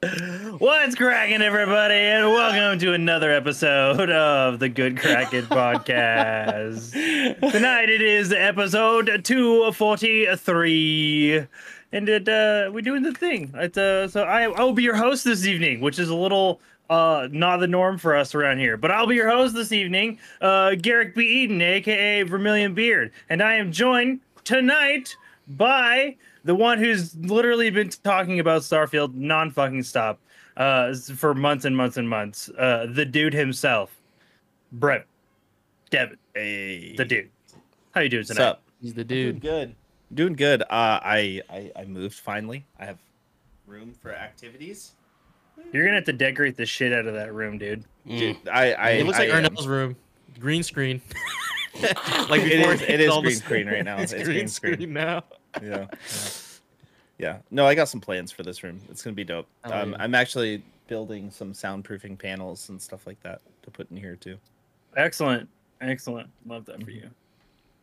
What's cracking, everybody, and welcome to another episode of the Good Kraken podcast. Tonight it is episode two forty three, and it uh, we're doing the thing. It's, uh, so I I will be your host this evening, which is a little uh not the norm for us around here. But I'll be your host this evening, uh, Garrick B. Eden, aka Vermillion Beard, and I am joined tonight by the one who's literally been talking about Starfield non fucking stop uh, for months and months and months. Uh, the dude himself, Brett, Devin, Hey. the dude. How you doing tonight? What's up? He's the Doing dude. good. Doing good. Uh, I, I I moved finally. I have room for activities. You're gonna have to decorate the shit out of that room, dude. Dude, I, I it looks like I am- Ernell's room. Green screen. like before is- he it did is all the green screen right now. It's, It's green, green screen. screen. now. Yeah. yeah. Yeah. No, I got some plans for this room. It's gonna be dope. Oh, um, yeah. I'm actually building some soundproofing panels and stuff like that to put in here too. Excellent, excellent. Love that Mm-hmm. for you.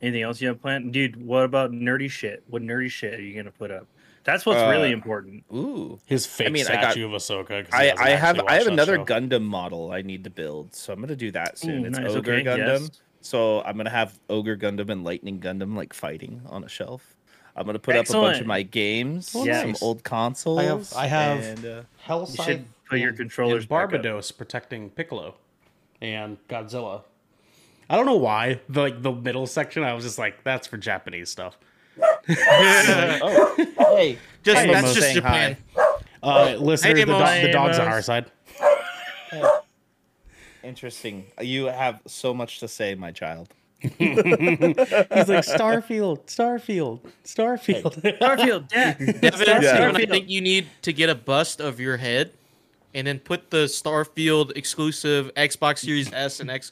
Anything else you have planned, dude? What about nerdy shit? What nerdy shit are you gonna put up? That's what's really Uh, important. Ooh. His fake mean, I got- statue of Ahsoka. 'cause he I, I have I have another show. Gundam model I need to build, so I'm gonna do that soon. Ooh, it's nice, Ogre okay, Gundam. yes. So I'm gonna have Ogre Gundam and Lightning Gundam like fighting on a shelf. I'm gonna put up a bunch of my games, Oh, Yes. some old consoles. I have- and, uh, Hellside You should put your controllers and back up. Barbatos protecting Piccolo and Godzilla. I don't know why. The, like the middle section, I was just like, that's for Japanese stuff. oh, hey, Just Hey, that's just saying Japan. Uh, listeners, Hey, the, do- the dogs on our side. interesting. You have so much to say, my child. He's like Starfield, Starfield, Starfield. Starfield, yeah. Devin, Yeah. Devin, I think you need to get a bust of your head, and then put the Starfield exclusive Xbox Series S and X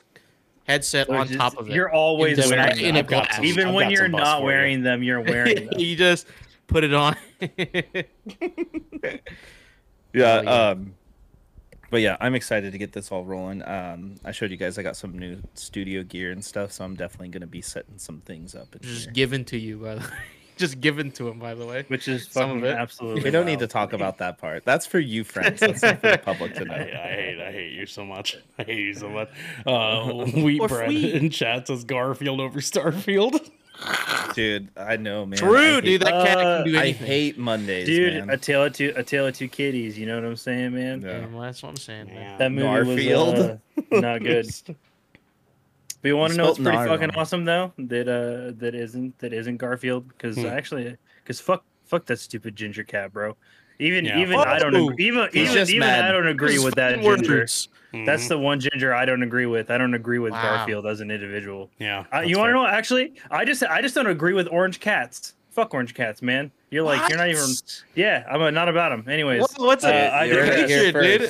headset on Just- top of it. You're always Devin, wearing in a I've got glass. some- Even I've when you're not for you. wearing them, you're wearing them. you just put it on. Yeah, Oh, yeah. um but yeah, I'm excited to get this all rolling. Um I showed you guys I got some new studio gear and stuff, so I'm definitely gonna be setting some things up in just here. given to you, by the way. Just given to him, by the way. which is Some of it. absolutely. We don't need to talk about that part. That's for you friends. That's not for the public to I, know. I hate, I hate you so much. I hate you so much. Uh, wheat bread in chat says Garfield over Starfield. Dude, I know, man. I True, hate- dude. That cat Uh, can do anything. I hate Mondays, Dude, man. a tale of two, a tale of two kitties. You know what I'm saying, man? Yeah. Yeah, well, that's what I'm saying. man. Yeah. That movie Narfield. was uh, not good. But you want to know what's pretty Nar fucking wrong. awesome though? That uh, that isn't that isn't Garfield because Hmm. actually, because fuck, fuck that stupid ginger cat, bro. Even Yeah. even I don't Oh, agree, even even, even mad. I don't agree Just with that ginger. words. That's Mhm. the one ginger I don't agree with. I don't agree with Wow. Garfield as an individual. yeah. Uh, you want to know? Actually, I just I just don't agree with orange cats. Fuck orange cats, man. You're like you're not even. Yeah, I'm uh, not about them. Anyways, What- what's uh, it? I You heard it here Dude.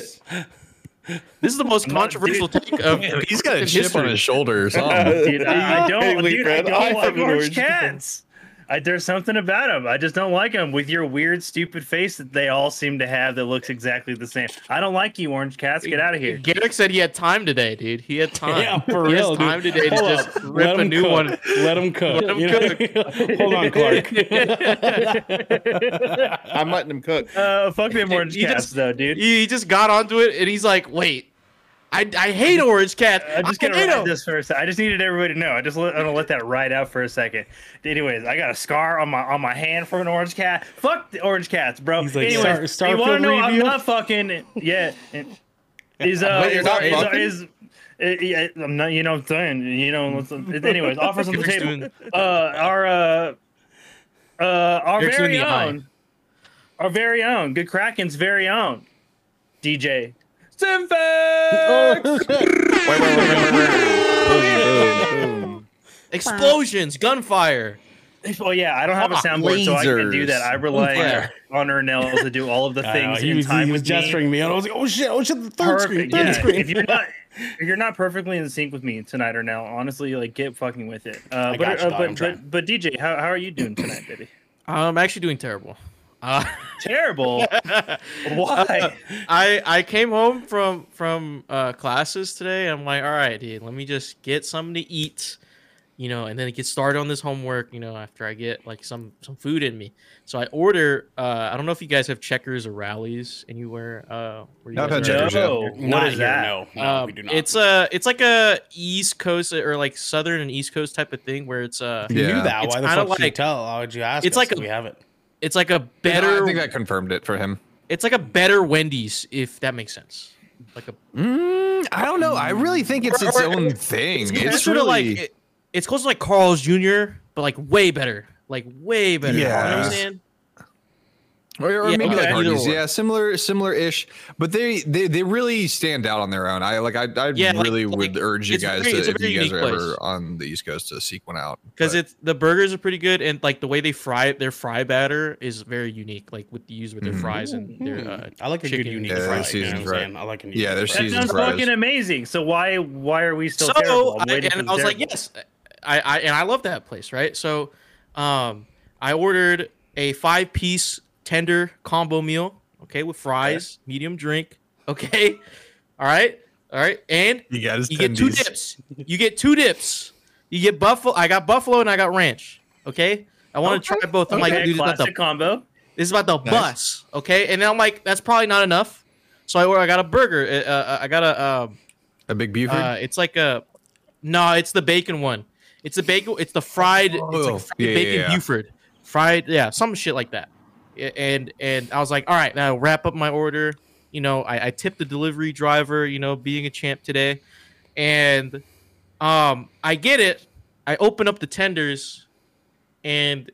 This is the most I'm not- controversial take of He's got a chip on his shoulder or something. dude, I, I don't, dude, I Fred, don't I like orange orange cats. I, there's something about them. I just don't like them with your weird, stupid face that they all seem to have that looks exactly the same. I don't like you, orange cats. Get out of here. Garrick said he had time today, dude. He had time. Yeah, for he real. has time dude. today to Hold just rip Let a him new cook. one. Let him cook. Let him you know? Hold on, Clark. I'm letting him cook. Uh, fuck them orange You cats, just- though, dude. He he just got onto it and he's like, "Wait, I, I hate orange cats. I'm just I gonna hate ride 'em." this for a second. I just needed everybody to know. I just let, I'm gonna let that ride out for a second. Anyways, I got a scar on my on my hand from an orange cat. Fuck the orange cats, bro. He's like, Anyways, Star- you want to Starfield know? I'm not fucking. Yeah. Is uh Wait, you're is, not is, fucking? is, uh, yeah, I'm not. You know what I'm saying. You know. Let's, anyways, offers on the table. doing- Uh, our uh, uh, our Garrick's doing very the eye. own, our very own, Good Kraken's very own, DJ Boom. Explosions, gunfire. Oh yeah, I don't have a soundboard, so I can do that. I rely Yeah. on Ernell to do all of the I know, things he in was, time he was with gesturing me. and I was like, oh shit, oh shit, the third screen, third Yeah. screen. If you're not, if you're not perfectly in sync with me tonight, Ernell, honestly, like get fucking with it. Uh, I but, got you, uh, dog, but, I'm trying. but but DJ, how how are you doing tonight, baby? I'm actually doing terrible. Uh, Terrible. Why? I I came home from from uh, classes today. I'm like, all right, dude, let me just get something to eat, you know, and then get started on this homework, you know, after I get like some some food in me. So I order. Uh, I don't know if you guys have checkers or Rally's anywhere. Uh, where you I've guys had are. checkers, yeah. No, Not what is here, that? No, no, Um, we do not. It's a it's like a East Coast or like Southern and East Coast type of thing where it's uh If you Yeah. knew that. It's Why the kinda fuck did you like- tell? Why would you ask? it's us like a- we have it. It's like a better I think that confirmed it for him. it's like a better Wendy's if that makes sense. Like a Mm, I don't know. I really think it's its own thing. It's, closer really to like it- it's close to like Carl's Jr. but like way better, like way better. Yeah. You know what Yeah. I'm saying? Or, or Yeah, maybe okay, like either Hardee's. Yeah, similar, similar-ish. But they, they, they really stand out on their own. I like. I, I Yeah, really like, would urge you guys very- to, if you guys unique are ever on the East Coast, to seek one out. Because it's the burgers are pretty good and like the way they fry it, their fry batter is very unique. Like with the use with their Mhm. fries and their uh, I like a good chicken. unique Yeah, fry. their You know season's what I'm right. saying? I like a Yeah, unique their That fry. season's sounds fries. fucking amazing. So why why are we still so terrible? I'm I, waiting and I was the like, yes, I, I and I love that place, right? So, um, I ordered a five piece tender combo meal, okay, with fries, medium drink, okay, all right, all right, and you got you get two dips. You get two dips. You get buffalo. I got buffalo and I got ranch. Okay, I want to try both. I'm like, dude, this is about the combo. this is about the bus. Okay, and then I'm like, that's probably not enough. So I. I got a burger. Uh, uh, I got a. Um, A big Buford. uh, it's like a no, it's the bacon one. It's the bacon. It's the fried. it's Oh, like fried yeah, yeah, bacon yeah. Buford, fried. Yeah, some shit like that. And and I was like, all right, now wrap up my order. You know, I, I tipped the delivery driver. You know, being a champ today, and um, I get it. I open up the tenders, and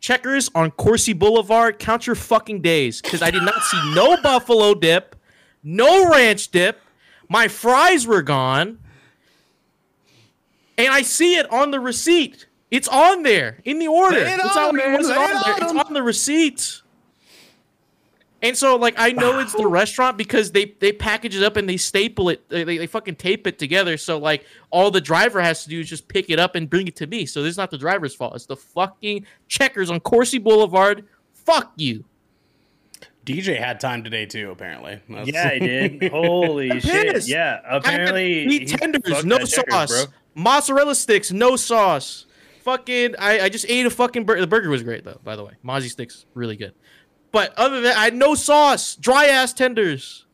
checkers on Corsi Boulevard. Count your fucking days, because I did not see no buffalo dip, no ranch dip. My fries were gone. And I see it on the receipt. It's on there in the order. It It's on, on, it on there? on It's 'em. on the receipt. And so, like, I know it's the restaurant because they they package it up and they staple it. They, they, they fucking tape it together. So, like, all the driver has to do is just pick it up and bring it to me. So, this is not the driver's fault. It's the fucking checkers on Corsi Boulevard. Fuck you. DJ had time today too. Apparently. That's- Yeah, I did. Holy shit! Yeah, apparently meat he tenders, no that checkers, sauce. bro. Mozzarella sticks, no sauce. Fucking, I, I just ate a fucking burger. The burger was great though, by the way. Mozzie sticks, really good. But other than that, I had no sauce. Dry ass tenders.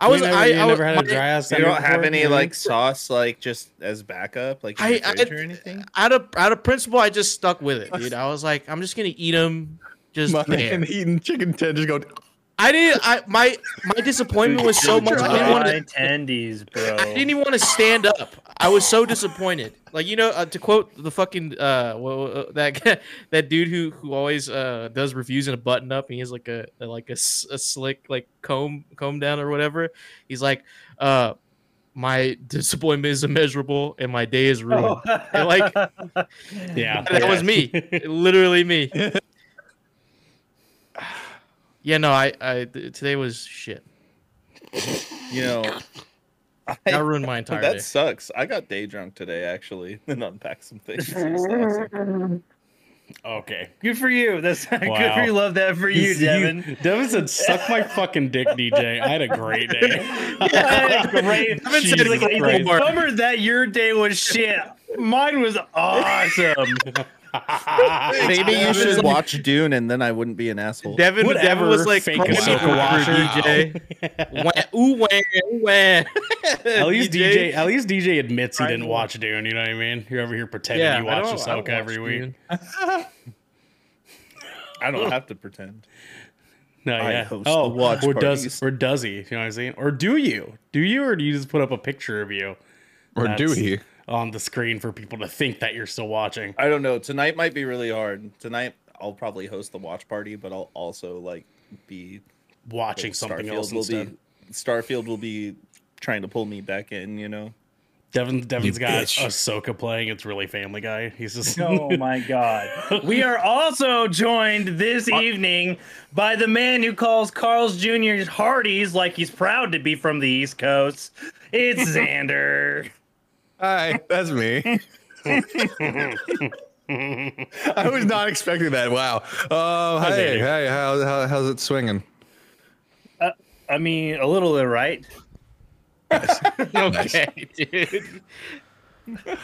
I You was, never, I, you I never was, had a dry ass. You don't have any Yeah. like sauce, like just as backup, like in I, your I, fridge or anything. out of out of principle, I just stuck with it, dude. I was like, I'm just gonna eat them. Just My there. man eating chicken tenders going. I didn't. I my my disappointment was so much. I didn't want to. Dry tendies, bro. I didn't even want to stand up. I was so disappointed. Like you know, uh, to quote the fucking uh, well, uh that that dude who who always uh does reviews in a button up, and he has like a like a, s- a slick like comb comb down or whatever. He's like, uh, my disappointment is immeasurable, and my day is ruined. And, like Yeah, that was me, literally me. Yeah, no, I, I today was shit. You know, That I, ruined my entire that day. sucks. I got day drunk today actually, and unpacked some things. Awesome. Okay. Good for you. That's good for you. Love that for you, Devin. Devin said, "Suck my fucking dick, DJ." I had a great day. Great. Devin said Jesus like, Christ. more. Bummer that your day was shit. Mine was awesome. Maybe you should watch Dune, and then I wouldn't be an asshole. Devin, Whatever, Devin was like, fake "Call me Ahsoka watcher." DJ. Ooh, wah, ooh, wah. At least DJ, at least DJ admits he didn't watch Dune. You know what I mean? You're over here pretending Yeah, you watch don't- I don't Ahsoka every watch week. I don't have to pretend. No, I yeah. host oh, the watch or parties. does or does he? You know what I'm saying? Or do you? Do you, or do you just put up a picture of you Or do That's- he? On the screen for people to think that you're still watching? I don't know. Tonight might be really hard. Tonight I'll probably host the watch party, but I'll also like be Watching something else will instead. be Starfield will be trying to pull me back in. You know. Devin, Devin's got bitch. Ahsoka playing. It's really Family Guy. He's just Oh my god. We are also joined this evening by the man who calls Carl's Jr. Hardee's like he's proud to be from the East Coast. It's Xander. Hi, that's me. I was not expecting that. Wow. Uh, hey, hey, how, how, how's it swinging? I mean, a little bit right. Okay, dude.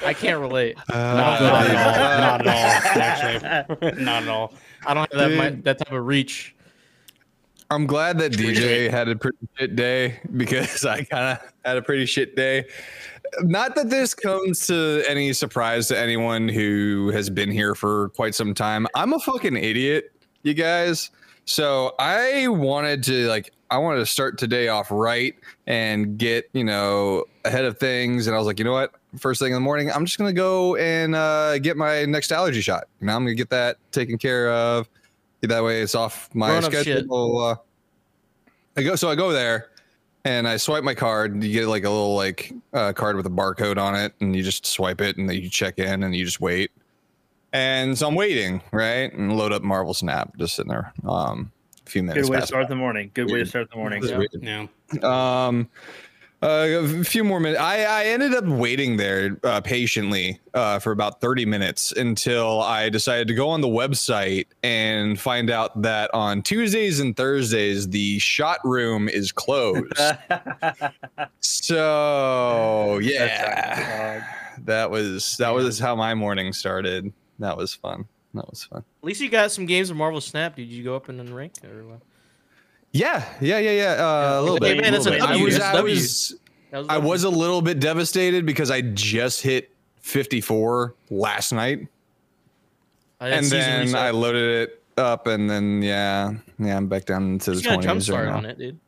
I can't relate. not, not at all. Not at all. Actually, not at all. I don't have that mi- Dude. that type of reach. I'm glad that DJ had a pretty shit day because I kind of had a pretty shit day. Not that this comes to any surprise to anyone who has been here for quite some time. I'm a fucking idiot, you guys. So I wanted to like I wanted to start today off right and get, you know, ahead of things and I was like, you know what? First thing in the morning, I'm just going to go and uh, get my next allergy shot. You know, I'm going to get that taken care of. That way it's off my schedule. Uh, I go so I go there and I swipe my card. You get like a little like uh, card with a barcode on it, and you just swipe it, and then you check in, and you just wait. And so I'm waiting, right, and load up Marvel Snap, just sitting there. Um, a few minutes. Good way to pass start the morning. Good way to start the morning. Yeah. Yeah. Um, uh, a few more minutes. I, I ended up waiting there uh, patiently uh, for about 30 minutes until I decided to go on the website and find out that on Tuesdays and Thursdays, the shot room is closed. so, yeah, that was that was how my morning started. That was fun. That was fun. At least you got some games of Marvel Snap. Did you go up in the rank or what? Yeah, yeah, yeah, yeah. Uh, a little Hey, bit. man, a little bit. I W, was, that's a I W. was, was I was a little bit devastated because I just hit 54 last night, I had and then reset. I loaded it up, and then yeah, yeah, I'm back down to the just got a 20s jump right now. on it, dude.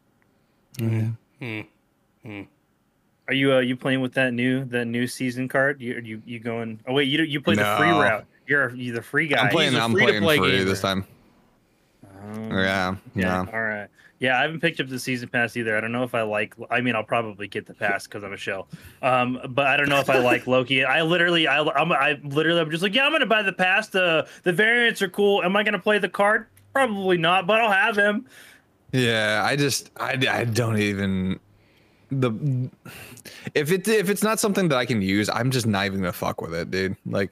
Are you uh, you playing with that new that new season card? You you you going? Oh wait, you you play the free route. You're you the free guy. I'm playing. He's a I'm free-to-play playing free gamer. this time. Um, Yeah, Yeah. yeah. All right. Yeah, I haven't picked up the season pass either. I don't know if I like. I mean, I'll probably get the pass because I'm a shell. Um, but I don't know if I like Loki. I literally, I, I'm, I literally, I'm just like, yeah, I'm gonna buy the pass. The the variants are cool. Am I gonna play the card? Probably not, but I'll have him. Yeah, I just I, I don't even the if it if it's not something that I can use, I'm just not even gonna fuck with it, dude. Like,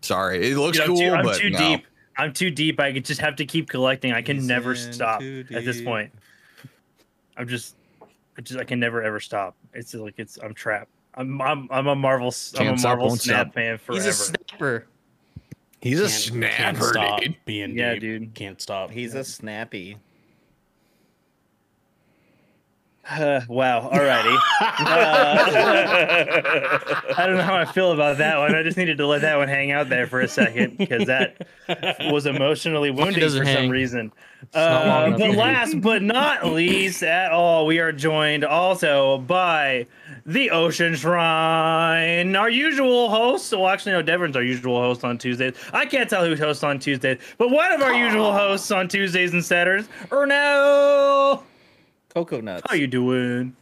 sorry, it looks Dude, I'm cool, too, I'm but too no. deep. I'm too deep. I just have to keep collecting. I can He's never stop at this point. I'm just, I just, I can never ever stop. It's like it's, I'm trapped. I'm, I'm, I'm a Marvel, I'm a Can't stop, won't Snap stop. fan forever. He's a snapper. He's a Can't- can't snapper, stop dude. being Yeah, deep. dude. Can't stop. He's a snappy. Uh, wow. Alrighty. Uh, I don't know how I feel about that one. I just needed to let that one hang out there for a second because that was emotionally wounding for some reason. Uh, but last but not least at all, we are joined also by the Ocean Shrine, our usual host. Well, actually, no, Devin's our usual host on Tuesdays. I can't tell who hosts on Tuesdays, but one of our usual hosts on Tuesdays and Saturdays, Erno. Cocoa nuts. How you doing?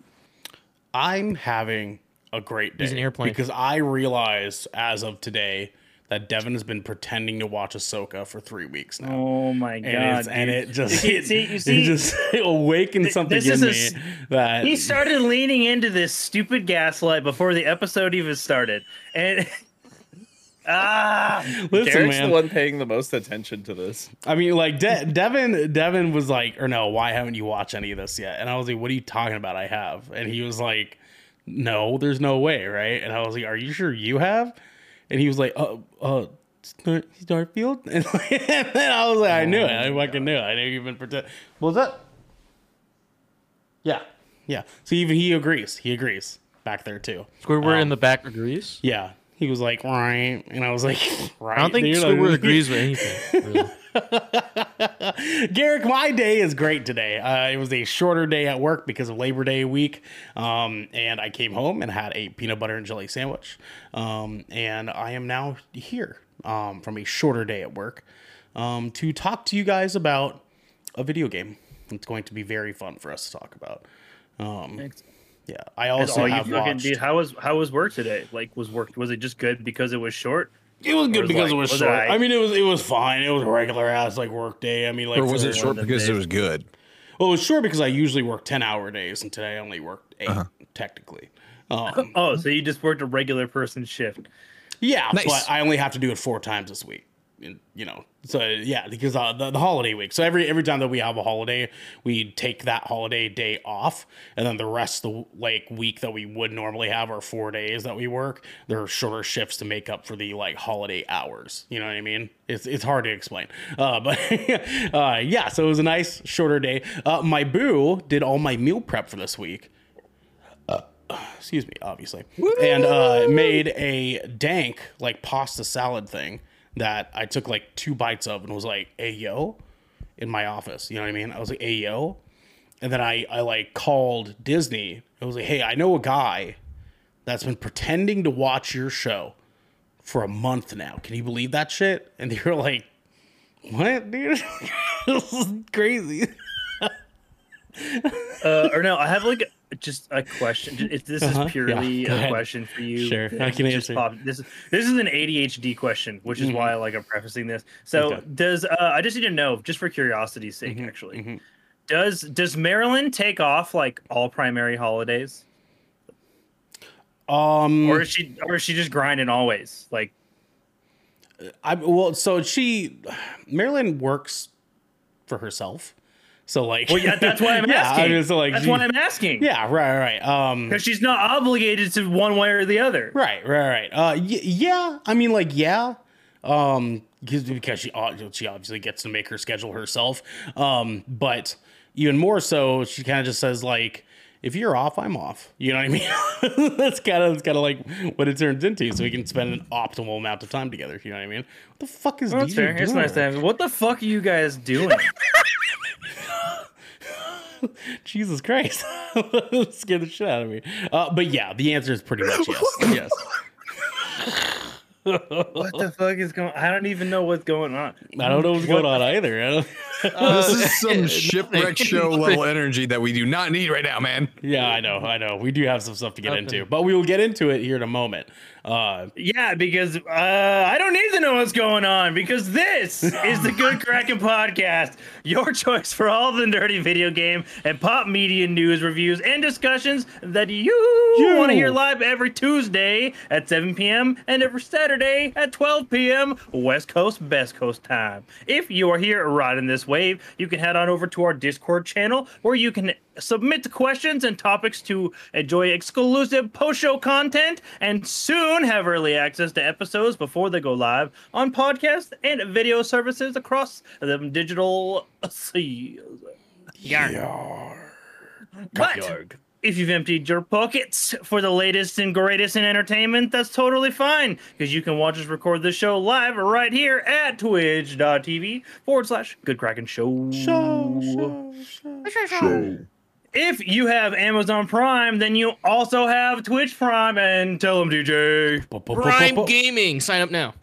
I'm having a great day. He's an airplane. because I realized as of today that Devin has been pretending to watch Ahsoka for three weeks now. Oh my god! and, it's, and it just You see, you see, it just awakened something this in is a me s- that he started leaning into this stupid gaslight before the episode even started, and ah, listen, Derek's man. the one paying the most attention to this. I mean, like De- Devin, Devin was like, or no, why haven't you watched any of this yet? And I was like, what are you talking about? I have, and he was like, no, there's no way, right? And I was like, are you sure you have? And he was like, uh, uh. Star- Starfield, and, then I was like, I knew it. I fucking knew it. I knew you've been pretending. Was that? Yeah, yeah. So even he agrees. He agrees back there too. Squidward Um, in the back agrees. Yeah, he was like, right, and I was like, right. I don't think dude. Squidward agrees with anything. Really. Garrick, my day is great today. Uh, it was a shorter day at work because of Labor Day week. Um, and I came home and had a peanut butter and jelly sandwich. Um, and I am now here um, from a shorter day at work um, to talk to you guys about a video game. It's going to be very fun for us to talk about. Um, yeah, I That's also all you have fucking watched. did. How was how was work today? Like, was work was it just good because it was short? It was good was because like- it was was short. aight? I mean, it was it was fine. It was a regular ass like work day. I mean, like Or was it short of the because it was good? Well, it was short because I usually work ten hour days, and today I only worked 8 Uh-huh. technically. Um, Oh, so you just worked a regular person shift. yeah, Nice. but I only have to do it four times this week. You know. So yeah because uh, the, the holiday week. So every every time that we have a holiday we take that holiday day off and then the rest of the like week that we would normally have our four days that we work. There are shorter shifts to make up for the like holiday hours. You know what i mean? It's, it's hard to explain. Uh, but uh, yeah so it was a nice shorter day. Uh, my boo did all my meal prep for this week. Excuse me, obviously, and uh, made a dank like pasta salad thing that I took like two bites of and was like, "Hey yo," in my office. You know what I mean? I was like, "Hey yo," and then I I like called Disney. I was like, "Hey, I know a guy that's been pretending to watch your show for a month now. Can you believe that shit?" And they were like, "What, dude? this is crazy." Uh, or no, I have like just a question. If this Uh-huh, is purely yeah, a question for you, Sure, I can just answer. popped- This is this is an ADHD question, which is why I like I'm prefacing this. So Okay. does uh, I just need to know, just for curiosity's sake, actually, mhm. does does Marilyn take off like all primary holidays, Um, or is she or is she just grinding always? Like, I well, so she Marilyn works for herself. So like, well, yeah, that's why I'm yeah, asking. I mean, so like, that's she- why I'm asking. yeah, right, right, um, because she's not obligated to one way or the other. right, right, right. Uh, y- yeah, I mean, like, yeah, um, because because she she obviously gets to make her schedule herself. Um, but even more so, she kind of just says like. If you're off, I'm off. You know what I mean? that's kind of that's kind of like what it turns into, so we can spend an optimal amount of time together. You know what I mean? What the fuck is Well, DJ fair. It's doing nice to over. What the fuck are you guys doing? Jesus Christ. Scared the shit out of me. Uh, but yeah, the answer is pretty much yes. yes. What the fuck is going? I don't even know what's going on. I don't know what's going on either. I don't, uh, this is some shipwreck show level energy that we do not need right now, man. yeah, I know. I know. We do have some stuff to get into, but we will get into it here in a moment. Uh, Yeah, because uh, I don't need to know what's going on because this is the Good Kraken Podcast, your choice for all the nerdy video game and pop media news reviews and discussions that you, You. want to hear live every Tuesday at 7 p.m. and every Saturday at 12 p.m. West Coast, Best Coast time. If you are here riding this wave, you can head on over to our Discord channel where you can submit questions and topics to enjoy exclusive post-show content and soon have early access to episodes before they go live on podcast and video services across the digital seas. But if you've emptied your pockets for the latest and greatest in entertainment, that's totally fine because you can watch us record the show live right here at twitch.tv forward slash good kraken show. show, show, show. If you have Amazon Prime, then you also have Twitch Prime and tell them DJ. Prime Gaming. Sign up now.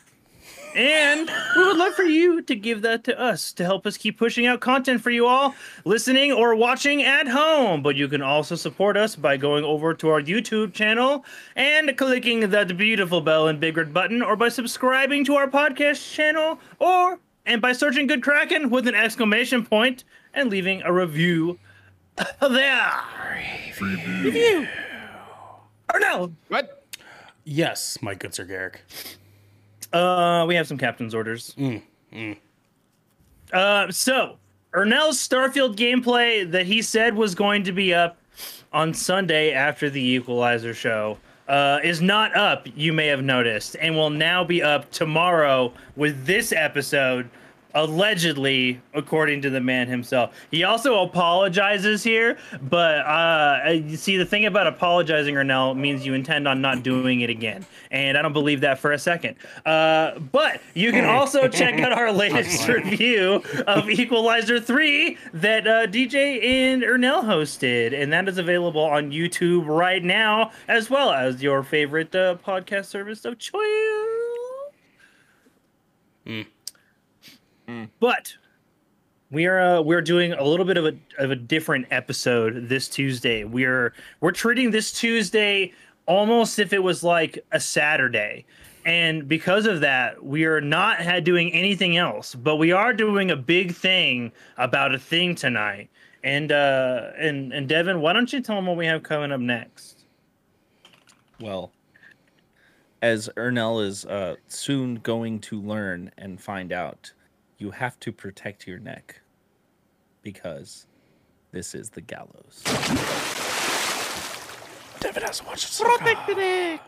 And we would love for you to give that to us to help us keep pushing out content for you all listening or watching at home. But you can also support us by going over to our YouTube channel and clicking that beautiful bell and big red button, or by subscribing to our podcast channel, or and by searching Good Kraken with an exclamation point and leaving a review there. Review. Or no. What? Yes, my good Sir Garrick. Uh, we have some captain's orders. Uh, so Ernell's Starfield gameplay that he said was going to be up on Sunday after the Equalizer show uh, is not up. You may have noticed, and will now be up tomorrow with this episode. Allegedly, according to the man himself, he also apologizes here. But uh, you see, the thing about apologizing, Ernell, means you intend on not doing it again, and I don't believe that for a second. Uh, but you can also check out our latest review of Equalizer 3 that uh, DJ and Ernell hosted, and that is available on YouTube right now, as well as your favorite uh, podcast service of choice. But we are uh, we're doing a little bit of a of a different episode this Tuesday. We're we're treating this Tuesday almost if it was like a Saturday. And because of that, we are not doing anything else, but we are doing a big thing about a thing tonight. And uh and and Devin, why don't you tell them what we have coming up next? Well, as Ernell is uh, soon going to learn and find out, you have to protect your neck because this is the gallows. Devin hasn't watched it.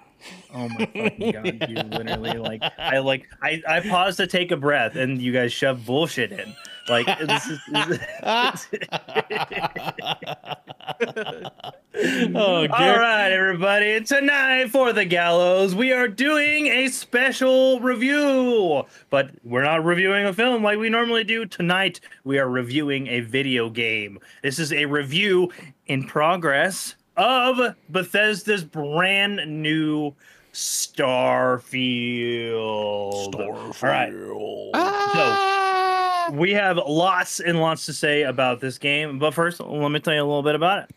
Oh my fucking god! You literally like I like I I paused to take a breath, and you guys shove bullshit in. Like this is. Oh, All right, everybody. Tonight for the gallows, we are doing a special review, but we're not reviewing a film like we normally do. Tonight, we are reviewing a video game. This is a review in progress of Bethesda's brand new Starfield. All right. So, we have lots and lots to say about this game, but first, let me tell you a little bit about it.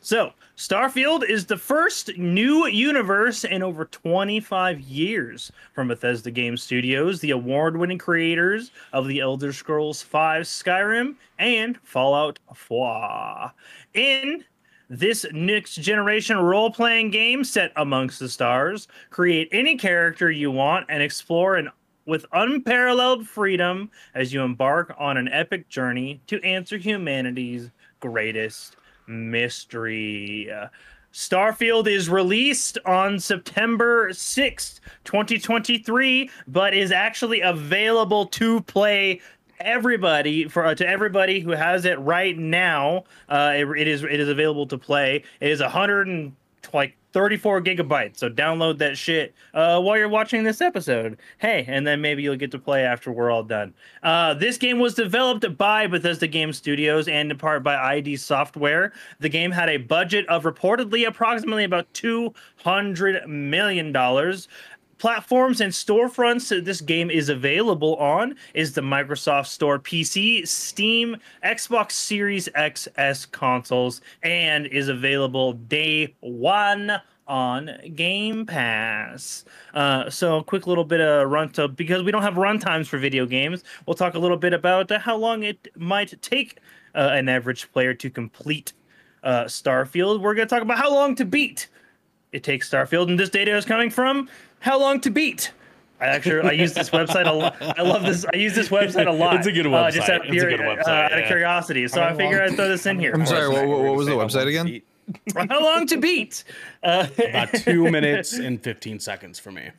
So, Starfield is the first new universe in over 25 years from Bethesda Game Studios, the award winning creators of The Elder Scrolls V Skyrim and Fallout 4. In this next generation role playing game set amongst the stars, create any character you want and explore an with unparalleled freedom as you embark on an epic journey to answer humanity's greatest mystery. Starfield is released on September 6th, 2023, but is actually available to play everybody for uh, to everybody who has it right now. Uh, it, it is it is available to play. It is 100 and like 34 gigabytes. So download that shit uh, while you're watching this episode. Hey, and then maybe you'll get to play after we're all done. Uh, this game was developed by Bethesda Game Studios and in part by ID Software. The game had a budget of reportedly approximately about 200 million dollars platforms and storefronts that this game is available on is the Microsoft Store PC, Steam, Xbox Series XS consoles, and is available day one on Game Pass. Uh, so, a quick little bit of run to because we don't have run times for video games. We'll talk a little bit about how long it might take uh, an average player to complete uh, Starfield. We're going to talk about how long to beat it takes Starfield, and this data is coming from how long to beat. I actually I use this website a lot. I love this. I use this website a lot. It's a good Uh, just website. out of, It's a pure- good website, uh, out of yeah. curiosity. So How I figured long- I'd throw this in here. I'm sorry, what, what, what was the website again? how long to beat? Uh, About two minutes and 15 seconds for me.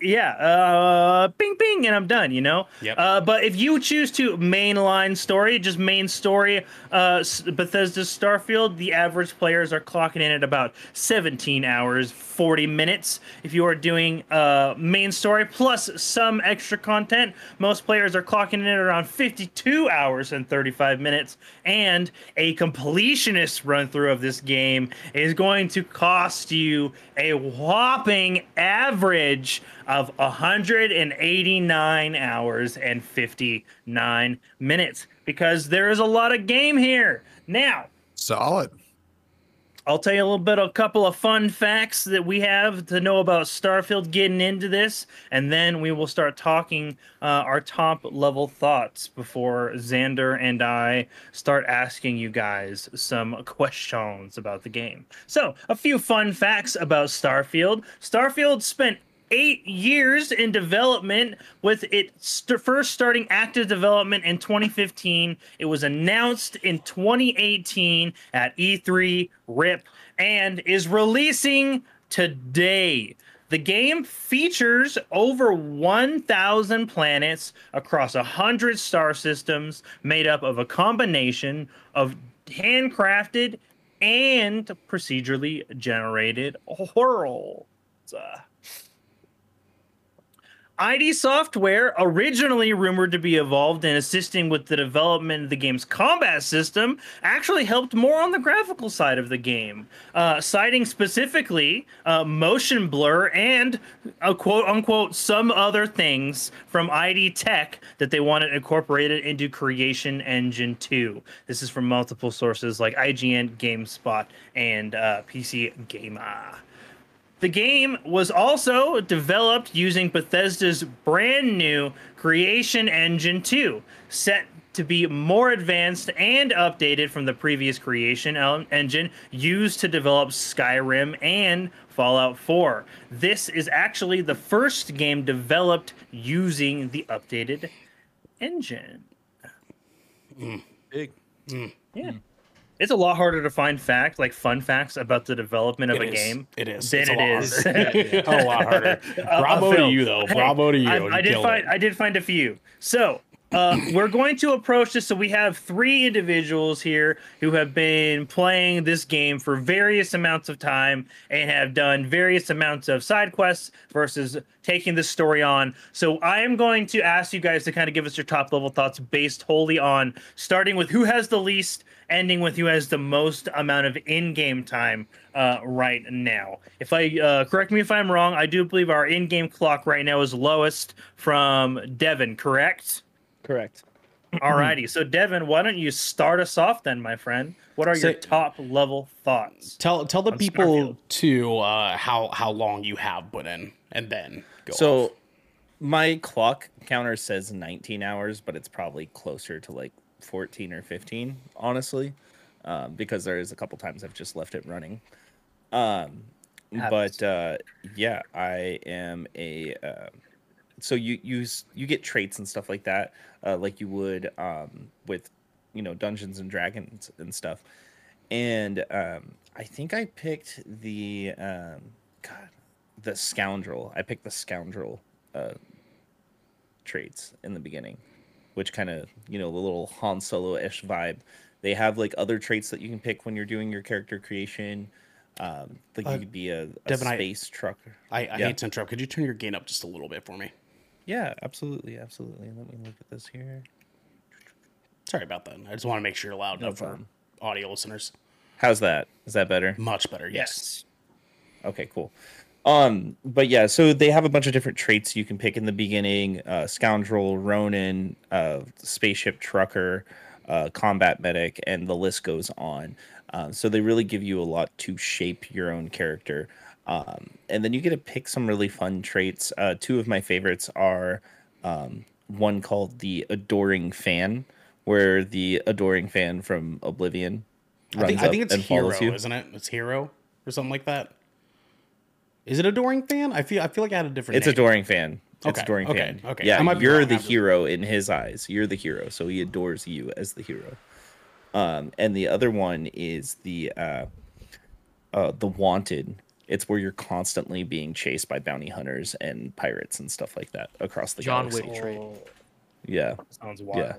yeah, uh, bing, bing, and I'm done. You know. Yep. Uh, but if you choose to mainline story, just main story, uh, Bethesda's Starfield, the average players are clocking in at about 17 hours 40 minutes. If you are doing uh, main story plus some extra content, most players are clocking in at around 52 hours and 35 minutes. And a completionist run through of this game is going to cost you a whopping average of 189 hours and 59 minutes because there is a lot of game here. Now, Solid. I'll tell you a little bit, a couple of fun facts that we have to know about Starfield getting into this, and then we will start talking uh, our top level thoughts before Xander and I start asking you guys some questions about the game. So, a few fun facts about Starfield. Starfield spent eight years in development with it st- first starting active development in 2015 it was announced in 2018 at e3 rip and is releasing today the game features over 1,000 planets across 100 star systems made up of a combination of handcrafted and procedurally generated worlds. Uh, ID Software, originally rumored to be involved in assisting with the development of the game's combat system, actually helped more on the graphical side of the game, uh, citing specifically uh, motion blur and uh, quote unquote some other things from ID Tech that they wanted incorporated into Creation Engine 2. This is from multiple sources like IGN, GameSpot, and uh, PC Gamer. The game was also developed using Bethesda's brand new Creation Engine 2, set to be more advanced and updated from the previous creation el- engine used to develop Skyrim and Fallout 4. This is actually the first game developed using the updated engine. Mm. Big. Mm. Yeah. Mm. It's a lot harder to find facts, like fun facts about the development of It a is. game. It is. Than It's a it lot harder. a lot harder. Uh, Bravo to you, though. hey, Bravo to you. I, You I did find it. I did find a few. So uh, we're going to approach this. So we have three individuals here who have been playing this game for various amounts of time and have done various amounts of side quests versus taking this story on. So I am going to ask you guys to kind of give us your top level thoughts based wholly on starting with who has the least, ending with who has the most amount of in-game time uh, right now. If I uh, correct me if I'm wrong, I do believe our in-game clock right now is lowest from Devin. Correct. Correct. Alrighty, so Devin, why don't you start us off then, my friend? What are your top level thoughts? Tell tell the people to uh, how how long you have put in, and then go. So off. my clock counter says 19 hours, but it's probably closer to like 14 or 15, honestly, um, because there is a couple times I've just left it running. Um, but uh, yeah, I am a. Uh, so you use you get traits and stuff like that, uh, like you would um, with you know Dungeons and Dragons and stuff. And um, I think I picked the um, God, the scoundrel. I picked the scoundrel uh, traits in the beginning, which kind of you know the little Han Solo ish vibe. They have like other traits that you can pick when you're doing your character creation. Um, like Uh, you could be a, a Devin, I- space trucker. I, I yeah. hate to interrupt. Could you turn your gain up just a little bit for me? Yeah, absolutely, absolutely. Let me look at this here. Sorry about that. I just want to make sure you're loud No enough for audio listeners. How's that? Is that better? Much better. Yes. Okay, cool. Um, but yeah, so they have a bunch of different traits you can pick in the beginning: uh, scoundrel, Ronin, uh, spaceship trucker, uh, combat medic, and the list goes on. Uh, so they really give you a lot to shape your own character. Um, and then you get to pick some really fun traits. Uh, two of my favorites are um, one called the Adoring Fan, where the Adoring Fan from Oblivion I think, I think it's and hero, follows you. isn't it? It's hero or something like that. Is it adoring fan? I feel I feel like I had a different. It's name. adoring fan. It's Okay, adoring okay, fan. okay. Yeah, you're the hero in his eyes. You're the hero, so he adores you as the hero. Um, and the other one is the uh, uh, the wanted. It's where you're constantly being chased by bounty hunters and pirates and stuff like that across the John galaxy. Wick. Trait. Oh, Yeah, sounds wild.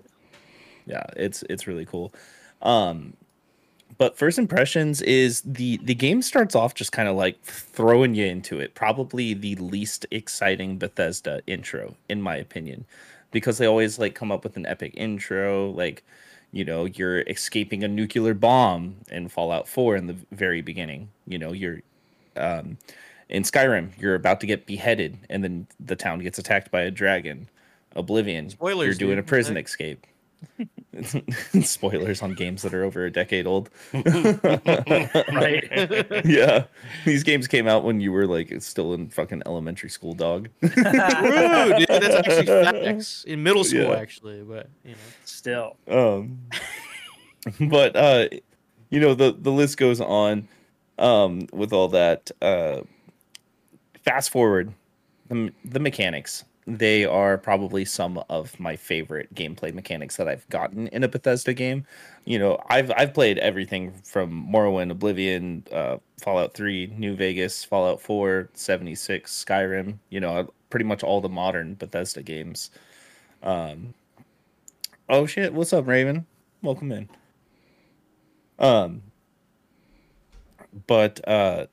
yeah, it's it's really cool. Um, but first impressions is the the game starts off just kind of like throwing you into it. Probably the least exciting Bethesda intro, in my opinion, because they always like come up with an epic intro, like you know you're escaping a nuclear bomb in Fallout 4 in the very beginning. You know you're um, in Skyrim, you're about to get beheaded, and then the town gets attacked by a dragon. Oblivion, Spoilers, you're doing dude. a prison Like- escape. Spoilers on games that are over a decade old. Right. yeah, these games came out when you were like still in fucking elementary school, dog. True, dude. That's actually facts in middle school, Yeah. actually. But you know, Still. um but uh you know the the list goes on um with all that uh fast forward the, the mechanics they are probably some of my favorite gameplay mechanics that I've gotten in a Bethesda game. You know, I've I've played everything from Morrowind, Oblivion, uh, Fallout 3, New Vegas, Fallout 4, 76, Skyrim, you know, pretty much all the modern Bethesda games. Um Oh shit, what's up, Raven? Welcome in. Um but uh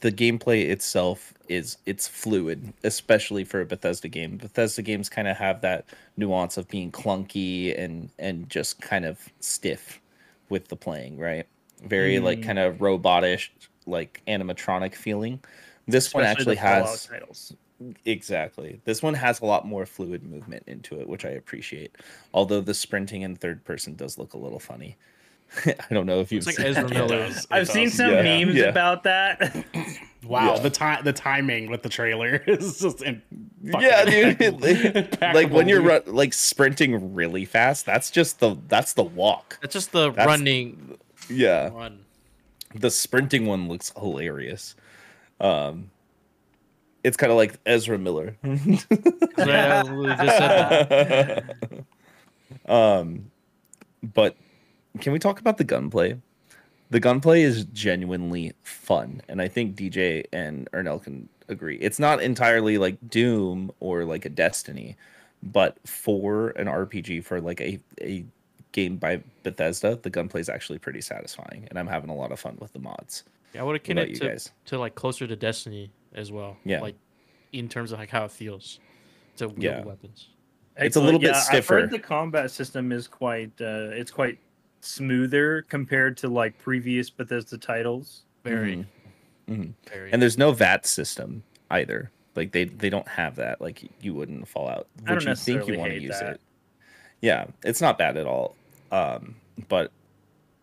the gameplay itself is it's fluid, especially for a Bethesda game. Bethesda games kind of have that nuance of being clunky and and just kind of stiff with the playing, right? Very like kind of robotish, like animatronic feeling. This one actually has titles. Exactly. This one has a lot more fluid movement into it, which I appreciate. Although the sprinting in third person does look a little funny. I don't know if you've It's like seen Ezra. Miller. I've seen some Yeah, memes yeah. about that. Wow, Yeah. the time the timing with the trailer is just in, Yeah, dude. fucking like when you're impeccable. ru- like sprinting really fast, that's just the that's the walk. That's just the That's- running Yeah, run. the sprinting one looks hilarious. Um, it's kind of like Ezra Miller. Yeah, just said that. um, but can we talk about the gunplay? The gunplay is genuinely fun, and I think DJ and Ernell can agree. It's not entirely like Doom or like a Destiny, but for an RPG for like a a game by Bethesda, the gunplay is actually pretty satisfying, and I'm having a lot of fun with the mods. Yeah, I would have What about connected you to, guys? to like closer to Destiny as well. Yeah. Like in terms of like how it feels to wield Yeah. weapons. It's a little bit Yeah, I've stiffer. heard the combat system is quite uh, it's quite smoother compared to like previous Bethesda titles. Very, Mhm. very. And there's no VATS system either. Like they they don't have that. Like you wouldn't fall out. I don't Would you think you want to use that. it? Yeah, it's not bad at all. Um, but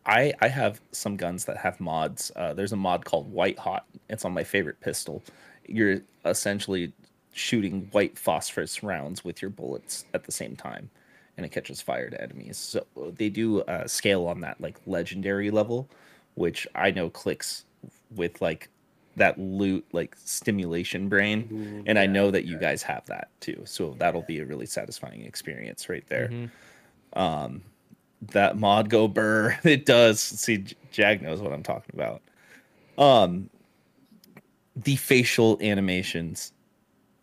I I have some guns that have mods. Uh, there's a mod called White Hot. It's on my favorite pistol. You're essentially shooting white phosphorus rounds with your bullets at the same time, and it catches fire to enemies. So they do uh, scale on that like legendary level, which I know clicks with like that loot like stimulation brain and i know that you guys have that too. So that'll be a really satisfying experience right there. Mhm. um that mod go burr it does. See jag knows what i'm talking about. Um the facial animations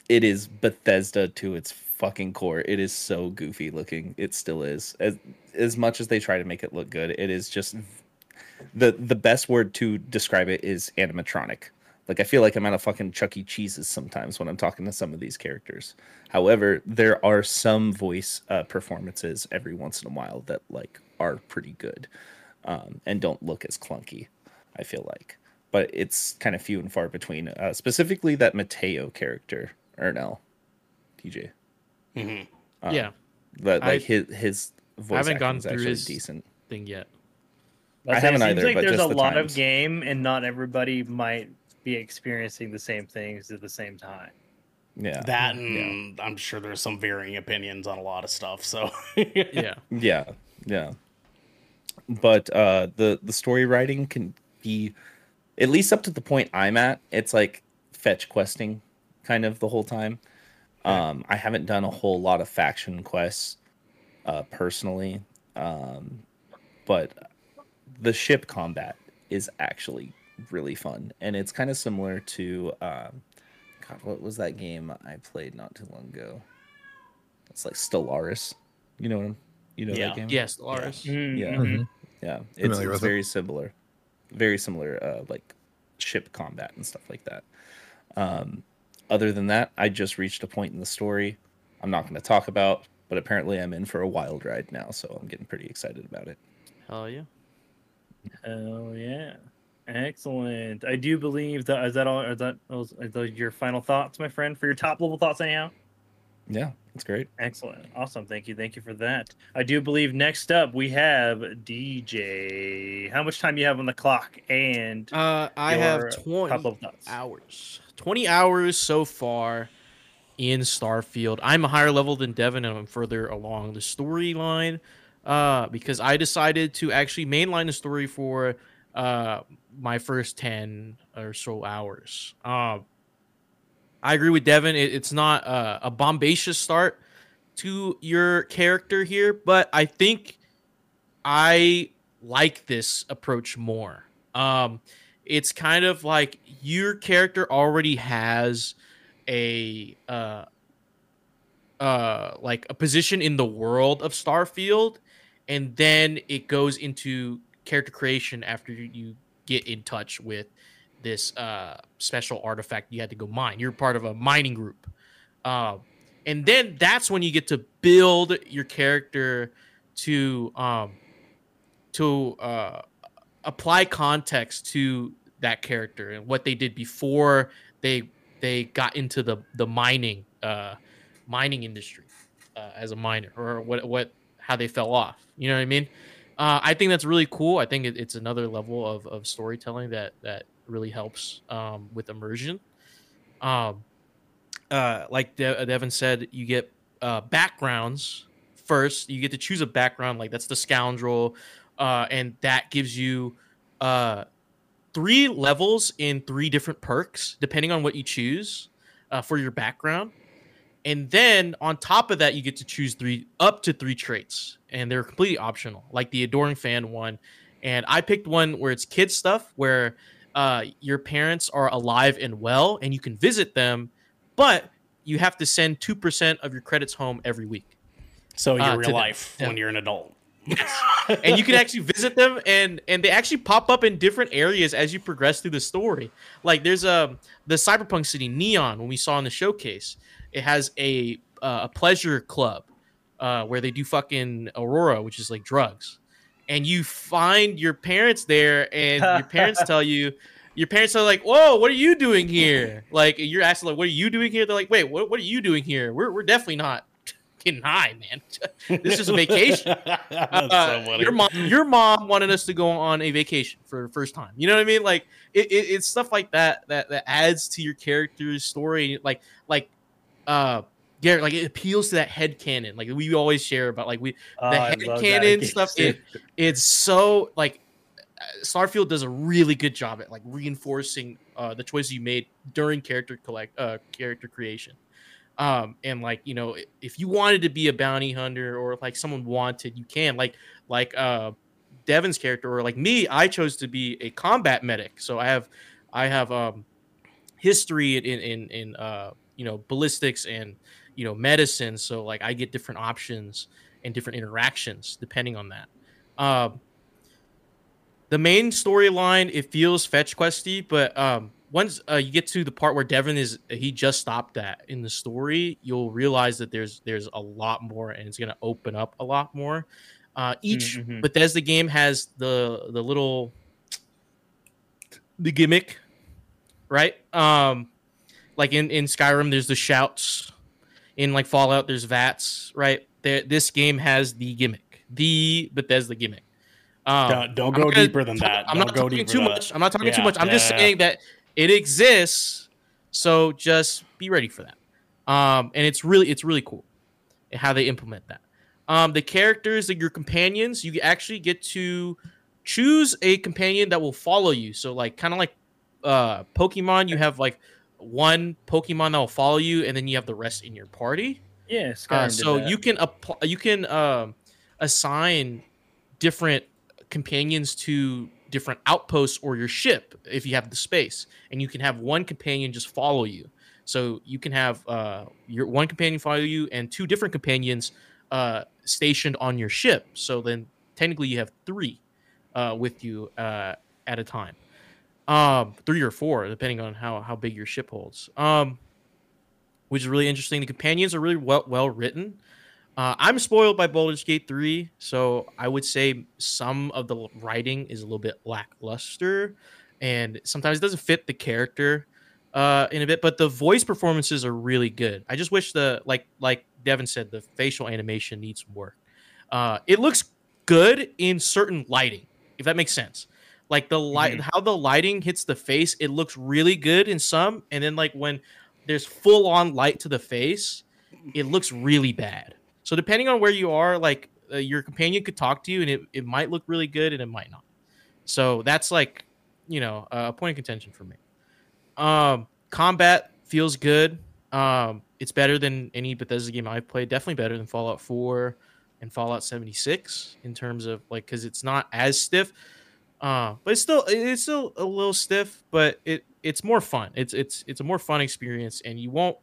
it is bethesda to its fucking core. It is so goofy looking. It still is. As as much as they try to make it look good it is just the the best word to describe it is animatronic. Like i feel like i'm at a fucking chuck e. Cheese's sometimes when i'm talking to some of these characters. However there are some voice uh, performances every once in a while that like are pretty good um, and don't look as clunky i feel like. But it's kind of few and far between. Uh, specifically that mateo character ernell. Dj Mhm. um, yeah, that I- like his his voice haven't acting gone is through actually his- decent thing yet. I I'd haven't it seems either, like but there's just a the lot times. of game, and not everybody might be experiencing the same things at the same time. yeah that and I'm sure there's some varying opinions on a lot of stuff. So Yeah, Yeah, yeah. But uh the the story writing can be at least up to the point I'm at, it's like fetch questing kind of the whole time. Um I haven't done a whole lot of faction quests uh personally. Um but the ship combat is actually really fun and it's kind of similar to um God, what was that game I played not too long ago? It's like Stellaris. You know what I'm you know Yeah. that game? yes, Lars. Mm, Yeah. mhm. Yeah, it's, it's with it. very similar, very similar, uh, like ship combat and stuff like that. Um, other than that, I just reached a point in the story I'm not going to talk about, but apparently I'm in for a wild ride now, so I'm getting pretty excited about it. Hell yeah. Oh yeah, excellent. I do believe that is that all. Is that those, are those your final thoughts, my friend? For your top level thoughts, anyhow. Yeah, that's great. Excellent. Awesome. Thank you. Thank you for that. I do believe next up we have DJ. How much time you have on the clock? And Uh, I your have top 20 level thoughts. hours. 20 hours so far in Starfield. I'm a higher level than Devin and I'm further along the storyline uh, because I decided to actually mainline the story for uh, my first 10 or so hours. Uh, I agree with Devin. It, it's not uh, a bombacious start to your character here, but I think I like this approach more. Um, it's kind of like your character already has a uh uh like a position in the world of Starfield and then it goes into character creation after you, get in touch with this uh special artifact you had to go mine. You're part of a mining group. Um and then that's when you get to build your character to um to uh apply context to that character and what they did before they they got into the the mining uh mining industry uh, as a miner or what what how they fell off you know what i mean Uh, I think that's really cool. I think it, it's another level of, of storytelling that that really helps um, with immersion. Um, uh, like De- Devin said, you get uh, backgrounds first. You get to choose a background, like that's the scoundrel, uh, and that gives you uh, three levels in three different perks, depending on what you choose uh, for your background. And then on top of that, you get to choose three up to three traits, and they're completely optional, like the adoring fan one. And I picked one where it's kid stuff, where uh, your parents are alive and well, and you can visit them, but you have to send two percent of your credits home every week. So your Uh, real life Yeah. when you're an adult. And you can actually visit them and and they actually pop up in different areas as you progress through the story. Like there's a the cyberpunk city neon when we saw in the showcase it has a uh, a pleasure club uh, where they do fucking aurora which is like drugs. And you find your parents there and your parents tell you your parents are like whoa what are you doing here? Like you're asking like what are you doing here? They're like wait what, what are you doing here? We're, we're definitely not getting high man. This is a vacation. Uh, so your mom your mom wanted us to go on a vacation for the first time. You know what i mean? Like it, it, it's stuff like that that that adds to your character's story. Like like uh Garrick, like it appeals to that head canon. Like we always share about like we Oh, the head canon stuff it, it's so like starfield does a really good job at like reinforcing uh the choices you made during character collect uh character creation um and like you know if you wanted to be a bounty hunter or like someone wanted you can. Like like uh devin's character or like me i chose to be a combat medic. So i have i have um history in in in uh you know ballistics and you know medicine. So like i get different options and different interactions depending on that. Um the main storyline it feels fetch questy but um once uh, you get to the part where devin is he just stopped that in the story you'll realize that there's there's a lot more and it's going to open up a lot more uh each Mhm. bethesda game has the the little the gimmick right um like in in skyrim there's the shouts in like fallout there's vats right there this game has the gimmick the bethesda gimmick um, Don't, don't go gonna deeper than that. I'm don't not go talking too much. I'm not talking too much. I'm just yeah, saying that it exists. So just be ready for that. Um, and it's really it's really cool how they implement that. Um, the characters that your companions, you actually get to choose a companion that will follow you. So like kind of like uh Pokemon, you have like one Pokemon that will follow you, and then you have the rest in your party. Yeah, Uh, so you can apply, you can um, assign different companions to different outposts or your ship if you have the space, and you can have one companion just follow you. So you can have uh, your one companion follow you and two different companions uh, stationed on your ship. So then technically you have three uh, with you uh, at a time, um, three or four depending on how how big your ship holds. Um, which is really interesting. The companions are really well well written. Uh, I'm spoiled by Baldur's Gate 3, so I would say some of the writing is a little bit lackluster, and sometimes it doesn't fit the character uh, in a bit. But the voice performances are really good. I just wish the like like Devin said, the facial animation needs some work. Uh, it looks good in certain lighting, if that makes sense. Like the light, how the lighting hits the face, it looks really good in some, and then like when there's full on light to the face, it looks really bad. So depending on where you are, like uh, your companion could talk to you, and it, it might look really good, and it might not. So that's like, you know, a point of contention for me. Um, combat feels good. Um, it's better than any Bethesda game I've played. Definitely better than Fallout 4 and Fallout 76 in terms of like because it's not as stiff. Uh, but it's still it's still a little stiff, but it it's more fun. It's it's it's a more fun experience, and you won't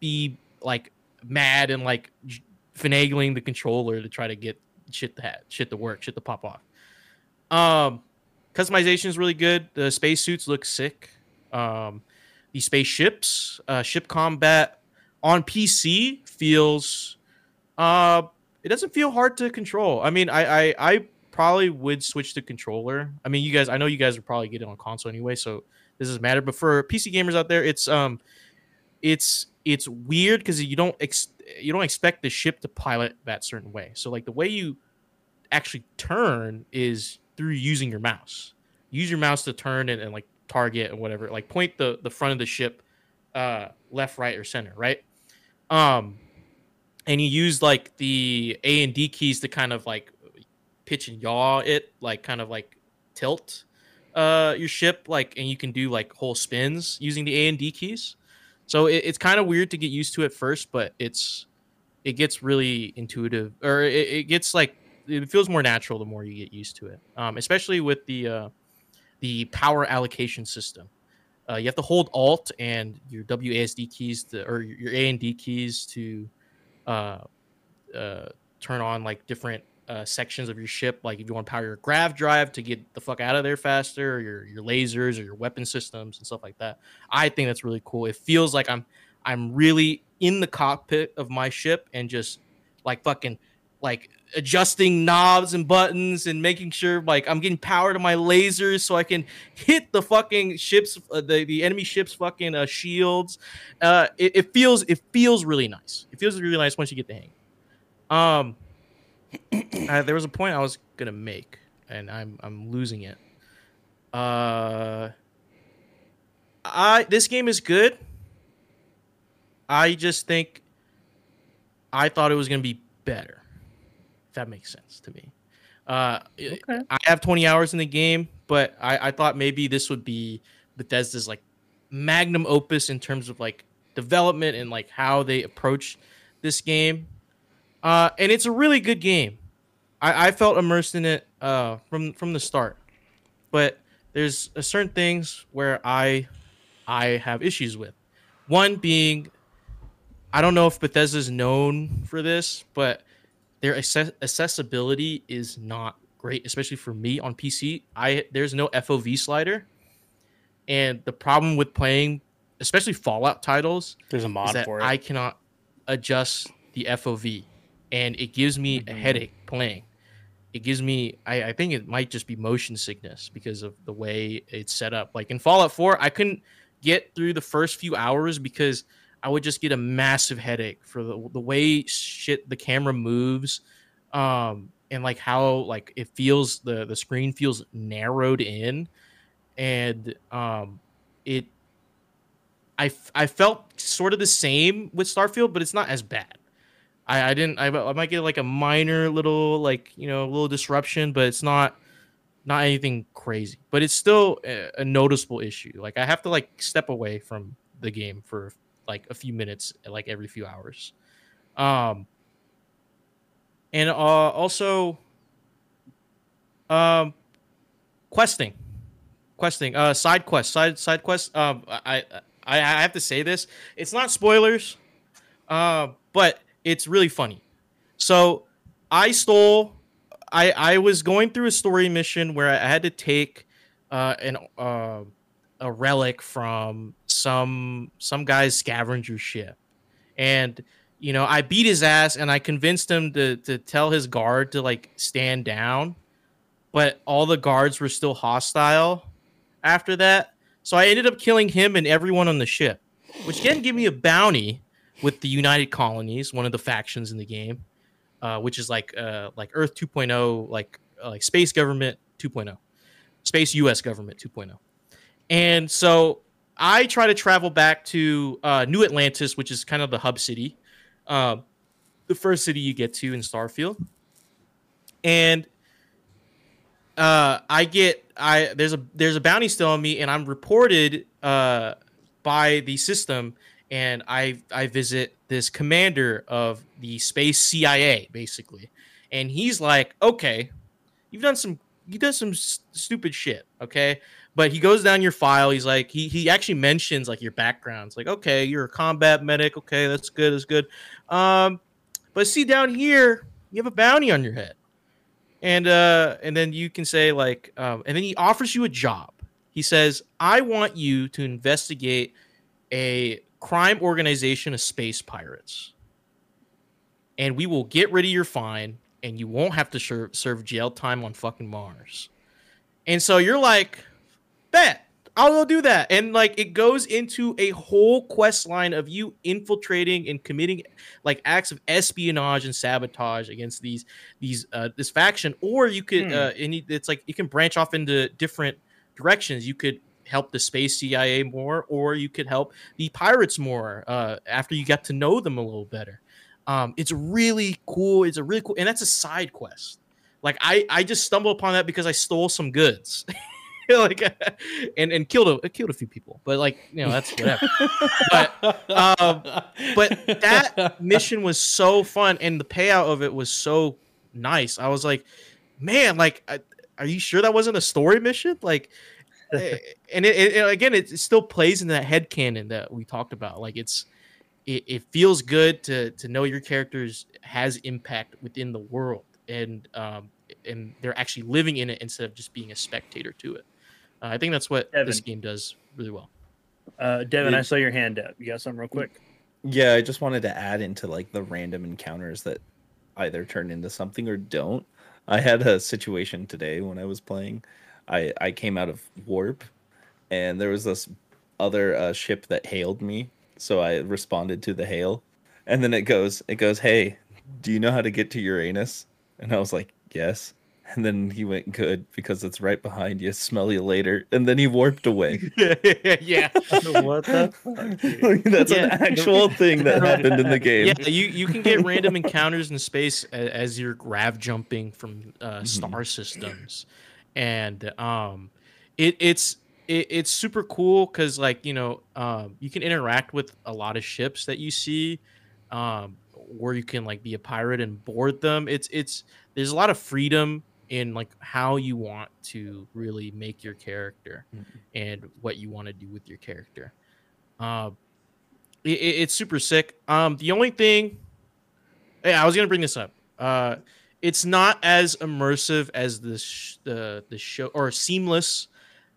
be like mad and like finagling the controller to try to get shit to ha- shit to work, shit to pop off. Um, customization is really good. The spacesuits look sick. Um, the spaceships, uh, ship combat on PC feels, uh, it doesn't feel hard to control. I mean, I, I, I probably would switch to controller. I mean, you guys, I know you guys would probably get it on console anyway, so this doesn't matter. But for PC gamers out there, it's um, it's it's weird because you don't ex- you don't expect the ship to pilot that certain way. So like the way you actually turn is through using your mouse. Use your mouse to turn and, and like target and whatever. Like point the the front of the ship uh left, right, or center, right? Um and you use like the A and D keys to kind of like pitch and yaw it, like kind of like tilt uh your ship like and you can do like whole spins using the A and D keys. So it, it's kind of weird to get used to at first, but it's it gets really intuitive or it, it gets like it feels more natural the more you get used to it. Um, especially with the uh, the power allocation system. Uh, you have to hold Alt and your WASD keys to, or your A and D keys to uh, uh, turn on like different uh, sections of your ship. Like if you want to power your grav drive to get the fuck out of there faster, or your your lasers or your weapon systems and stuff like that. I think that's really cool. It feels like I'm I'm really in the cockpit of my ship and just like fucking like adjusting knobs and buttons and making sure like I'm getting power to my lasers so I can hit the fucking ships uh, the, the enemy ships fucking uh, shields. Uh, it, it feels it feels really nice. It feels really nice once you get the hang. Um, uh, there was a point I was gonna make and I'm I'm losing it. Uh, I this game is good. I just think I thought it was gonna be better. If that makes sense to me. Uh, I have 20 hours in the game, but I, I thought maybe this would be Bethesda's like magnum opus in terms of like development and like how they approach this game. Uh, and it's a really good game. I, I felt immersed in it uh, from from the start, but there's certain things where I I have issues with. One being, I don't know if Bethesda's known for this, but their access- accessibility is not great, especially for me on PC. I there's no FOV slider, and the problem with playing, especially Fallout titles, There's a is mod for it. I cannot adjust the FOV, and it gives me a Mm-hmm. headache playing. It gives me, I, I think it might just be motion sickness because of the way it's set up. Like in Fallout 4, I couldn't get through the first few hours because I would just get a massive headache for the, the way shit the camera moves, um, and like how like it feels the the screen feels narrowed in, and um, it I felt sort of the same with Starfield, but it's not as bad. I, I didn't I, I might get like a minor little like you know little disruption, but it's not not anything crazy. But it's still a, a noticeable issue. Like I have to like step away from the game for like a few minutes, like every few hours. Um, and uh, also, um, questing, questing, uh, side quest, side side quest. Um, I I, I have to say this. It's not spoilers, uh, but it's really funny. So I stole. I I was going through a story mission where I had to take uh, an uh, a relic from some some guy's scavenger ship, and you know I beat his ass and I convinced him to to tell his guard to like stand down, but all the guards were still hostile after that. So I ended up killing him and everyone on the ship, which didn't give me a bounty with the United Colonies, one of the factions in the game, uh, which is like uh, like Earth 2.0, like uh, like space government 2.0, space U.S. government 2.0. And so I try to travel back to uh, New Atlantis, which is kind of the hub city, uh, the first city you get to in Starfield, and uh, I get I there's a there's a bounty still on me, and I'm reported by the system, and I I visit this commander of the space CIA basically, and he's like, okay, you've done some you've done some s- stupid shit, okay. But he goes down your file. He's like, he he actually mentions like your background. It's like, okay, you're a combat medic. Okay, that's good. That's good. Um, but see down here, you have a bounty on your head and uh and then you can say like um and then he offers you a job he says i want you to investigate a crime organization of space pirates and we will get rid of your fine and you won't have to serve, serve jail time on fucking mars and so you're like bet I'll go do that. And like it goes into a whole quest line of you infiltrating and committing like acts of espionage and sabotage against these these uh this faction. Or you could Hmm. uh and it's like you can branch off into different directions. You could help the space CIA more, or you could help the pirates more uh after you get to know them a little better. Um it's really cool. It's a really cool and that's a side quest. Like I I just stumbled upon that because I stole some goods. like and and killed a killed a few people but like you know that's whatever but um but that mission was so fun and the payout of it was so nice i was like man like I, are you sure that wasn't a story mission like and it, it again it, it still plays in that head canon that we talked about like it's it, it feels good to to know your characters has impact within the world and um and they're actually living in it instead of just being a spectator to it uh, i think that's what this game does really well Uh, Devin, Yeah. I saw your hand up. You got something real quick? Yeah, I just wanted to add into like the random encounters that either turn into something or don't. I had a situation today when I was playing. I I came out of warp, and there was this other uh, ship that hailed me, so I responded to the hail, and then it goes it goes, "Hey, do you know how to get to Uranus?" And I was like, "Yes." And then he went, "Good, because it's right behind you. Smell you later." And then he warped away. yeah what the fuck? dude? That's Yeah. an actual thing that happened in the game. Yeah, you, you can get random encounters in space as, as you're grav jumping from uh, star systems, and um, it it's it, it's super cool because like you know um, you can interact with a lot of ships that you see, um, or you can like be a pirate and board them. It's it's there's a lot of freedom in like how you want to really make your character and what you want to do with your character. Uh, it- it's super sick. Um, the only thing, yeah, I was gonna bring this up. Uh, it's not as immersive as the sh- the the show or seamless,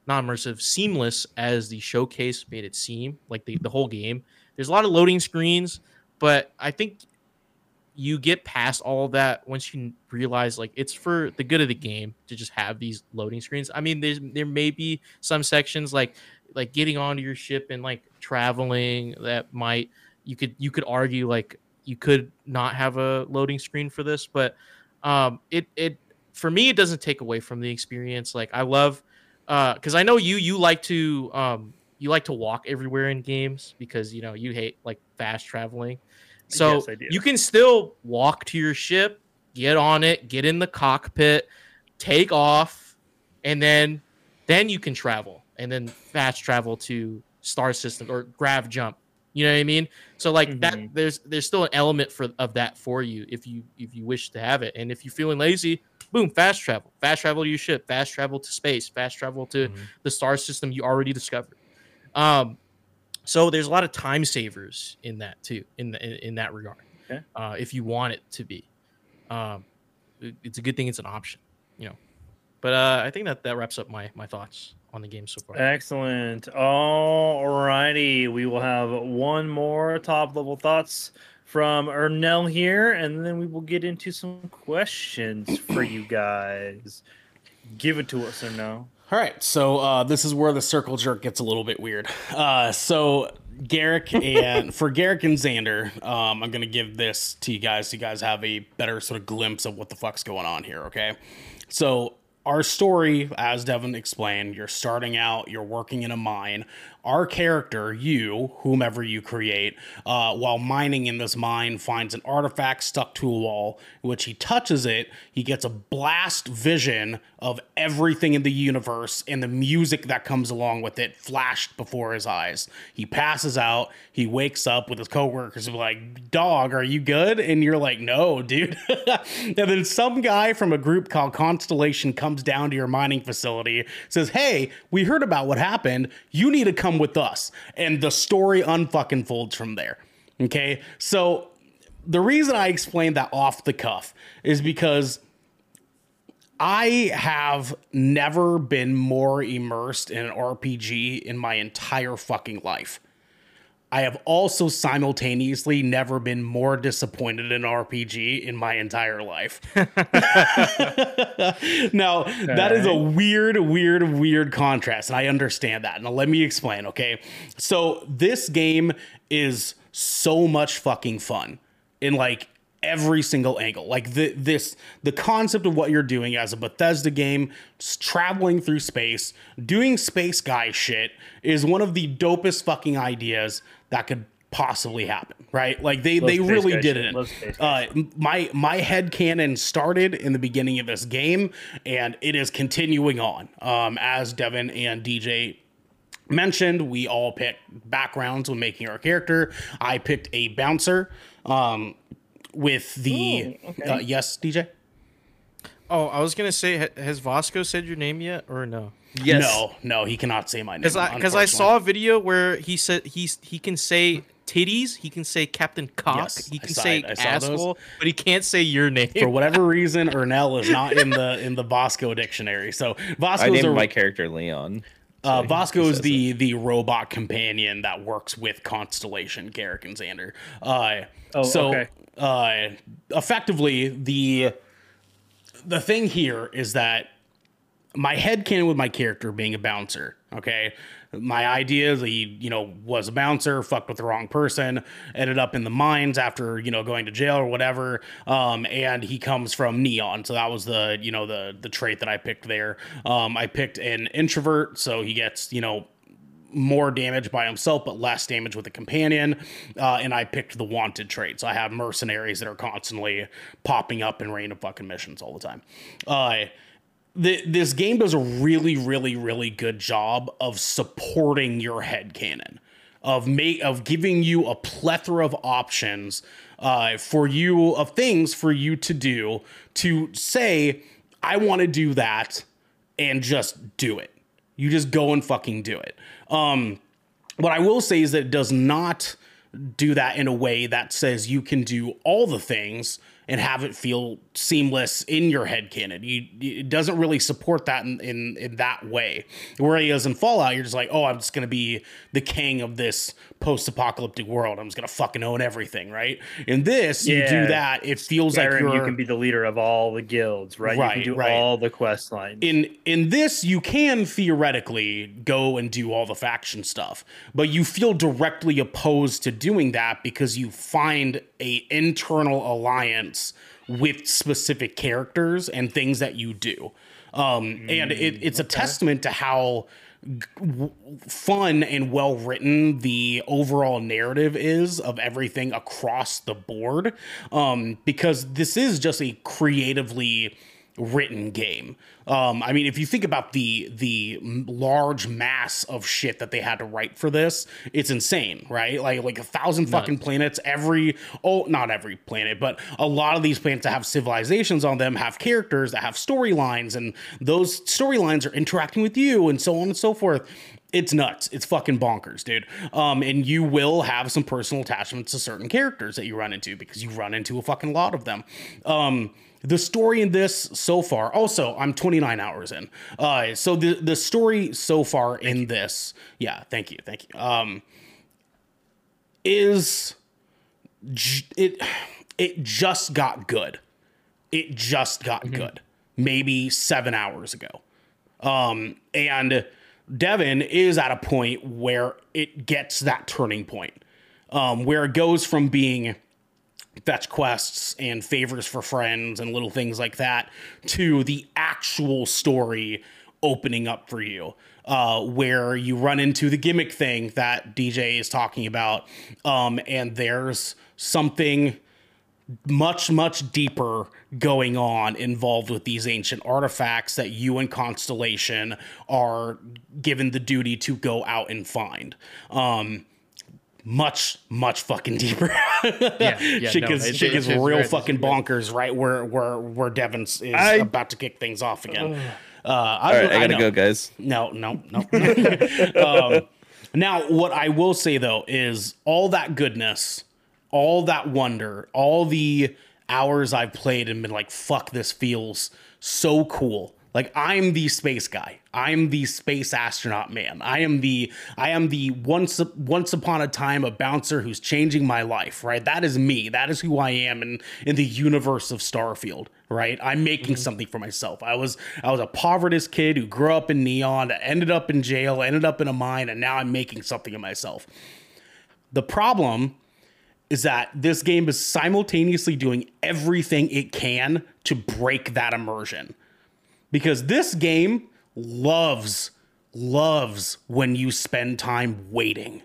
not immersive, seamless as the showcase made it seem. Like the the whole game, there's a lot of loading screens, but I think you get past all that once you realize like it's for the good of the game to just have these loading screens. I mean, there's there may be some sections like like getting onto your ship and like traveling that might you could you could argue like you could not have a loading screen for this, but um it it for me it doesn't take away from the experience. Like I love uh because I know you you like to um you like to walk everywhere in games because you know you hate like fast traveling. So Yes, you can still walk to your ship, get on it, get in the cockpit, take off, and then then you can travel and then fast travel to star system or grav jump. You know what I mean? So like that Mhm. there's there's still an element for of that for you if you if you wish to have it. And if you're feeling lazy, boom, fast travel. Fast travel to your ship, fast travel to space, fast travel to Mhm. the star system you already discovered. Um so there's a lot of time savers in that too, in the, in, in that regard. Okay. Uh, if you want it to be, um, it- it's a good thing it's an option, you know. But uh, I think that that wraps up my my thoughts on the game so far. Excellent. All righty. We will have one more top level thoughts from Ernell here, and then we will get into some questions for you guys. Give it to us, Ernell. All right, so uh, this is where the circle jerk gets a little bit weird. Uh, so Garrick and for Garrick and Xander, um, I'm gonna give this to you guys. So you guys have a better sort of glimpse of what the fuck's going on here. Okay, so our story, as Devin explained, you're starting out, you're working in a mine. Our character, you, whomever you create, uh, while mining in this mine, finds an artifact stuck to a wall. Which he touches it, he gets a blast vision of everything in the universe and the music that comes along with it flashed before his eyes. He passes out. He wakes up with his coworkers and like, "Dog, are you good?" And you're like, "No, dude." and then some guy from a group called Constellation comes down to your mining facility, says, "Hey, we heard about what happened. You need to come with us." And the story unfucking folds from there. Okay, so the reason I explained that off the cuff is because I have never been more immersed in an RPG in my entire fucking life. I have also simultaneously never been more disappointed in RPG in my entire life. now, that is a weird, weird, weird contrast, and I understand that. Now, let me explain, okay? So, this game is so much fucking fun in like every single angle. Like the this the concept of what you're doing as a Bethesda game, traveling through space, doing space guy shit is one of the dopest fucking ideas that could possibly happen, right? Like they they really did it. Uh, my my head canon started in the beginning of this game and it is continuing on. Um as Devin and DJ mentioned, we all picked backgrounds when making our character. I picked a bouncer um, with the Ooh, okay. uh, yes, DJ. Oh, I was gonna say, has Vasco said your name yet, or no? Yes. No, no, he cannot say my name. Because I I saw a video where he said he's he can say titties, he can say Captain Cock, Yes, he can saw say it. I saw those. asshole, but he can't say your name. for whatever reason, Ernell is not in the in the Vasco dictionary. So I Vasco's named a, my character Leon. uh, he- Vasco is says the the robot companion that works with Constellation, Garrick and Xander. Uh, Oh, so okay. Uh, effectively the the thing here is that my head canon with my character being a bouncer. Okay. My idea that he, you know, was a bouncer, fucked with the wrong person, ended up in the mines after, you know, going to jail or whatever. Um, and he comes from Neon. So that was the, you know, the the trait that I picked there. Um, I picked an introvert, so he gets, you know, more damage by himself, but less damage with a companion. Uh, and I picked the wanted trait. So I have mercenaries that are constantly popping up in random fucking missions all the time. Uh, this game does a really, really, really good job of supporting your head canon, of make of giving you a plethora of options uh, for you of things for you to do to say, I want to do that, and just do it. You just go and fucking do it. Um, what I will say is that it does not do that in a way that says you can do all the things and have it feel seamless in your head canon. You, it doesn't really support that in, in, in that way. Whereas in Fallout, you're just like, oh, I'm just going to be the king of this post apocalyptic world. I'm just going to fucking own everything, right? In this, you do that. It feels like Skyrim, you can be the leader of all the guilds, right? Right, you can do right. all the quest lines. in in this you can theoretically go and do all the faction stuff but you feel directly opposed to doing that because you find a internal alliance with specific characters and things that you do um, and it, it's a testament to how fun and well written the overall narrative is of everything across the board. Um, because this is just a creatively written game. Um, I mean, if you think about the the large mass of shit that they had to write for this, it's insane, right? Like like a thousand fucking planets. Every oh, not every planet, but a lot of these planets that have civilizations on them have characters that have storylines, and those storylines are interacting with you, and so on and so forth. It's nuts. It's fucking bonkers, dude. Um, and you will have some personal attachments to certain characters that you run into because you run into a fucking lot of them. Um, the story in this so far also i'm 29 hours in. Uh so the the story so far in this yeah thank you thank you. Um is it it just got good. It just got good maybe seven hours ago. Um and devin is at a point where it gets that turning point um where it goes from being fetch quests and favors for friends and little things like that to the actual story opening up for you uh, where you run into the gimmick thing that dj is talking about um, and there's something much much deeper going on involved with these ancient artifacts that you and constellation are given the duty to go out and find. Um much much fucking deeper yeah, shit no, gets, it- shit it- gets it's real very- fucking bonkers right where where where Devin's is I- about to kick things off again. Uh, I, All right, I gotta know. go, guys. No, no, no. um, now, what I will say though is all that goodness, all that wonder, all the hours I've played and been like, "Fuck, this feels so cool." Like I'm the space guy. I'm the space astronaut man. I am the I am the once once upon a time a bouncer who's changing my life, right? That is me. That is who I am in in the universe of Starfield, right? I'm making mm-hmm. something for myself. I was I was a poverty kid who grew up in Neon, ended up in jail, ended up in a mine, and now I'm making something of myself. The problem is that this game is simultaneously doing everything it can to break that immersion because this game loves loves when you spend time waiting.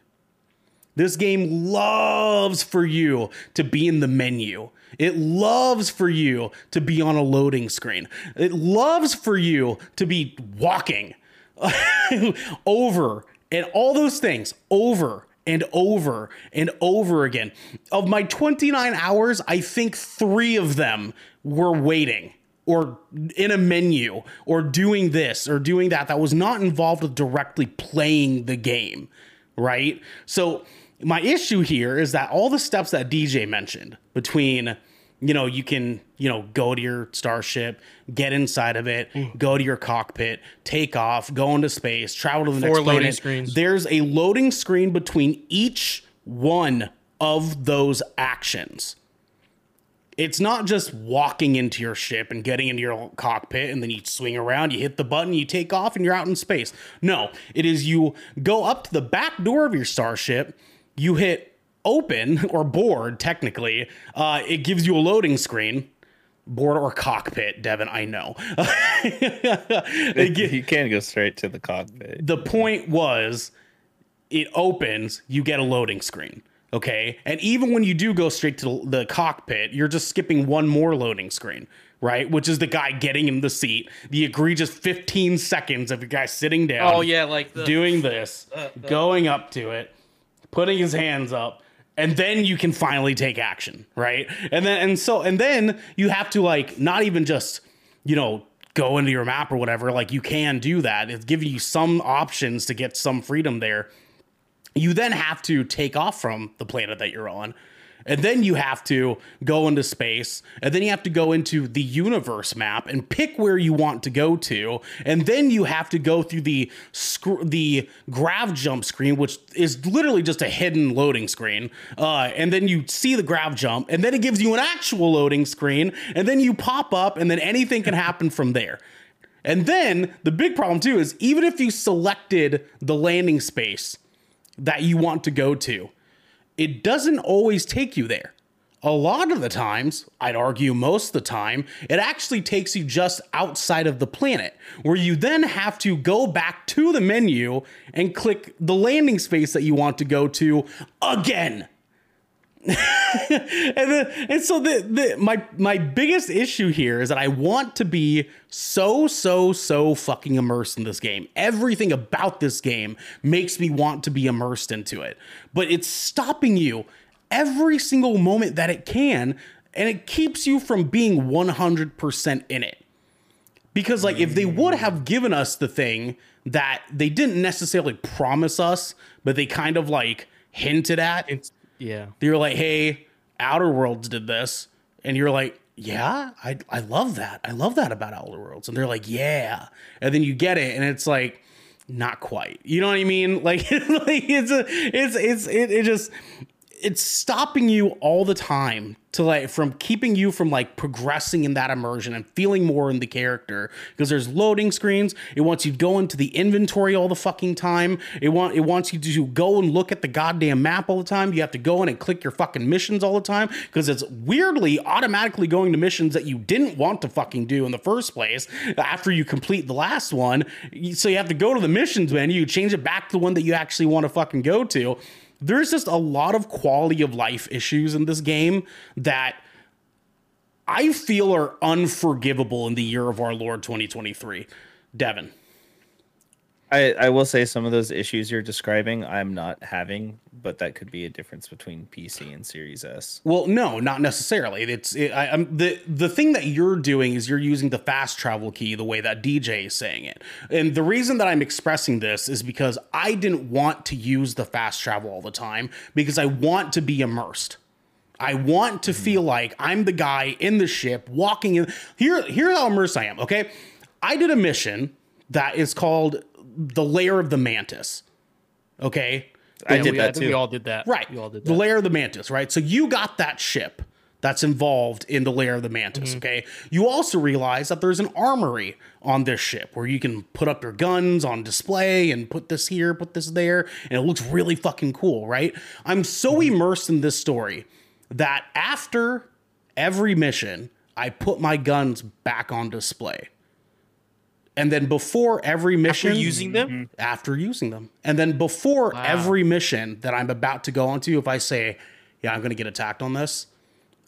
This game loves for you to be in the menu. It loves for you to be on a loading screen. It loves for you to be walking over and all those things over and over and over again. Of my 29 hours, I think three of them were waiting or in a menu or doing this or doing that that was not involved with directly playing the game, right? So my issue here is that all the steps that DJ mentioned between you know, you can, you know, go to your starship, get inside of it, mm. go to your cockpit, take off, go into space, travel to the Four next loading planet. screens. There's a loading screen between each one of those actions. It's not just walking into your ship and getting into your cockpit and then you swing around, you hit the button, you take off, and you're out in space. No, it is you go up to the back door of your starship, you hit open or board, technically. Uh, it gives you a loading screen. Board or cockpit, Devin, I know. You can't go straight to the cockpit. the point was it opens, you get a loading screen. Okay. And even when you do go straight to the cockpit, you're just skipping one more loading screen, right? Which is the guy getting in the seat, the egregious 15 seconds of your guy sitting down. Oh yeah, like the Doing this, going up to it, putting his hands up. And then you can finally take action, right? And then and so and then you have to like not even just, you know, go into your map or whatever. Like you can do that. It's giving you some options to get some freedom there you then have to take off from the planet that you're on and then you have to go into space and then you have to go into the universe map and pick where you want to go to and then you have to go through the sc- the grav jump screen which is literally just a hidden loading screen uh, and then you see the grav jump and then it gives you an actual loading screen and then you pop up and then anything can happen from there. And then the big problem too is even if you selected the landing space that you want to go to, it doesn't always take you there. A lot of the times, I'd argue most of the time, it actually takes you just outside of the planet, where you then have to go back to the menu and click the landing space that you want to go to again. and then, and so the, the my my biggest issue here is that I want to be so so so fucking immersed in this game. Everything about this game makes me want to be immersed into it, but it's stopping you every single moment that it can, and it keeps you from being 100% in it. Because like if they would have given us the thing that they didn't necessarily promise us, but they kind of like hinted at, it's yeah. they were like, "Hey, Outer Worlds did this," and you're like, "Yeah, I I love that. I love that about Outer Worlds." And they're like, "Yeah," and then you get it, and it's like, not quite. You know what I mean? Like, like it's a, it's it's it, it just it's stopping you all the time to like from keeping you from like progressing in that immersion and feeling more in the character. Because there's loading screens. It wants you to go into the inventory all the fucking time. It want it wants you to go and look at the goddamn map all the time. You have to go in and click your fucking missions all the time because it's weirdly automatically going to missions that you didn't want to fucking do in the first place after you complete the last one. So you have to go to the missions menu change it back to the one that you actually want to fucking go to there's just a lot of quality of life issues in this game that I feel are unforgivable in the year of our Lord 2023. Devin. I, I will say some of those issues you're describing I'm not having, but that could be a difference between PC and Series S. Well, no, not necessarily. It's it, I, I'm the the thing that you're doing is you're using the fast travel key the way that DJ is saying it, and the reason that I'm expressing this is because I didn't want to use the fast travel all the time because I want to be immersed. I want to feel mm-hmm. like I'm the guy in the ship walking in. Here, here's how immersed I am. Okay, I did a mission that is called the layer of the mantis. Okay. I Yeah, did we, that think We all did that. Right. We all did that. The that. layer of the mantis, right? So you got that ship that's involved in the layer of the mantis, Mm-hmm. okay? You also realize that there's an armory on this ship where you can put up your guns on display and put this here, put this there, and it looks really fucking cool, right? I'm so Mm-hmm. immersed in this story that after every mission, I put my guns back on display. And then before every mission, After using them? Mhm. after using them. And then before every mission that I'm about to go onto, if I say, yeah, I'm going to get attacked on this,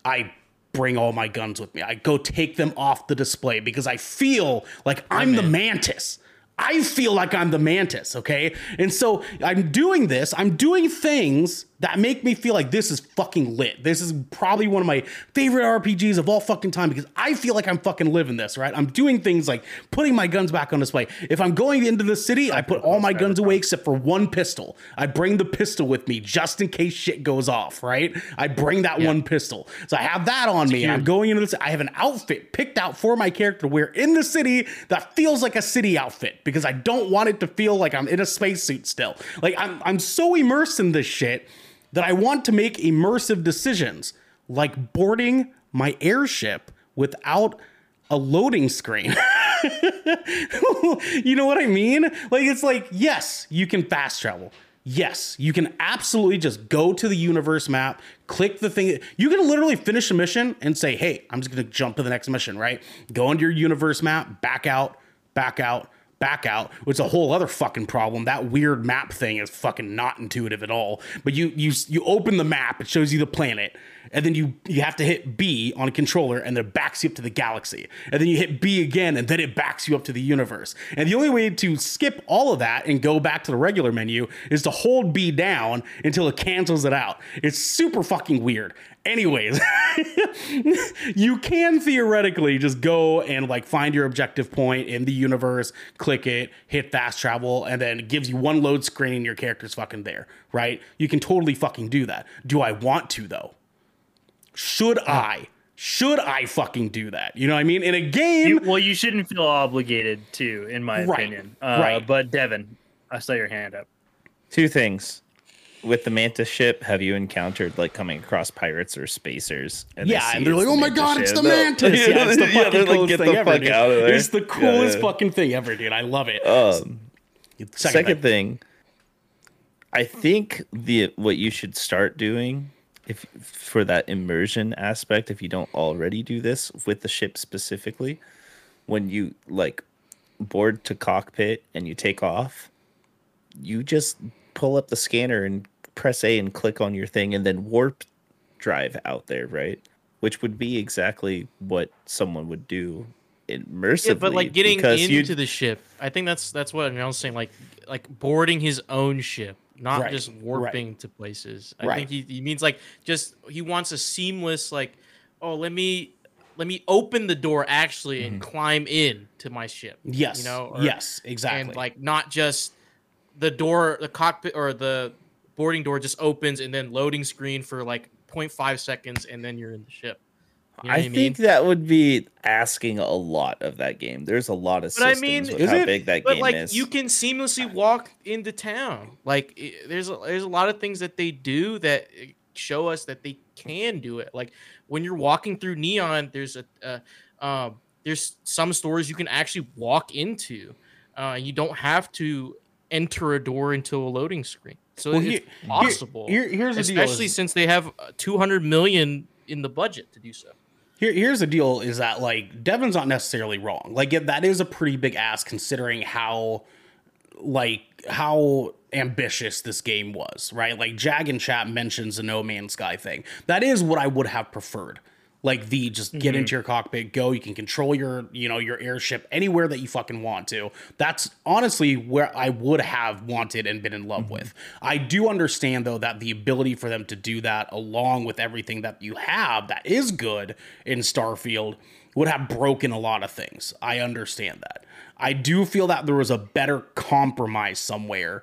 I bring all my guns with me. I go take them off the display because I feel like I'm the mantis. I feel like I'm the mantis, okay? And so I'm doing this, I'm doing things that make me feel like this is fucking lit. This is probably one of my favorite RPGs of all fucking time because I feel like I'm fucking living this, right? I'm doing things like putting my guns back on display. If I'm going into the city, I put all my guns away except for one pistol. I bring the pistol with me just in case shit goes off, right? I bring that one pistol. So I have that on me. and I'm going into this. I have an outfit picked out for my character to wear in the city that feels like a city outfit because I don't want it to feel like I'm in a spacesuit still. Like I'm I'm so immersed in this shit that I want to make immersive decisions like boarding my airship without a loading screen. you know what I mean? Like it's like yes, you can fast travel. Yes, you can absolutely just go to the universe map, click the thing. You can literally finish a mission and say, "Hey, I'm just going to jump to the next mission." Right? Go into your universe map, back out, back out, back out, which is a whole other fucking problem. That weird map thing is fucking not intuitive at all. But you you you open the map, it shows you the planet, and then you you have to hit B on a controller, and it backs you up to the galaxy, and then you hit B again, and then it backs you up to the universe. And the only way to skip all of that and go back to the regular menu is to hold B down until it cancels it out. It's super fucking weird. Anyways, you can theoretically just go and like find your objective point in the universe, click it, hit fast travel, and then it gives you one load screen and your character's fucking there, right? You can totally fucking do that. Do I want to though? Should I? Should I fucking do that? You know what I mean? In a game, You, well, you shouldn't feel obligated to, in my Right, opinion. Uh, right. But Devin, I saw your hand up. Two things. With the Mantis ship, have you encountered like coming across pirates or spacers? And they yeah, see and they're like, "Oh my god, it's the No. mantis!" Yeah, it's the Yeah, fucking they're like, coolest "Get thing the ever, fuck dude. out of there." It's the coolest yeah. fucking thing ever, dude. I love it. Um, Second, second thing. thing, I think the what you should start doing if for that immersion aspect, if you don't already do this with the ship specifically, when you like board to cockpit and you take off, you just pull up the scanner and press A and click on your thing and then warp drive out there, right? Which would be exactly what someone would do immersively. Yeah, but like getting into you'd- the ship, I think that's that's what I was saying. Like like boarding his own ship, not Right, just right. warping to places. I Right. think he, he means like just he wants a seamless like, oh let me let me open the door actually and mm-hmm. climb in to my ship. Yes. you know. or- yes. Exactly. and like not just the door, the cockpit or the boarding door just opens and then loading screen for like 0.5 seconds and then you're in the ship. You know I what mean? think that would be asking a lot of that game. There's a lot of But I mean, with is how it? big that but game like is. you can seamlessly walk into town. Like i there's a, there's a lot of things that they do that uh, show us that they can do it. Like when you're walking through Neon, there's a uh, um, there's some stores you can actually walk into. Uh, you don't have to enter a door into a loading screen. So Well, it's here- possible. here- here's the deal especially since they have uh, 200 million in the budget to do so. Here, here's the deal: is that like Devin's not necessarily wrong. Like that is a pretty big ask considering how, like how ambitious this game was, right? Like Jag and Chat mentions the No Man's Sky thing. That is what I would have preferred. Like the just get mm-hmm. into your cockpit, go. You can control your, you know, your airship anywhere that you fucking want to. That's honestly where I would have wanted and been in love mm-hmm. with. I do understand though that the ability for them to do that, along with everything that you have that is good in Starfield, would have broken a lot of things. I understand that. I do feel that there was a better compromise somewhere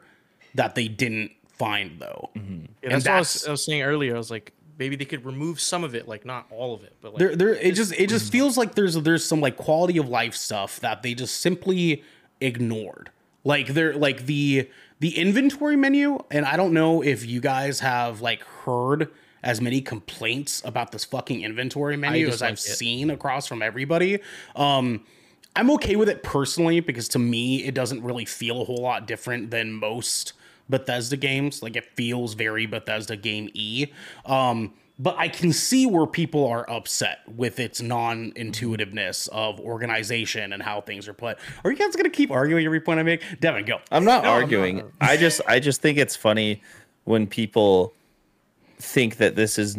that they didn't find though. Mm-hmm. Yeah, And that's, what I was, I was saying earlier. I was like, maybe they could remove some of it, like not all of it, but like there there it just it just feels like there's there's some like quality of life stuff that they just simply ignored like they're like the the inventory menu and i don't know if you guys have like heard as many complaints about this fucking inventory menu as i've it. seen across from everybody um i'm okay with it personally because to me it doesn't really feel a whole lot different than most bethesda games like it feels very bethesda game e um but I can see where people are upset with its non-intuitiveness of organization and how things are put. Are you guys gonna keep arguing every point I make? Devin, go. I'm not No, I'm arguing. not. I just I just think it's funny when people think that this is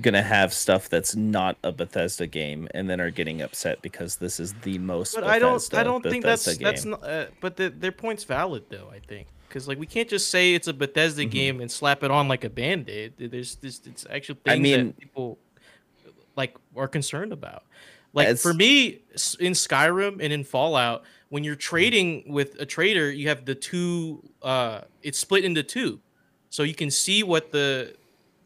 gonna have stuff that's not a Bethesda game and then are getting upset because this is the most. But I don't. I don't think that's Bethesda that's not. Uh, but the, their point's valid though. I think because like we can't just say it's a Bethesda Mm-hmm. game and slap it on like a band aid. There's this. It's actual things I mean- that people like are concerned about. Like for me, in Skyrim and in Fallout, when you're trading with a trader, you have the two. Uh, it's split into two, so you can see what the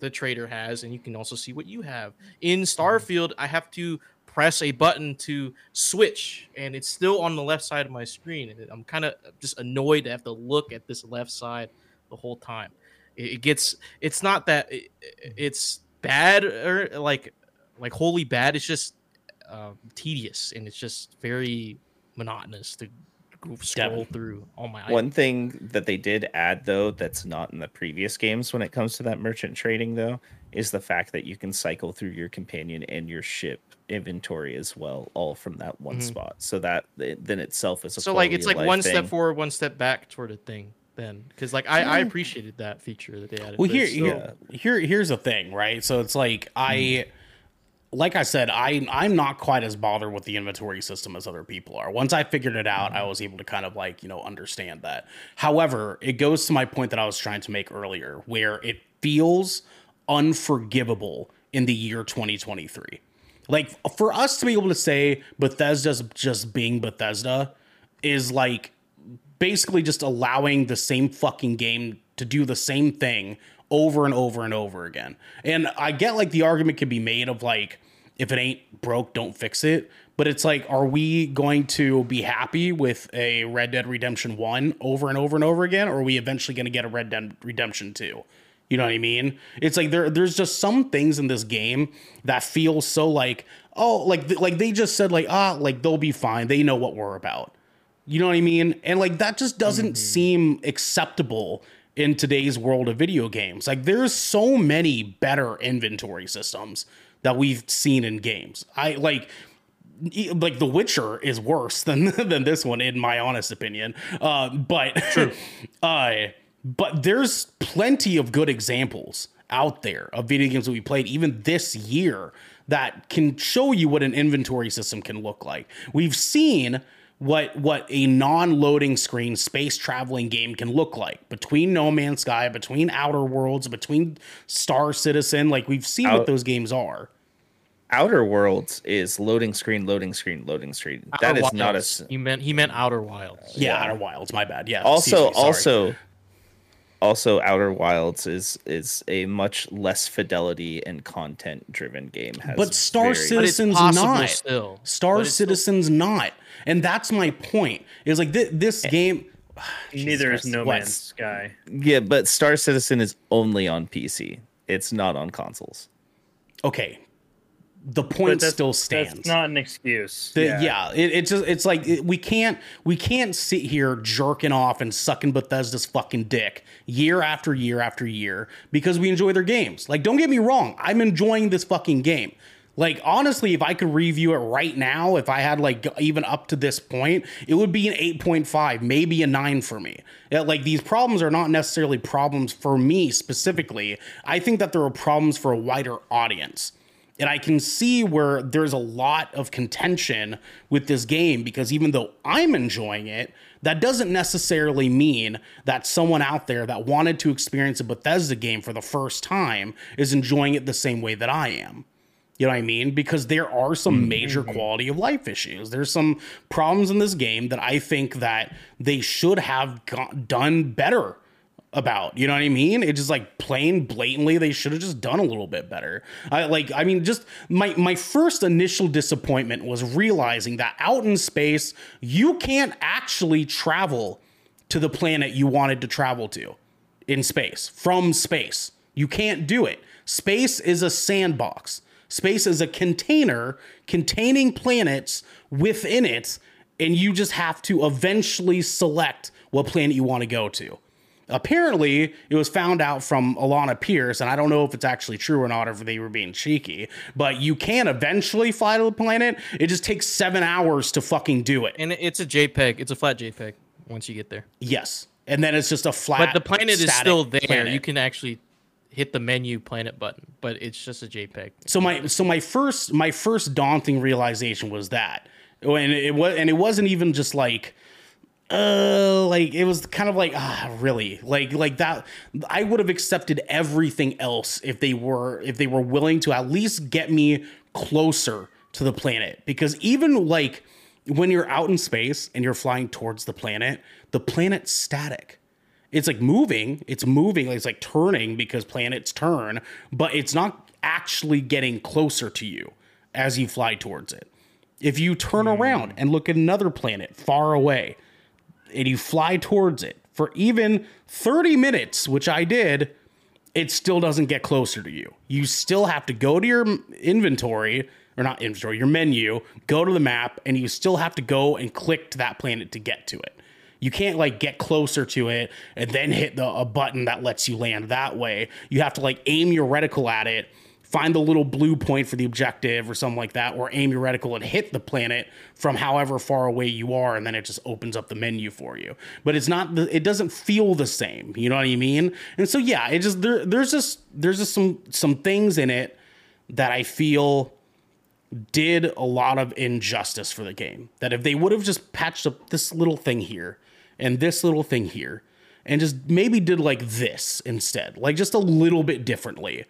the trader has, and you can also see what you have. In Starfield, I have to press a button to switch, and it's still on the left side of my screen, and I'm kind of just annoyed to have to look at this left side the whole time. It, gets. It's not that it, it's bad or like like wholly bad. It's just uh, tedious, and it's just very monotonous to scroll through all my One thing that they did add though that's not in the previous games when it comes to that merchant trading though is the fact that you can cycle through your companion and your ship inventory as well all from that one Mhm. spot. So that then itself is a so like it's like one step forward one step back sort of thing then because like I, I appreciated that feature that they added Well, here, still- here, here, here's the thing, right? So it's like I, like I said, I, I'm not quite as bothered with the inventory system as other people are. Once I figured it out, I was able to kind of like you know understand that. However, it goes to my point that I was trying to make earlier, where it feels unforgivable in the year 2023. Like for us to be able to say Bethesda's just being Bethesda is like basically just allowing the same fucking game to do the same thing over and over and over again. And I get like the argument could be made of like if it ain't broke, don't fix it. But it's like, are we going to be happy with a Red Dead Redemption 1 over and over and over again? Or are we eventually going to get a Red Dead Redemption 2? You know what I mean? It's like there there's just some things in this game that feel so like, oh, like like they just said like, ah, like they'll be fine. They know what we're about. You know what I mean? And like that just doesn't seem acceptable in today's world of video games. Like there's so many better inventory systems that we've seen in games. I like like The Witcher is worse than than this one in my honest opinion. Uh, but True. uh, but there's plenty of good examples out there of video games that we played even this year that can show you what an inventory system can look like. We've seen what what a non-loading screen space traveling game can look like between No Man's Sky, between Outer Worlds, between Star Citizen. Like we've seen what those games are. Outer Worlds is loading screen, loading screen, loading screen. That Outer is not a Wilds. he meant he meant outer wilds Yeah, Outer Wilds. My bad. Yeah. also me, also also outer wilds is is a much less fidelity and content driven game has But Star very- Citizen's possible not. still Star But it's still- Citizen's not, and that's my point. Is like thi- this eh, game. Neither is No what? Man's Sky. yeah but star citizen is only on pc it's not on consoles Okay, the point still stands. That's not an excuse. The- yeah, it, it's just it's like it- we can't we can't sit here jerking off and sucking Bethesda's fucking dick year after year after year because we enjoy their games. Like, don't get me wrong, I'm enjoying this fucking game. Like, honestly, if I could review it right now, if I had like even up to this point, it would be an 8.5, maybe a 9 for me. Yeah, like, these problems are not necessarily problems for me specifically. I think that there are problems for a wider audience. And I can see where there's a lot of contention with this game because even though I'm enjoying it, that doesn't necessarily mean that someone out there that wanted to experience a Bethesda game for the first time is enjoying it the same way that I am. You know what I mean? Because there are some mm-hmm. major quality of life issues. There's some problems in this game that I think that they should have got, done better about. You know what I mean? It's just like plain blatantly they should have just done a little bit better. I like I mean just my my first initial disappointment was realizing that out in space you can't actually travel to the planet you wanted to travel to in space from space. You can't do it. Space is a sandbox. Space is a container containing planets within it and you just have to eventually select what planet you want to go to. Apparently, it was found out from Alana Pierce, and I don't know if it's actually true or not, or if they were being cheeky, but you can eventually fly to the planet. It just takes seven hours to fucking do it. And it's a JPEG. It's a flat JPEG once you get there. Yes. And then it's just a flat. But the planet is still there. planet. You can actually hit the menu planet button, but it's just a JPEG. so my so my first my first daunting realization was that and it was and it wasn't even just like uh like it was kind of like ah really. Like like that i would have accepted everything else if they were if they were willing to at least get me closer to the planet. Because even like when you're out in space and you're flying towards the planet the planet's static. It's like moving. It's moving. It's like turning because planets turn but it's not actually getting closer to you as you fly towards it. If you turn around and look at another planet far away and you fly towards it for even 30 minutes which i did it still doesn't get closer to you you still have to go to your inventory or not inventory your menu go to the map and you still have to go and click to that planet to get to it you can't like get closer to it and then hit the a button that lets you land that way. You have to like aim your reticle at it, find the little blue point for the objective or something like that, or aim your reticle and hit the planet from however far away you are, and then it just opens up the menu for you. But it's not the, it doesn't feel the same. You know what I mean? And so yeah, it just there, there's just there's just some some things in it that I feel did a lot of injustice for the game. That if they would have just patched up this little thing here and this little thing here and just maybe did like this instead, like just a little bit differently,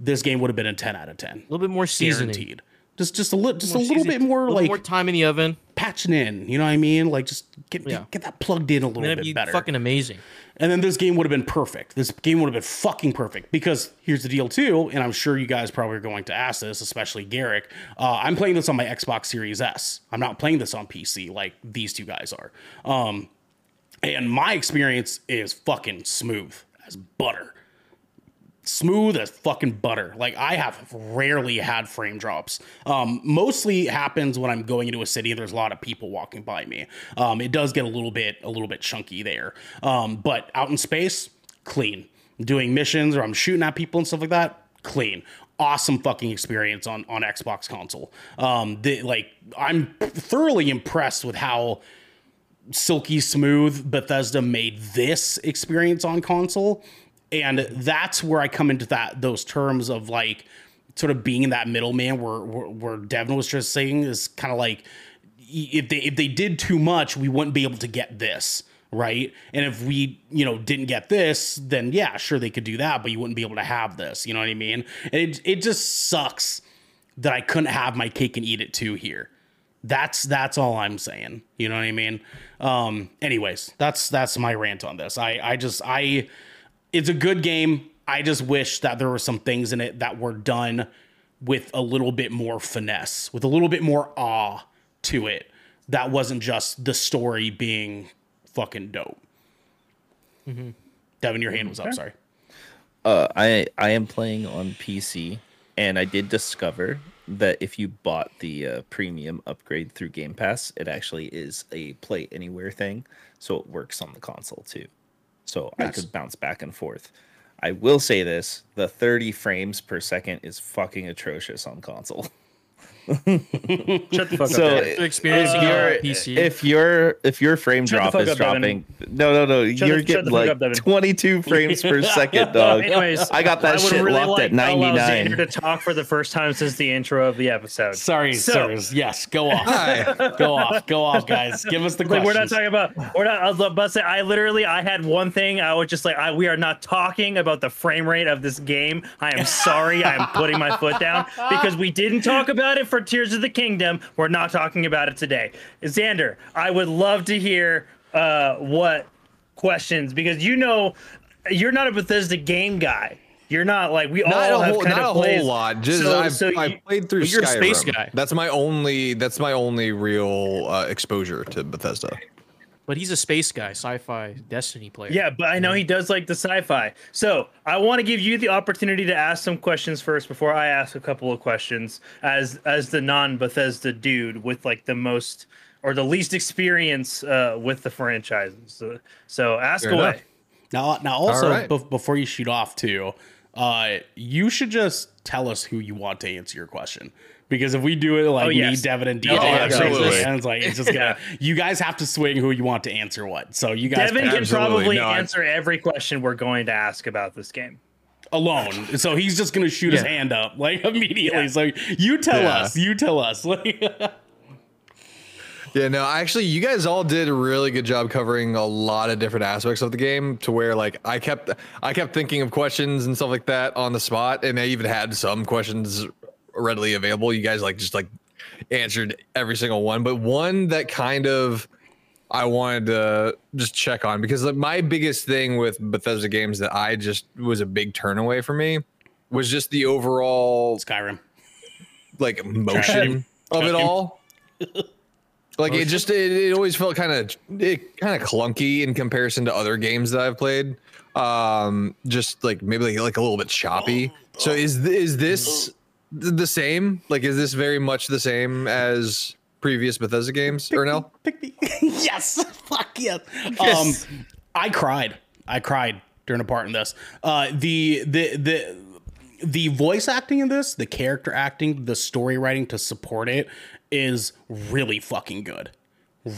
this game would have been a 10 out of 10. A little bit more seasoning. Guaranteed. Just just a little just a little seasoning, bit more little like more time in the oven. patching in, you know what I mean? Like just get Yeah. get, that plugged in a little bit be better. fucking amazing. And then this game would have been perfect. This game would have been fucking perfect because here's the deal too, and I'm sure you guys probably are going to ask this, especially Garrick. Uh, I'm playing this on my Xbox Series S. I'm not playing this on PC like these two guys are. Um, and my experience is fucking smooth as butter. Smooth as fucking butter. Like I have rarely had frame drops. Um, mostly happens when I'm going into a city and there's a lot of people walking by me. Um, it does get a little bit a little bit chunky there. Um, but out in space, clean. Doing missions or I'm shooting at people and stuff like that, clean. Awesome fucking experience on on Xbox console. Um, the, like I'm thoroughly impressed with how silky smooth Bethesda made this experience on console. And that's where I come into that those terms of like sort of being in that middleman where where, where Devin was just saying is kind of like if they if they did too much, we wouldn't be able to get this. Right. And if we, you know, didn't get this, then yeah, sure they could do that, but you wouldn't be able to have this. You know what I mean? And it it just sucks that I couldn't have my cake and eat it too here. That's that's all I'm saying. You know what I mean? Um anyways, that's that's my rant on this. I I just I it's a good game. I just wish that there were some things in it that were done with a little bit more finesse, with a little bit more awe to it. That wasn't just the story being fucking dope. Devin, your hand was up. Sorry. Uh, I I am playing on PC, and I did discover that if you bought the uh, premium upgrade through Game Pass, it actually is a play anywhere thing, so it works on the console too. So I could bounce back and forth. I will say this: the 30 frames per second is fucking atrocious on console. Shut the fuck So, up. it- Danny. experiencing if it your PC. if your if your frame Shut drop is up, Devin. dropping, no, no, no, Shut you're the- getting like up, 22 frames per second, dog. Anyways, I got that I shit really locked like at to allow 99. Xander to talk for the first time since the intro of the episode. Sorry, So- sirs. Yes, go off. Go off. Go off, guys. Give us the Like, questions. we're not talking about. We're not. I was about to say. I literally. I had one thing. I was just like. I, we are not talking about the frame rate of this game. I am sorry. I am putting my foot down because we didn't talk about it for Tears of the Kingdom. We're not talking about it today. Xander, I would love to hear uh, what questions because you know you're not a Bethesda game guy. You're not like we Not all a have whole, kind not of a plays- whole lot. Just So- I've, so I've played through But you're a space guy. That's my only. That's my only real uh, exposure to Bethesda. But he's a space guy, sci-fi Destiny player. Yeah, but I know he does like the sci-fi. So I want to give you the opportunity to ask some questions first before I ask a couple of questions as as the non-Bethesda dude with like the most or the least experience uh, with the franchises. So, so ask Fair away. enough. Now, now also All right. bef- before you shoot off too, uh, you should just tell us who you want to answer your question. Because if we do it like Oh, me. Devin, and DJ, Oh, and absolutely. and it's like it's just gonna. You guys have to swing who you want to answer what. So you guys Devin can Absolutely. probably No, I- answer every question we're going to ask about this game. alone. So he's just gonna shoot his hand up like immediately. Yeah. So you tell Yeah. us. You tell us. Like, Yeah, no, actually, you guys all did a really good job covering a lot of different aspects of the game. To where like I kept, I kept thinking of questions and stuff like that on the spot, and I even had some questions readily available. You guys like just like answered every single one, but one that kind of I wanted to just check on because like, my biggest thing with Bethesda games that I just was a big turn away for me was just the overall Skyrim. like motion of it all. Like it just it, it always felt kind of it kind of clunky in comparison to other games that I've played. Um, just like maybe like, like a little bit choppy. So is is this th- the same? Like is this very much the same as previous Bethesda games? Or no? Pick me. yes. Fuck yes. Um, I cried. I cried during a part in this. Uh, the the the the voice acting in this, the character acting, the story writing to support it is really fucking good.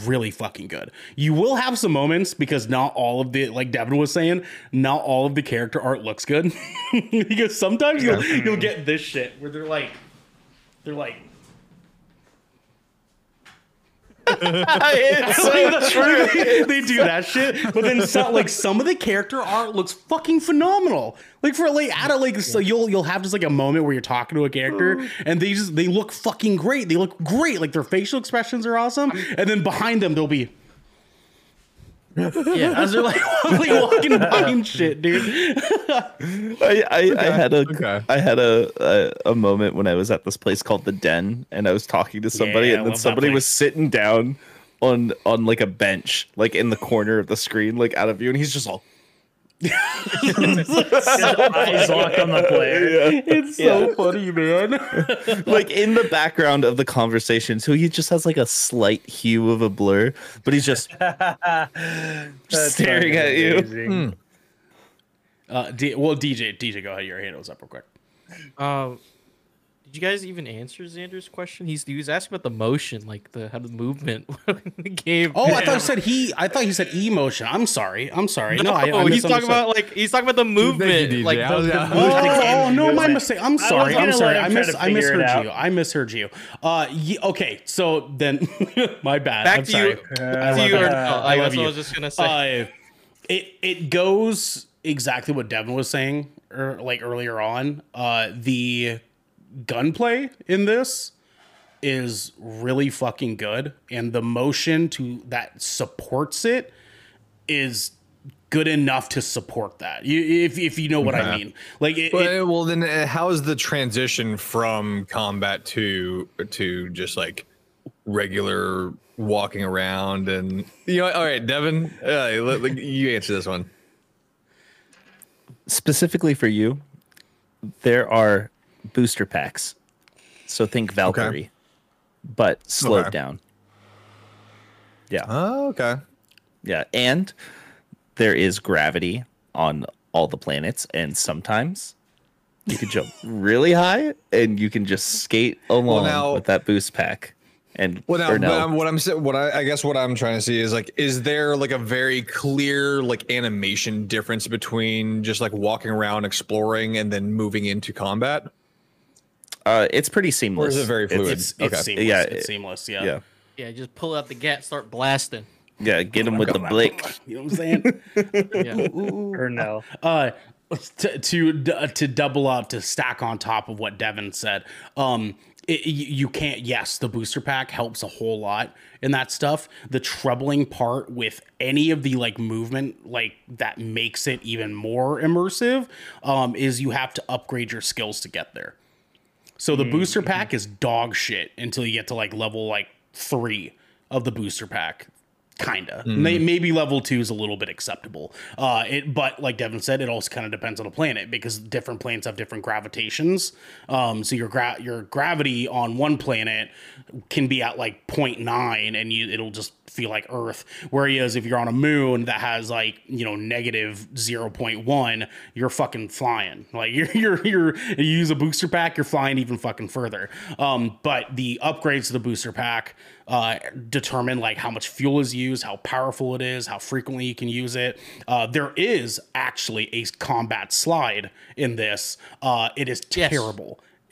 Really fucking good. You will have some moments because not all of the like Devin was saying, not all of the character art looks good. because sometimes you'll you'll get this shit where they're like they're like it's so they, they do that shit, but then some, like some of the character art looks fucking phenomenal. Like for like out of like so you'll you'll have just like a moment where you're talking to a character mm. and they just they look fucking great. They look great. Like their facial expressions are awesome, and then behind them they'll be yeah. as they're like, like walking behind shit, dude. I, I, I had a I okay. had a, a a moment when I was at this place called the Den, and I was talking to somebody, Yeah, and then somebody was sitting down on on like a bench, like in the corner of the screen, like out of view, and he's just all. His eyes locked on the player. It's so funny, man. like in the background of the conversation. So he just has like a slight hue of a blur, but he's just staring fucking at you. amazing. Uh, D- well, DJ, DJ, go ahead. Your handle's up real quick. Um, did you guys even answer Xander's question? He's he was asking about the motion, like the how the movement in the game. Oh, I thought you said he. I thought you said emotion. I'm sorry. I'm sorry. No, I, I Oh, he's talking about like he's talking about the movement, DJ. like the, was- the I movement. Oh, oh, no, my mistake. I'm was sorry. I'm sorry. I him mis- I misheard you. I misheard you. Uh, ye- okay, so then my bad. Back I'm to sorry. you. I to love you or no, I I love guess you. I was just gonna say. Uh, it it goes exactly what Devin was saying, er, like earlier on. Uh, the gunplay in this is really fucking good, and the motion to that supports it is good enough to support that. You, if if you know what I mean, like it, it- Well, well, then uh, how is the transition from combat to to just like regular walking around and you know? All right, Devin, uh, let- let- you answer this one. Specifically for you, there are booster packs. So think Valkyrie, but slowed Okay. down. Yeah. Oh, okay. Yeah, and there is gravity on all the planets, and sometimes you can jump really high, and you can just skate along now- with that boost pack. And Well, now no, I'm- um, what I'm what I, I guess what I'm trying to see is like, is there like a very clear like animation difference between just like walking around exploring and then moving into combat? Uh, it's pretty seamless. it very fluid? it's it's Okay. seamless. Yeah, it's seamless. Yeah. Yeah, Yeah, just pull out the gat, start blasting. yeah. Get him with the blick. You know what I'm saying? Yeah. Or no. uh to to to double up to stack on top of what Devin said. Um it, you you can't yes the booster pack helps a whole lot in that stuff the troubling part with any of the like movement like that makes it even more immersive um, is you have to upgrade your skills to get there so the booster pack is dog shit until you get to like level like three of the booster pack kinda. May, maybe level two is a little bit acceptable. Uh it but like devin said it also kind of depends on the planet because different planets have different gravitations. Um so your gra- your gravity on one planet can be at like 0.9 and you it'll just feel like earth whereas if you're on a moon that has like you know negative 0.1 you're fucking flying like you're you're, you're you use a booster pack you're flying even fucking further um but the upgrades to the booster pack uh, determine like how much fuel is used, how powerful it is, how frequently you can use it. Uh, there is actually a combat slide in this. Uh, it is Yes.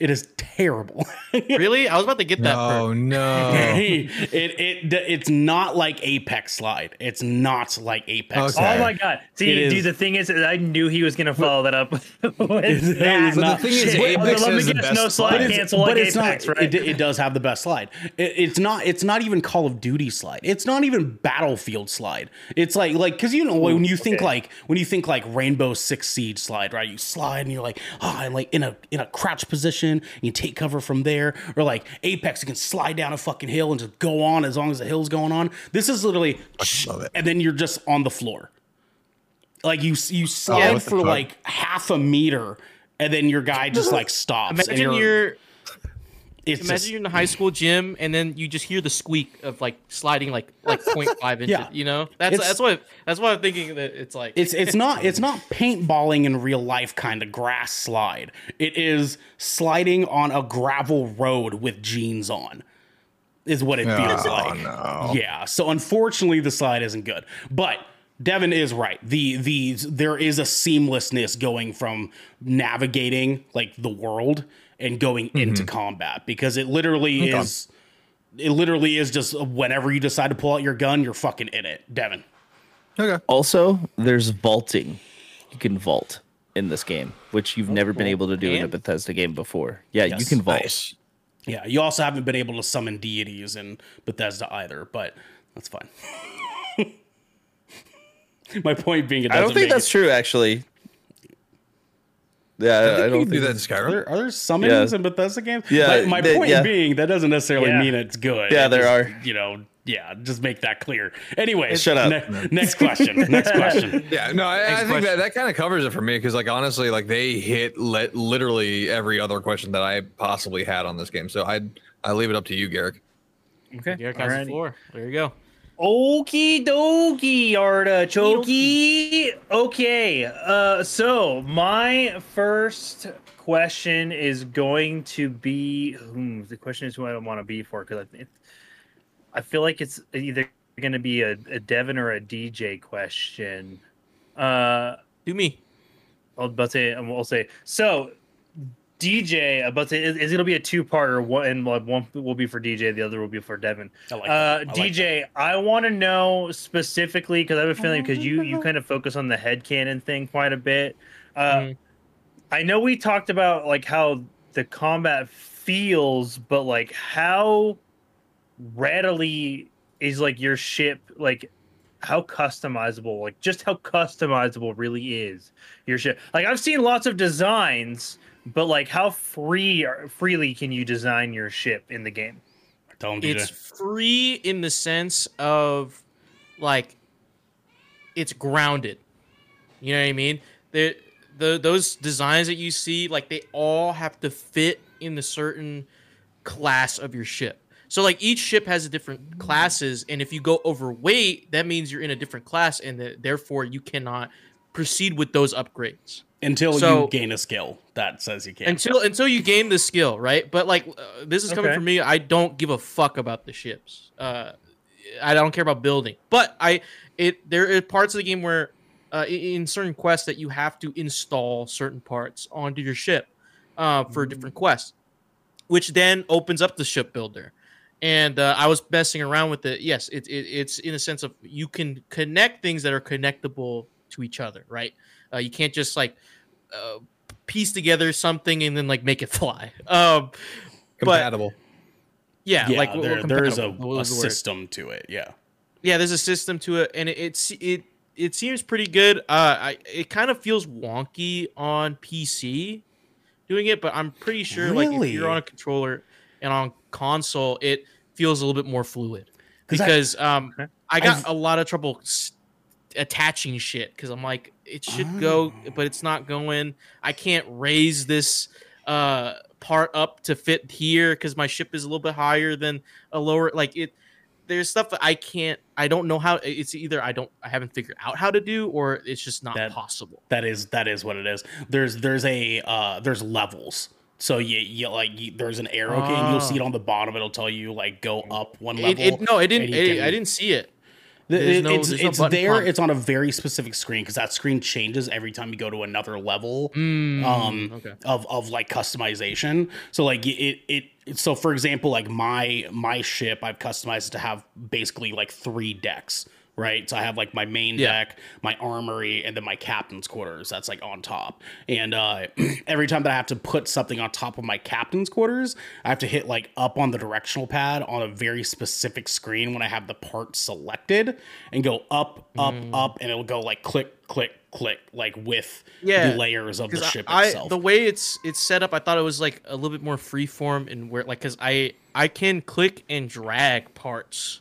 Terrible. It is terrible. Really? I was about to get that. Oh perk. no. it, it it's not like Apex slide. It's not like Apex. Okay. Slide. Oh my god! See, It dude, is- the thing is, I knew he was gonna follow that up with It that. is not- the thing is, Shit. Apex Let me has the guess, best no slide. slide But it's- cancel like it's Apex, not, right? It, it does have the best slide. It, it's not. It's not even Call of Duty slide. It's not even Battlefield slide. It's like like because you know when you think okay. like when you think like Rainbow Six Siege slide, right? You slide and you're like, ah, oh, I'm like in a in a crouch position. And you take cover from there, or like Apex, you can slide down a fucking hill and just go on as long as the hill's going on. This is literally, love it. and then you're just on the floor. Like you you oh, slide what the for like half a meter. And then your guy just like stops. and Imagine you're it's imagine just- you're in the high school gym and then you just hear the squeak of like sliding like like 0.5 inches. Yeah. You know, that's It's- that's what that's what I'm thinking that it's like. It's it's not it's not paintballing in real life kind of grass slide. It is sliding on a gravel road with jeans on. Is what it oh, feels Oh, like. no. Yeah. So unfortunately the slide isn't good. But Devin is right. The the there is a seamlessness going from navigating like the world and going Mm-hmm. into combat because it literally is it literally is just whenever you decide to pull out your gun, you're fucking in it. Devin. Okay. Also, there's vaulting. You can vault in this game, which you've never been able to do in a Bethesda game before. Yeah, you can vault. Nice. Yeah, you also haven't been able to summon deities in Bethesda either, but that's fine. My point being, it I don't doesn't think make that's it- true, actually. Yeah, I, I don't don't think do that in Are Skyrim. there, are there summonings Yeah. in Bethesda games? Yeah, My, my they- point yeah. being, that doesn't necessarily Yeah. mean it's good. Yeah, It there just, are. You know, yeah, just make that clear. Anyway, Shut up. ne- next question. Next question. Yeah, no, I, I think question. that, that kind of covers it for me because, like, honestly, like they hit li- literally every other question that I possibly had on this game. So I I leave it up to you, Garrick. Okay. Garrick has the floor. There you go. Okie dokie, artichoke. Okay, uh, so my first question is going to be hmm, the question is who I want to be for because I, I feel like it's either going to be a, a Devin or a DJ question. Uh, Do me. I'll to say, I'll say so. DJ, about to is, it'll be a two-parter. One and like, one will be for DJ, the other will be for Devin. I like uh. I like DJ, I want to know specifically because I have a feeling because you you kind of focus on the head headcanon thing quite a bit. Uh, Mhm. I know we talked about like how the combat feels, but like how readily is like your ship like how customizable like just how customizable really is your ship like i've seen lots of designs but like how free freely can you design your ship in the game Tell him, DJ. It's free in the sense of like it's grounded. You know what I mean? The the those designs that you see, like they all have to fit in the certain class of your ship. So like each ship has a different classes, and if you go overweight, that means you're in a different class, and that therefore you cannot proceed with those upgrades Until so- you gain a skill that says you can. until until you gain the skill, right? But like uh, this is coming Okay. from me. I don't give a fuck about the ships. Uh, I don't care about building, but I it there are parts of the game where uh, in certain quests that you have to install certain parts onto your ship uh, for different quests, which then opens up the ship builder. And uh, I was messing around with it. Yes, it, it, it's in a sense of you can connect things that are connectable to each other, right? Uh, you can't just like uh, piece together something and then like make it fly. Um, Compatible. yeah, Yeah, like we're there, there is a, a the system to it. Yeah. yeah there's a system to it and it it's it it seems pretty good uh I, it kind of feels wonky on pc doing it but i'm pretty sure like if you're on a controller and on console it feels a little bit more fluid 'Cause I- because um i got I've- a lot of trouble s- attaching shit because i'm like it should go Ah. but it's not going i can't raise this uh part up to fit here because my ship is a little bit higher than a lower like it there's stuff that I can't I don't know how it's either I don't I haven't figured out how to do or it's just not That- possible. That is that is what it is. There's there's a uh there's levels. So you, you like you, there's an arrow key and you'll see it on the bottom. It'll tell you like go up one level. it, no, it didn't it, can- I didn't see it. It- no- it's no it's button there. It's on a very specific screen because that screen changes every time you go to another level Mm, um, okay. of of like customization. So like it it so for example like my my ship I've customized it to have basically like three decks. Right, so I have like my main Yeah. deck, my armory, and then my captain's quarters. That's like on top. And uh, every time that I have to put something on top of my captain's quarters, I have to hit like up on the directional pad on a very specific screen when I have the part selected, and go up, up, Mm. up, and it'll go like click, click, click, like with Yeah, the layers of the ship I, itself. the way it's it's set up, I thought it was like a little bit more freeform and where like because I I can click and drag parts,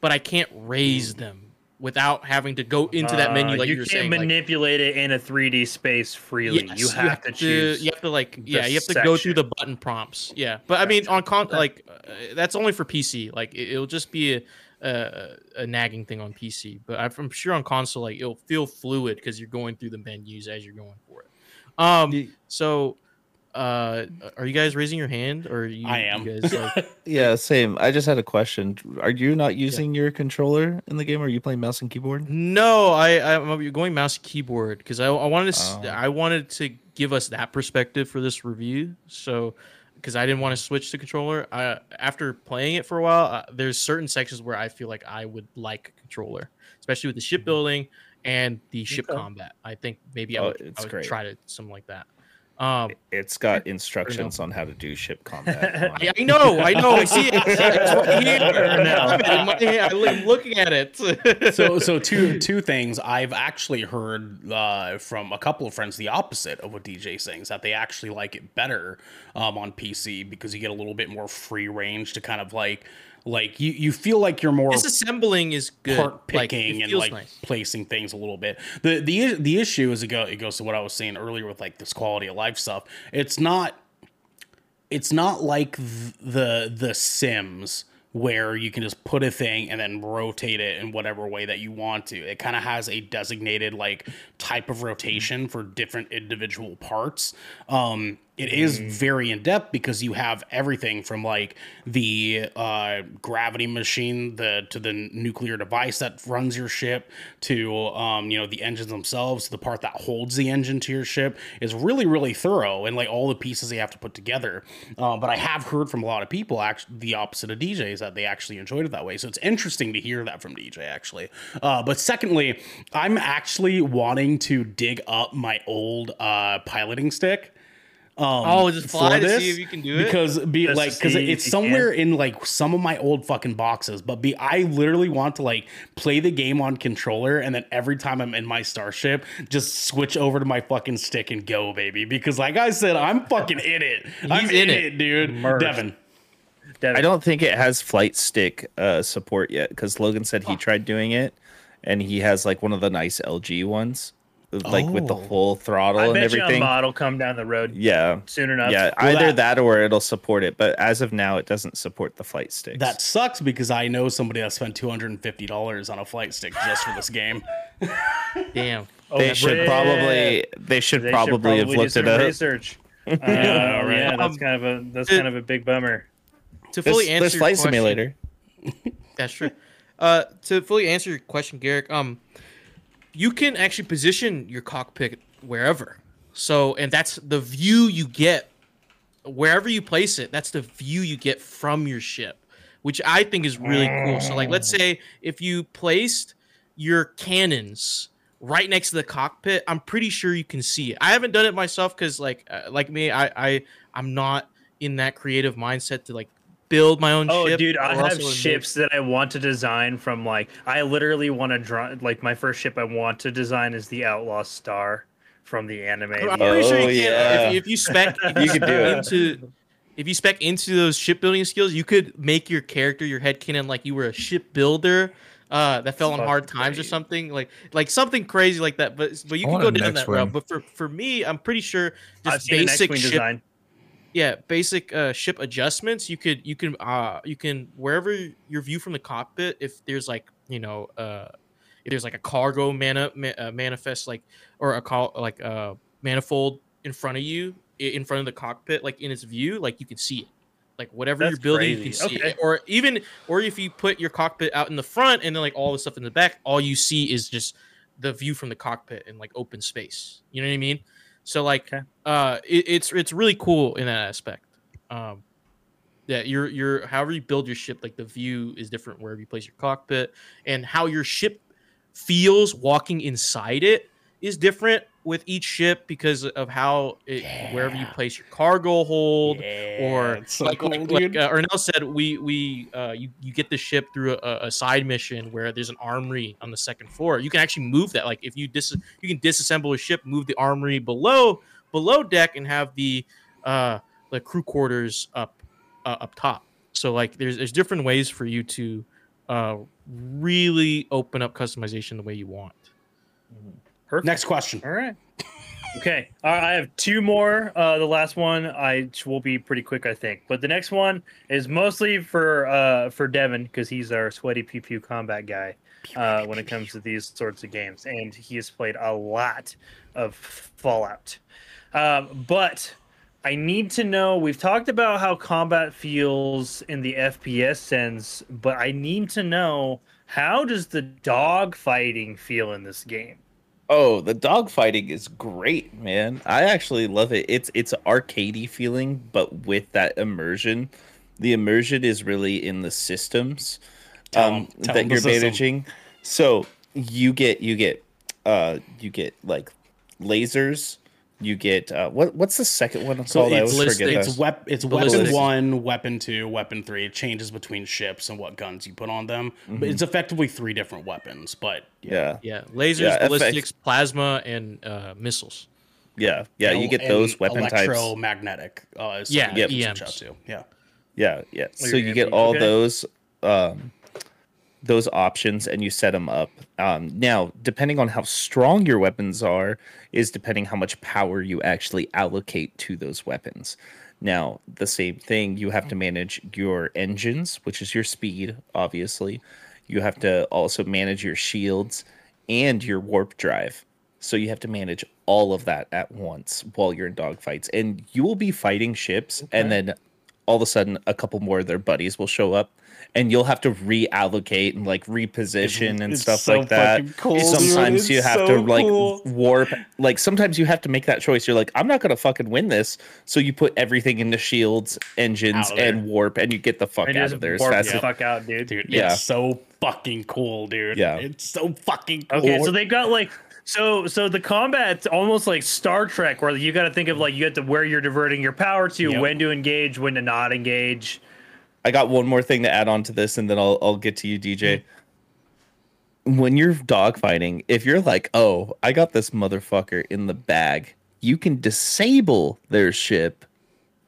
but I can't raise them without having to go into that menu Uh, like you, you can't saying. like- manipulate it in a 3D space freely. Yes, you have to choose. You have to like, yeah, you have to go through the button prompts. Yeah, but I mean, on con, like, uh, that's only for PC. Like, it, will just be a, a a nagging thing on PC. But I'm- I'm sure on console, like, it'll feel fluid because you're going through the menus as you're going for it. Um, so, uh, are you guys raising your hand, or are you, I am. You guys, like, Yeah, same. I just had a question. Are you not using your controller in the game? or Are you playing mouse and keyboard? No, I I'm going mouse and keyboard because I, I wanted to Oh. I wanted to give us that perspective for this review. So because I didn't want to switch to controller. I, after playing it for a while, uh, there's certain sections where I feel like I would like a controller, especially with the shipbuilding and the ship Okay. combat. I think maybe I Oh, would, it's I would great. try to something like that. Um, It's got instructions on how to do ship combat. on I. I know, I know. I see it. It's right here. Or no. I'm, my, I'm looking at it. so so two two things i've actually heard uh, from a couple of friends the opposite of what dj saying is that they actually like it better um, on pc because you get a little bit more free range to kind of like like you, you feel like you're more Disassembling is good. part Like, picking and like nice. placing things a little bit. The the the issue is it go it goes to what I was saying earlier with like this quality of life stuff. It's not it's not like the the Sims where you can just put a thing and then rotate it in whatever way that you want to. It kind of has a designated like type of rotation for different individual parts. Um, it is very in depth because you have everything from like the uh, gravity machine, the to the nuclear device that runs your ship, to um, you know the engines themselves, to the part that holds the engine to your ship is really really thorough and like all the pieces they have to put together. Uh, but I have heard from a lot of people actually the opposite of DJ is that they actually enjoyed it that way. So it's interesting to hear that from DJ actually. Uh, but secondly, I'm actually wanting to dig up my old uh, piloting stick. Um, Oh, just fly for to see this, if you can do it? because be Just like because it's you somewhere in like some of my old fucking boxes. But be I literally want to like play the game on controller and then every time I'm in my starship, just switch over to my fucking stick and go, baby. Because like I said, I'm fucking in it. I'm in in it. it, dude. Immersed. Devin. Devin, I don't think it has flight stick uh, support yet because Logan said he tried doing it, and he has like one of the nice LG ones, like with the Oh. full throttle I and bet you a everything. mod will come down the road Yeah, soon enough. yeah. Well, Either that- that or it'll support it, but as of now, it doesn't support the flight sticks. That sucks because I know somebody that spent two hundred and fifty dollars on a flight stick just for this game. Damn. they Oh, should rip. probably they should They should probably have looked some it up. Research. Uh, yeah, that's Um, kind of a that's kind of a big bummer. To There's, fully answer there's your flight question- simulator. That's true. Uh, to fully answer your question, Garrick, um, you can actually position your cockpit wherever. So, and that's the view you get wherever you place it. That's the view you get from your ship, which I think is really cool. So, like, let's say if you placed your cannons right next to the cockpit, I'm pretty sure you can see it. I haven't done it myself because, like, uh, like me, I, I, I'm not in that creative mindset to like build my own Oh, ship. dude, I have also in ships that I want to design from like I literally want to draw like my first ship I want to design is the Outlaw Star from the anime. I'm The- pretty sure you Oh, can. yeah. If, if you spec, if You could do it. into, if you spec into those shipbuilding skills, you could make your character, your head headcanon, like you were a shipbuilder uh, that fell on hard times or something, like like something crazy like that. But but you I can go down that Nextwing. route. But for for me, I'm pretty sure just basic ship design. Yeah basic uh ship adjustments. You could you can uh you can wherever your view from the cockpit if there's like you know uh if there's like a cargo mana ma- uh, manifest like or a call like a manifold in front of you in front of the cockpit like in its view like you can see it. Like whatever That's you're building you can see Okay. it. Or even or if you put your cockpit out in the front and then like all the stuff in the back all you see is just the view from the cockpit and like open space. You know what i mean so like Okay. uh it, it's it's really cool in that aspect um that you're you're however you build your ship like the view is different wherever you place your cockpit and how your ship feels walking inside it is different with each ship because of how it, wherever you place your cargo hold Yeah, or so like, cool, like, like uh, Ernell said, we we uh, you you get the ship through a, a side mission where there's an armory on the second floor. You can actually move that. Like if you dis you can disassemble a ship, move the armory below below deck, and have the uh the crew quarters up uh, up top. So like there's there's different ways for you to uh really open up customization the way you want. Perfect. Next question. All right. Okay. All right, I have two more. Uh, the last one I will be pretty quick, I think. But the next one is mostly for uh, for Devin because he's our sweaty pew pew combat guy uh, when it comes to these sorts of games, and he has played a lot of Fallout. Um, but I need to know. We've talked about how combat feels in the FPS sense, but I need to know how does the dog fighting feel in this game? Oh, the dog fighting is great, man. I actually love it. It's it's an arcadey feeling, but with that immersion. The immersion is really in the systems um, tell that you're system. managing. So you get you get uh you get like lasers. You get uh what what's the second one So called? I it's, always ballistic. forget it's, wep- it's weapon one, weapon two, weapon three. It changes between ships and what guns you put on them. But it's effectively three different weapons. But Yeah, Yeah, lasers, Yeah, FX. ballistics, plasma, and uh, missiles. yeah, yeah. You get and those weapon types. Electromagnetic. Uh, Yeah, something you can EMs. switch out to. Yeah. Yeah, yeah. Oh, So you're you gonna get all okay. those um those options and you set them up. Um now, depending on how strong your weapons are is depending how much power you actually allocate to those weapons. Now, the same thing, you have to manage your engines, which is your speed, obviously. You have to also manage your shields and your warp drive. So you have to manage all of that at once while you're in dogfights. And you will be fighting ships, and then all of a sudden, a couple more of their buddies will show up, and you'll have to reallocate and like reposition and it's stuff so like that. fucking cool, dude. sometimes you have so to like cool. warp. Like sometimes you have to make that choice. You're like, I'm not gonna fucking win this, so you put everything into shields, engines, Out of there. and warp, and you get the fuck And out of there as warp fast the as fuck out, dude. Dude, Yeah. it's so fucking cool, dude. Yeah. It's so fucking cool. Okay, so they've got like so so the combat's almost like Star Trek, where you got to think of like you have to where you're diverting your power to, Yep. when to engage, when to not engage. I got one more thing to add on to this, and then I'll I'll get to you, DJ. When you're dogfighting, if you're like, oh, I got this motherfucker in the bag, you can disable their ship,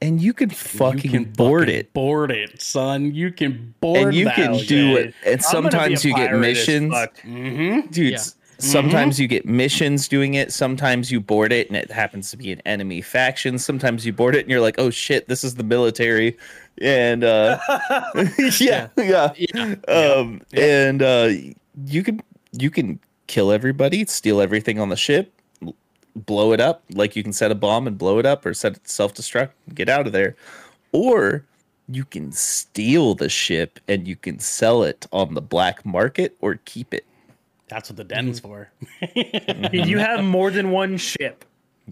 and you can fucking you can board fucking it, Board it, son. You can board it. and you can do it. And I'm gonna be a sometimes you get missions. Mm-hmm. dude. Yeah. S- Sometimes you get missions doing it. Sometimes you board it, and it happens to be an enemy faction. Sometimes you board it, and you're like, "Oh shit, this is the military," and uh, yeah, yeah, Yeah. um, and uh, you can you can kill everybody, steal everything on the ship, blow it up. Like you can set a bomb and blow it up, or set it self destruct, get out of there, or you can steal the ship and you can sell it on the black market or keep it. That's what the den's for. Can you have more than one ship?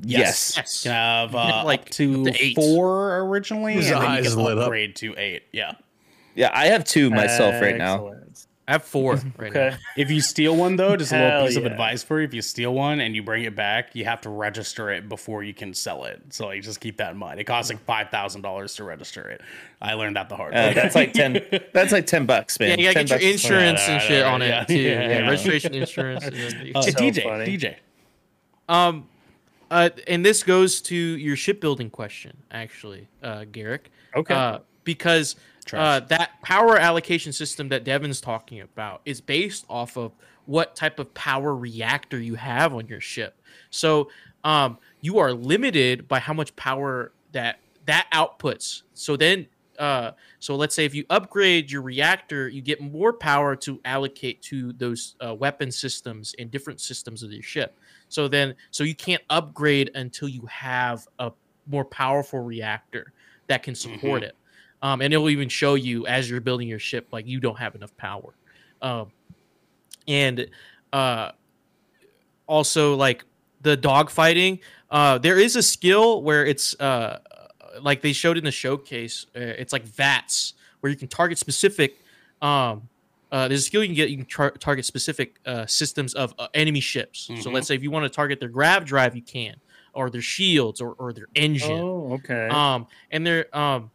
Yes. Yes. Can have uh, like, up to up to eight. four originally, His and then you can lit up. upgrade to eight. Yeah. Yeah, I have two myself right now. Excellent. I have four right Okay. now. If you steal one though, just a little Hell piece of advice for you. If you steal one and you bring it back, you have to register it before you can sell it. So like just keep that in mind. It costs like five thousand dollars to register it. I learned that the hard Uh, way. that's like ten. That's like ten bucks, man. Yeah, you gotta 10 get your insurance and shit on yeah, it too. yeah, Yeah, yeah. registration, insurance. and Uh, So DJ, funny. DJ. Um, uh, and this goes to your shipbuilding question, actually, uh, Garrick. Okay. Uh, because uh, that power allocation system that Devin's talking about is based off of what type of power reactor you have on your ship. So, um, you are limited by how much power that that outputs. So then, uh, so let's say if you upgrade your reactor, you get more power to allocate to those uh, weapon systems and different systems of your ship. So then, so you can't upgrade until you have a more powerful reactor that can support it. Um, and it'll even show you as you're building your ship, like you don't have enough power. Um, and uh, also, like the dogfighting, uh, there is a skill where it's uh, like they showed in the showcase. Uh, it's like VATS, where you can target specific. Um, uh, there's a skill you can get. You can tar- target specific uh, systems of uh, enemy ships. So Mhm. let's say if you want to target their grav drive, you can, or their shields, or, or their engine. Oh, okay. Um, and they're um,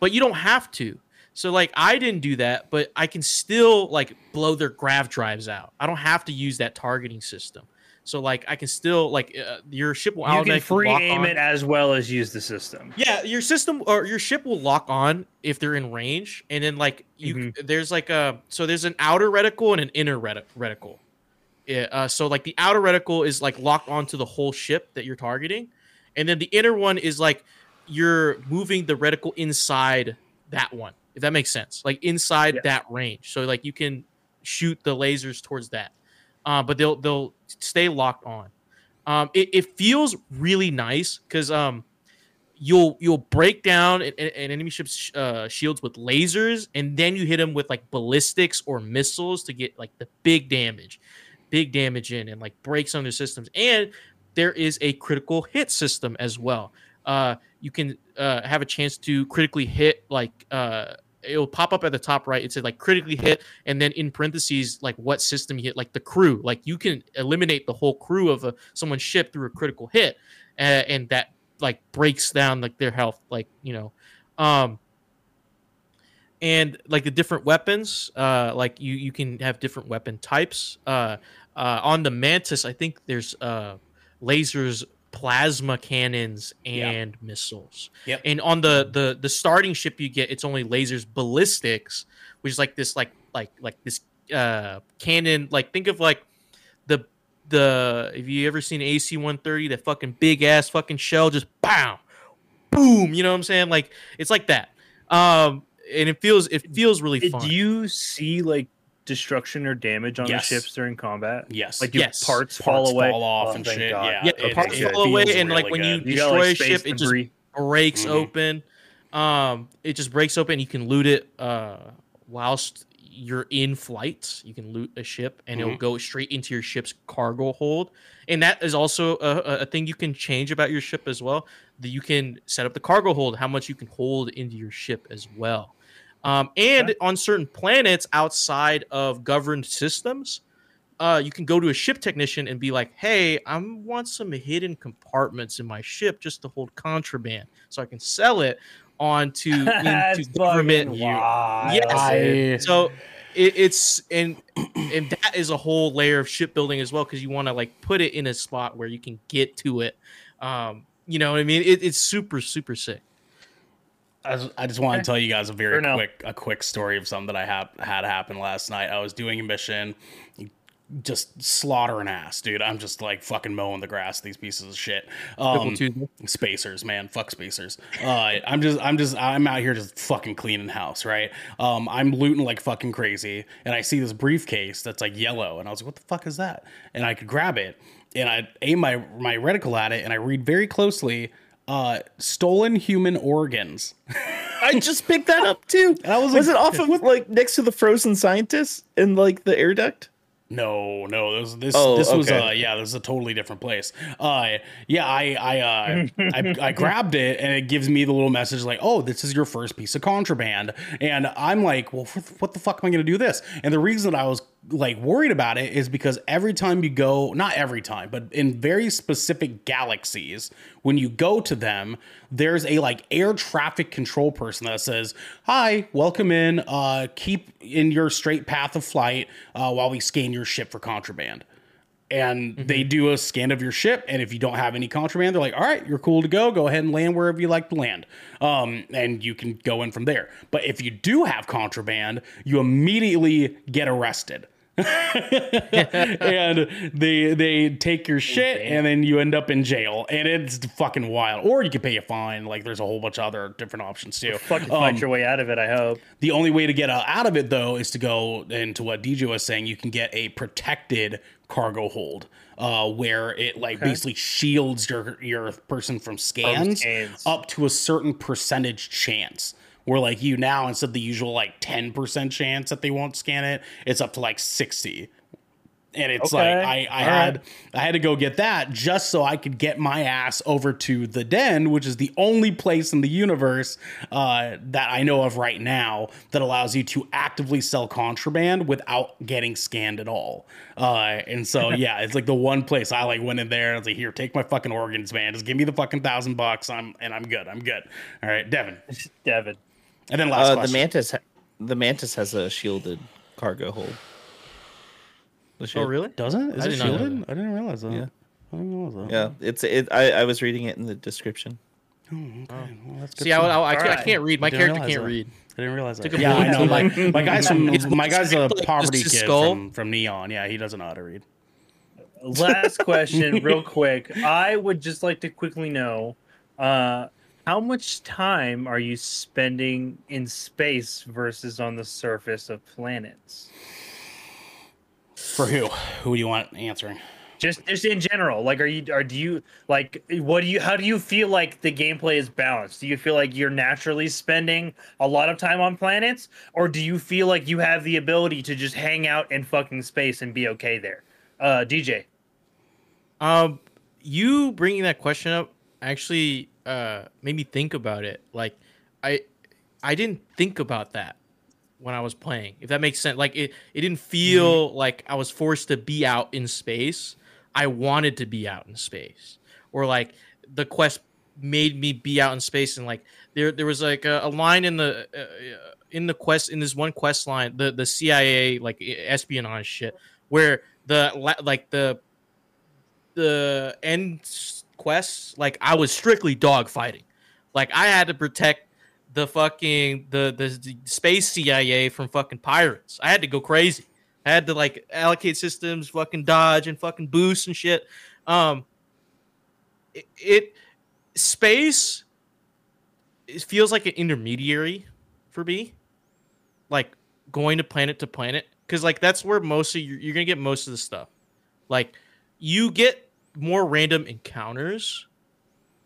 but you don't have to. So like I didn't do that, but I can still like blow their grav drives out. I don't have to use that targeting system. So like I can still like uh, your ship will you can free lock aim on. it as well as use the system. Yeah, your system or your ship will lock on if they're in range, and then like you, Mm-hmm. there's like a so there's an outer reticle and an inner reticle. Yeah, uh, so like the outer reticle is like locked onto the whole ship that you're targeting, and then the inner one is like you're moving the reticle inside that one. If that makes sense, like inside that range. So like you can shoot the lasers towards that, uh, but they'll they'll stay locked on. Um, it, it feels really nice because um, you'll you'll break down an, an enemy ship's sh- uh, shields with lasers, and then you hit them with like ballistics or missiles to get like the big damage, big damage in, and like break some of their systems. And there is a critical hit system as well. Uh, you can uh, have a chance to critically hit like uh, it'll pop up at the top right. It says like critically hit, and then in parentheses like what system you hit, like the crew. Like you can eliminate the whole crew of a, someone's ship through a critical hit, uh, and that like breaks down like their health, like you know. Um, and like the different weapons uh like you you can have different weapon types uh uh on the mantis i think there's uh lasers plasma cannons Yeah. and missiles. Yep. and on the the the starting ship you get it's only lasers ballistics which is like this like like like this uh cannon. Like think of like the the if you ever seen ac 130 that fucking big ass fucking shell just bow boom you know what i'm saying? Like it's like that. Um and it feels it feels really Did fun. Do you see like destruction or damage on Yes. the ships during combat? Yes. Like do Yes. parts, Parts fall away, fall off Oh, and shit, God. yeah. yeah it- parts it fall away feels and like really when you good. You got, destroy like, a ship space it just debris. breaks Mhm. open um it just breaks open you can loot it uh whilst you're in flight you can loot a ship and it'll Mhm. go straight into your ship's cargo hold and that is also a, a- a thing you can change about your ship as well that you can set up the cargo hold how much you can hold into your ship as well um, and on certain planets outside of governed systems uh, you can go to a ship technician and be like, "Hey, I want some hidden compartments in my ship just to hold contraband, so I can sell it onto That's into government." fucking. Yes. I- So it, it's and and that is a whole layer of shipbuilding as well because you want to like put it in a spot where you can get to it. Um, you know what I mean? It, it's super super sick. I just, I just want to tell you guys a very no. quick a quick story of something that I hap- had happen last night. I was doing a mission, just slaughtering ass, dude. I'm just like fucking mowing the grass. These pieces of shit. Um, spacers, man. Fuck spacers. Uh, I'm just, I'm just, I'm out here just fucking cleaning house, right? Um, I'm looting like fucking crazy, and I see this briefcase that's like yellow, and I was like, what the fuck is that? And I could grab it, and I aim my my reticle at it, and I read very closely. Uh, stolen human organs. I just picked that up too. And I was was like, it off of like next to the frozen scientist in like the air duct? No, no, this this Oh, this was okay. uh yeah, this is a totally different place. Uh yeah, I I uh I, I grabbed it and it gives me the little message like, "Oh, this is your first piece of contraband." And I'm like, "Well, what, what the fuck am I going to do this?" And the reason I was like worried about it is because every time you go, not every time, but in very specific galaxies, when you go to them, there's a like air traffic control person that says, "Hi, welcome in. Uh, keep in your straight path of flight uh, while we scan your ship for contraband." And they do a scan of your ship, and if you don't have any contraband, they're like, "All right, you're cool to go. Go ahead and land wherever you like to land." Um, and you can go in from there. But if you do have contraband, you immediately get arrested and they they take your shit and then you end up in jail. And it's fucking wild. Or you can pay a fine. Like there's a whole bunch of other different options too. Fucking Um, fight your way out of it. I hope. the only way to get uh, out of it though is to go into what dj was saying. You can get a protected cargo hold uh, where it like basically shields your your person from scans scans. up to a certain percentage chance where like you now instead of the usual like 10% chance that they won't scan it it's up to like 60 and it's Okay. like I, I All had right. I had to go get that just so I could get my ass over to the den, which is the only place in the universe uh, that I know of right now that allows you to actively sell contraband without getting scanned at all. Uh, and so yeah, it's like the one place I like went in there and I was like, here, take my fucking organs, man. Just give me the fucking thousand bucks. I'm and I'm good. I'm good. All right, Devin. Devin. And then last Uh, the mantis, ha- the mantis has a shielded cargo hold. The Oh, shield- really? Doesn't Is I it did not know shielded? I didn't realize that. Yeah. I didn't realize that. Yeah, it's it. I, I was reading it in the description. Well, that's good See, I. I, I, can't- I can't read. My character can't that. read. I didn't realize that. Yeah, I know. My, my guy's from It's my guy's a poverty kid skull. from, from Neon. Yeah, he doesn't know how to read. Last question, real quick. I would just like to quickly know uh, how much time are you spending in space versus on the surface of planets? For who? Who do you want answering? Just, just in general, like, are you, are do you like, what do you, how do you feel like the gameplay is balanced? Do you feel like you're naturally spending a lot of time on planets, or do you feel like you have the ability to just hang out in fucking space and be okay there? Uh, DJ. Um, you bringing that question up actually uh made me think about it. Like, I I didn't think about that when I was playing. If that makes sense. Like, it it didn't feel like I was forced to be out in space. I wanted to be out in space, or like the quest made me be out in space and like there there was like a, a line in the uh, in the quest in this one quest line the the CIA like espionage shit where the like the the end quests like I was strictly dog fighting like I had to protect the fucking the the space CIA from fucking pirates. I had to go crazy. I had to like allocate systems fucking dodge and fucking boost and shit. Um it, it space it feels like an intermediary for me. Like going to planet to planet. Because like that's where most of your, you're gonna get most of the stuff. Like you get more random encounters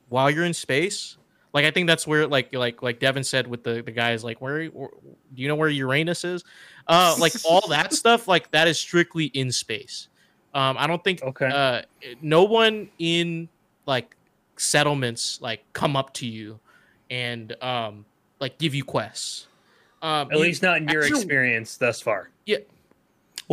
while you're in space like i think that's where like like like devin said with the the guys like where, do you know where uranus is uh like all that stuff like that is strictly in space um i don't think Okay. uh no one in like settlements like come up to you and um like give you quests um At least not in your experience thus far. yeah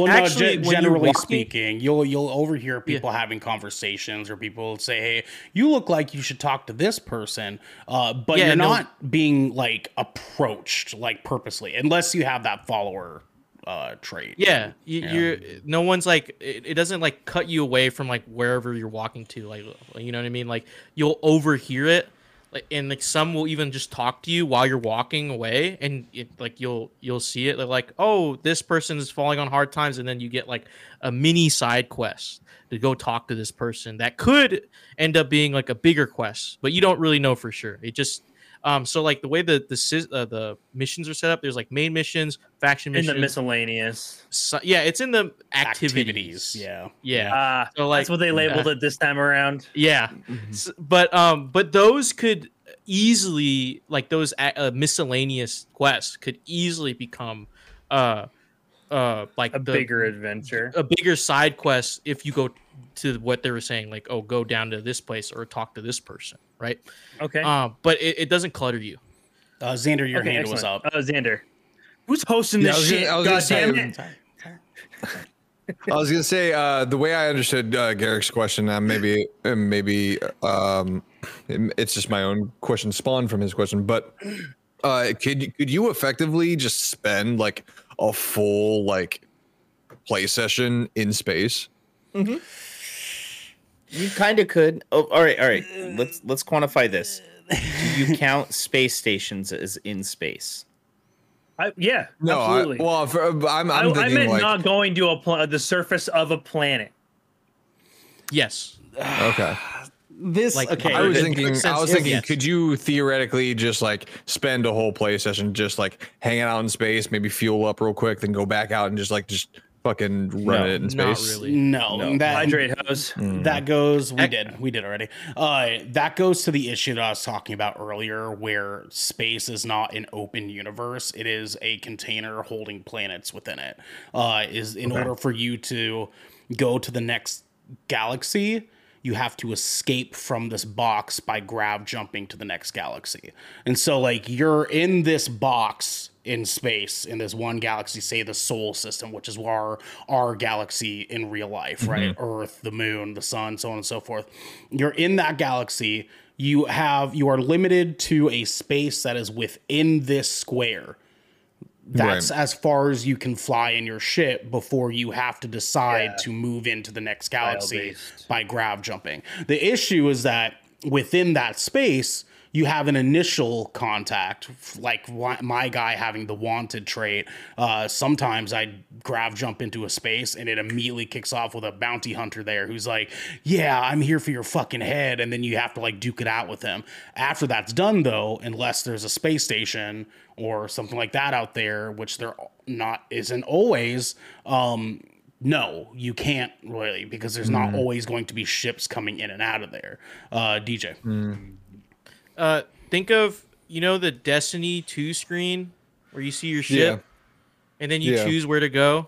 Well, Actually, no, you're generally walking- speaking, you'll you'll overhear people having conversations, or people say, "Hey, you look like you should talk to this person," uh, but Yeah, you're no- not being like approached like purposely, unless you have that follower uh, trait. Yeah, you, Yeah. you're. No one's like it, it. Doesn't like cut you away from like wherever you're walking to. Like you know what I mean. Like you'll overhear it, and like some will even just talk to you while you're walking away, and it, like you'll you'll see it. They're like, oh, this person is falling on hard times, and then you get like a mini side quest to go talk to this person that could end up being like a bigger quest, but you don't really know for sure. It just um so like the way the the uh, the missions are set up, there's like main missions, faction missions, In the miscellaneous. so, yeah, it's in the activities. activities. Yeah. yeah, Ah, So, like, that's what they labeled it this time around. yeah. S- but um, but those could easily like those a- uh, miscellaneous quests could easily become uh uh like A the, bigger adventure. a bigger side quest if you go to what they were saying like oh go down to this place or talk to this person right Okay. um but it, it doesn't clutter you Uh, Xander, your okay, hand was excellent. up. Uh, Xander. Who's hosting Yeah, I this was gonna- shit? I was gonna God damn say- it. I was gonna say uh, the way I understood uh, Garrick's question, uh, maybe uh, maybe um, it- it's just my own question spawned from his question, but uh, could could you effectively just spend like a full like play session in space? Mm-hmm. You kind of could. Oh, all right, all right. Let's let's quantify this. Do you count space stations as in space? I, yeah, No, I, well, for, I'm, I'm I, I meant like not going to a pla- the surface of a planet. yes okay. This Like, okay. I was thinking. I was thinking. Yes. Could you theoretically just like spend a whole play session just like hanging out in space, maybe fuel up real quick, then go back out and just like just fucking run No, it in not space? really no, No. that Hydrate hose. that goes. We Heck- did. We did already. Uh, that goes to the issue that I was talking about earlier, where space is not an open universe. It is a container holding planets within it. Uh, is in order for you to go to the next galaxy. You have to escape from this box by grav jumping to the next galaxy. And so, like, you're in this box in space in this one galaxy, say the Sol system, which is our our galaxy in real life, mm-hmm. right? Earth, the moon, the sun, so on and so forth. You're in that galaxy. You have you are limited to a space that is within this square. That's as far as you can fly in your ship before you have to decide Yeah. to move into the next galaxy by grav jumping. The issue is that within that space, you have an initial contact, like my guy having the wanted trait. Uh, sometimes I grav jump into a space and it immediately kicks off with a bounty hunter there who's like, "Yeah, I'm here for your fucking head," and then you have to like duke it out with him. After that's done, though, unless there's a space station or something like that out there, which there not isn't always. Um, no, you can't really because there's not always going to be ships coming in and out of there. Uh, DJ. Uh think of you know the destiny 2 screen where you see your ship and then you Yeah. choose where to go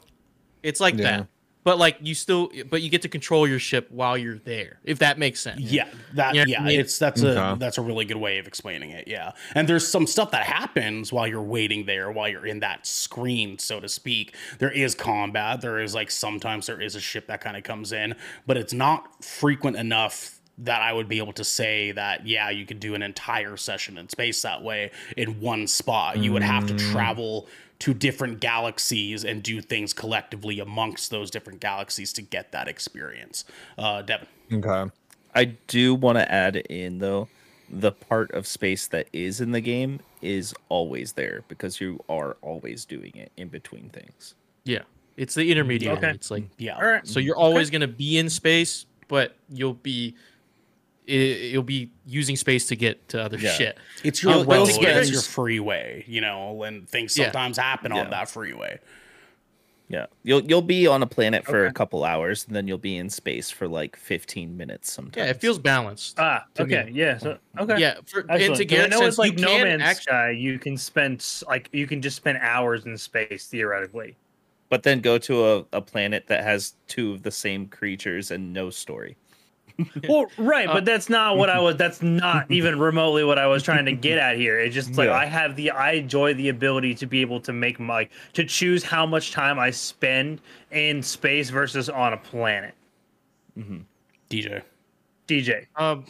it's like Yeah. that but like you still but you get to control your ship while you're there if that makes sense Yeah, that Yeah, yeah, I mean- it's that's a that's a really good way of explaining it. Yeah, and there's some stuff that happens while you're waiting there, while you're in that screen, so to speak. There is combat. There is like sometimes there is a ship that kind of comes in, but it's not frequent enough that I would be able to say that yeah, you could do an entire session in space that way in one spot. You would have to travel to different galaxies and do things collectively amongst those different galaxies to get that experience. Uh, Devin. Okay. I do want to add in though, the part of space that is in the game is always there because you are always doing it in between things. yeah it's the intermediate Okay. it's like Yeah. All right. so you're always going to be in space but you'll be it, you'll be using space to get to other Yeah. shit It's your road, once it's your freeway, you know, and things Yeah. sometimes happen Yeah. on that freeway. Yeah, you'll you'll be on a planet for a couple hours, and then you'll be in space for like 15 minutes sometimes. yeah it feels balanced Ah, to me. okay, yeah. So okay, yeah for, and Excellent. to 'Cause I know sense, it's like you No can Man's act- Sky. You can spend like you can just spend hours in space theoretically. but then go to a, a planet that has two of the same creatures and no story. Well, right, Uh, but that's not what I was. That's not even remotely what I was trying to get at here. It's just like Yeah. I have the I enjoy the ability to be able to make my to choose how much time I spend in space versus on a planet. Mm-hmm. DJ. DJ, Um,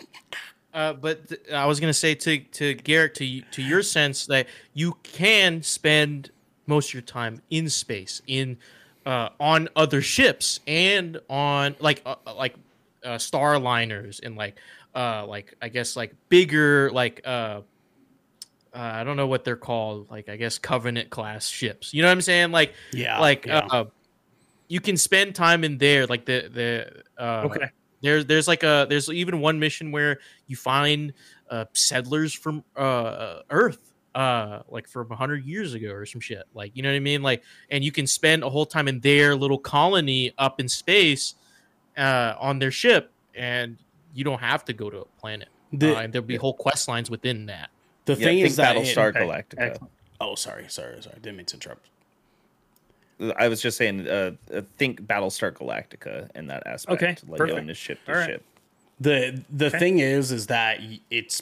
uh, but th- I was gonna say to to Garrick to to your sense that you can spend most of your time in space, in uh, on other ships, and on like uh, uh, like uh, starliners and like uh like I guess like bigger like uh. Uh, I don't know what they're called, like I guess Covenant class ships. You know what I'm saying? Like, Yeah. like yeah. uh, you can spend time in there. Like the the uh, okay, there's there's like a there's even one mission where you find uh, settlers from uh, Earth, uh, like from hundred years ago or some shit. Like you know what I mean? Like, and you can spend a whole time in their little colony up in space, uh, on their ship, and you don't have to go to a planet. The- uh, and there'll be whole quest lines within that. the Yeah, thing is that it- Battlestar okay, Galactica. excellent. oh, sorry, sorry, sorry. Didn't mean to interrupt. I was just saying, uh, uh, think Battlestar Galactica in that aspect. Okay, like perfect. going to ship to All right. ship. the the thing is is that it's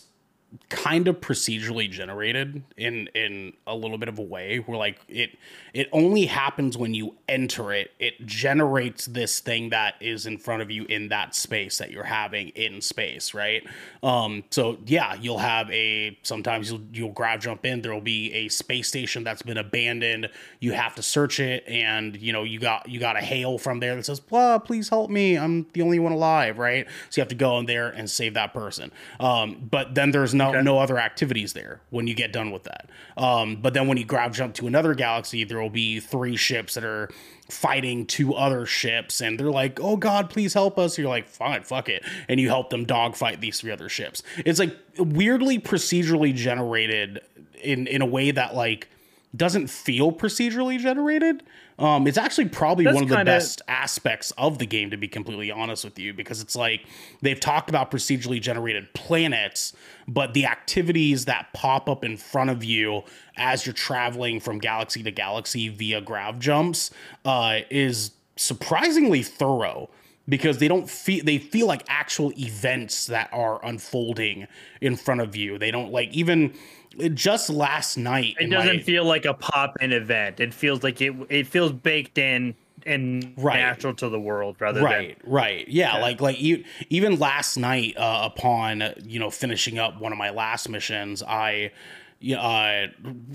kind of procedurally generated in in a little bit of a way where like it it only happens when you enter it. It generates this thing that is in front of you in that space that you're having in space right? Um so yeah you'll have a sometimes you'll you'll grav jump in. There'll be a space station that's been abandoned. You have to search it and you know you got you got a hail from there that says blah please help me. I'm the only one alive right? So you have to go in there and save that person. Um but then there's no no other activities there when you get done with that. Um but then when you grav jump to another galaxy there will be three ships that are fighting two other ships and they're like oh god please help us. You're like fine fuck it and you help them dogfight these three other ships. It's like weirdly procedurally generated in in a way that like doesn't feel procedurally generated um it's actually probably That's one of the kinda- best aspects of the game to be completely honest with you because it's like they've talked about procedurally generated planets but the activities that pop up in front of you as you're traveling from galaxy to galaxy via grav jumps uh, is surprisingly thorough because they don't feel they feel like actual events that are unfolding in front of you. They don't like even just last night It doesn't my- feel like a pop-in event. It feels like it. It feels baked in and Right. natural to the world rather than right right yeah like like e- even last night uh, upon you know finishing up one of my last missions i uh,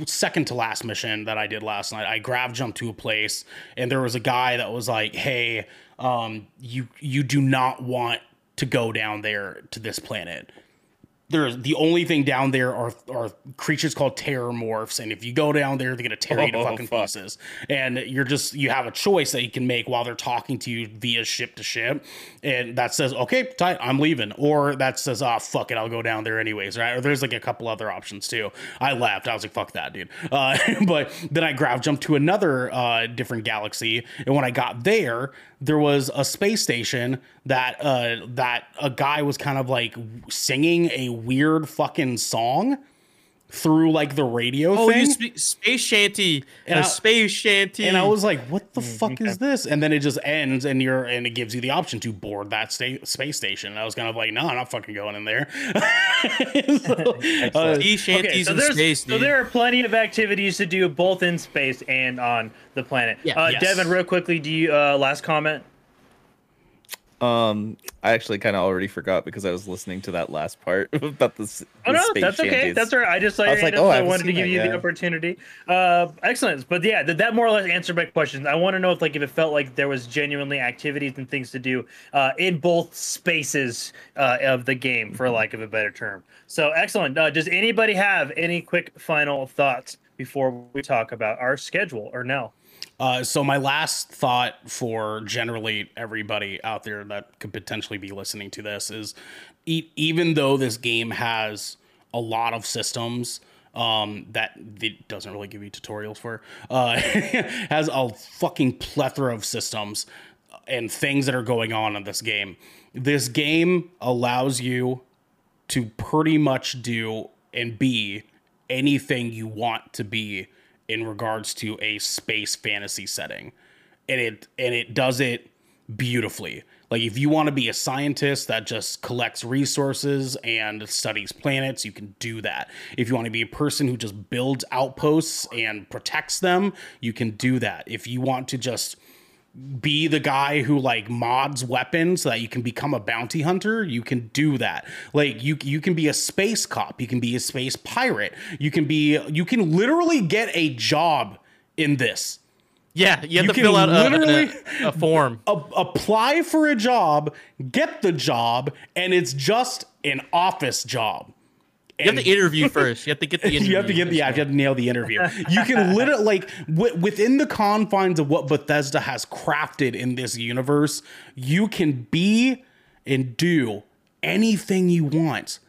second to last mission that I did last night, I grav jumped to a place, and there was a guy that was like, "Hey, um, you you do not want to go down there to this planet. There's the only thing down there are are creatures called terrormorphs, and if you go down there, they're gonna tear you to Oh, fucking fuck. pieces. And you're just you have a choice that you can make while they're talking to you via ship to ship, and that says, "Okay, tight, I'm leaving," or that says, "Ah, fuck it, I'll go down there anyways." Right? Or there's like a couple other options too. I left. I was like, "Fuck that, dude." Uh, but then I grav jumped to another uh, different galaxy, and when I got there, there was a space station that uh, that a guy was kind of like singing a weird fucking song through like the radio Oh, thing. you sp- space shanty, And a I- space shanty. and I was like, "What the fuck is this?" And then it just ends, and you're and it gives you the option to board that sta- space station. And I was kind of like, "No, I'm not fucking going in there." So, uh, sea shanties Okay, so in there's space. so there are plenty of activities to do both in space and on the planet. Yeah. uh, Yes. Devin, real quickly, do you uh, last comment? Um, I actually kind of already forgot because I was listening to that last part about the. s- Oh no, that's okay. shanties. That's all right. I just saw I was like, oh, I I wanted to give that you the opportunity. Uh, excellent. But yeah, did that more or less answer my questions? I want to know if like if it felt like there was genuinely activities and things to do uh, in both spaces uh, of the game, for lack of a better term. So excellent. Uh, does anybody have any quick final thoughts before we talk about our schedule or no? Uh, so my last thought for generally everybody out there that could potentially be listening to this is, e- even though this game has a lot of systems um, that it doesn't really give you tutorials for, uh, has a fucking plethora of systems and things that are going on in this game. This game allows you to pretty much do and be anything you want to be in regards to a space fantasy setting. And it and it does it beautifully. Like if you want to be a scientist that just collects resources and studies planets you can do that. If you want to be a person who just builds outposts and protects them you can do that. If you want to just be the guy who like mods weapons so that you can become a bounty hunter you can do that. Like you you can be a space cop you can be a space pirate you can be you can literally get a job in this. Yeah, you have you to can fill out a, a, a form. a- apply for a job get the job and it's just an office job You have to interview first. You have to get the interview. you have to get the yeah, you have to nail the interview. You can literally like w- within the confines of what Bethesda has crafted in this universe, you can be and do anything you want.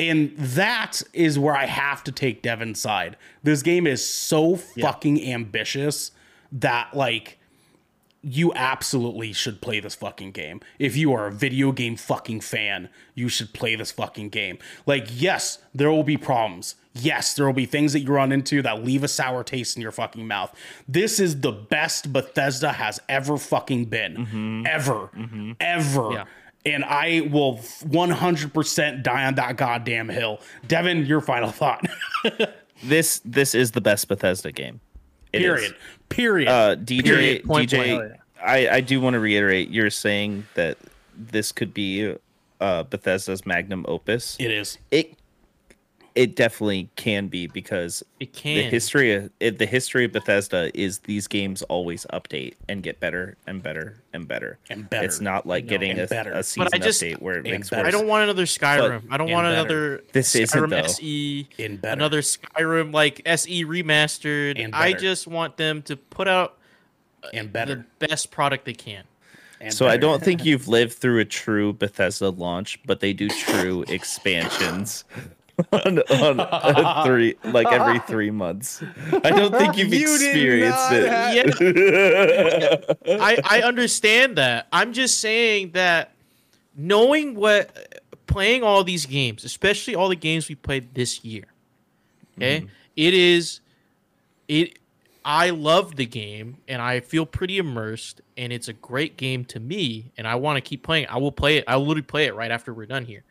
And that is where I have to take Devin's side. This game is so fucking ambitious that like you absolutely should play this fucking game. If you are a video game fucking fan, you should play this fucking game. Like, yes, there will be problems. Yes, there will be things that you run into that leave a sour taste in your fucking mouth. This is the best Bethesda has ever fucking been. Mm-hmm. Ever. Mm-hmm. Ever. Yeah. And I will 100% die on that goddamn hill. Devin, your final thought. This this is the best Bethesda game. It is. Period. Period. Uh, DJ, Period. DJ, blank. I, I do want to reiterate. You're saying that this could be uh, Bethesda's magnum opus. it is. It it definitely can be because It the can. history of it, the history of Bethesda is these games always update and get better and better and better. And better. It's not like know, getting a, better. a season I just- update where it makes better. worse. I don't want another Skyrim. I don't want better. another This isn't, Skyrim though. SE. In better. Another Skyrim like SE remastered. And I just want them to put out uh, And better. the best product they can. And So I don't think you've lived through a true Bethesda launch, but they do true expansions on, on a three like every three months. I don't think you've You experienced it. have- Yeah, I I understand that. I'm just saying that knowing what playing all these games, especially all the games we played this year. Okay? Mm-hmm. It is it I love the game and I feel pretty immersed and it's a great game to me and I want to keep playing. I will play it. I will literally play it right after we're done here.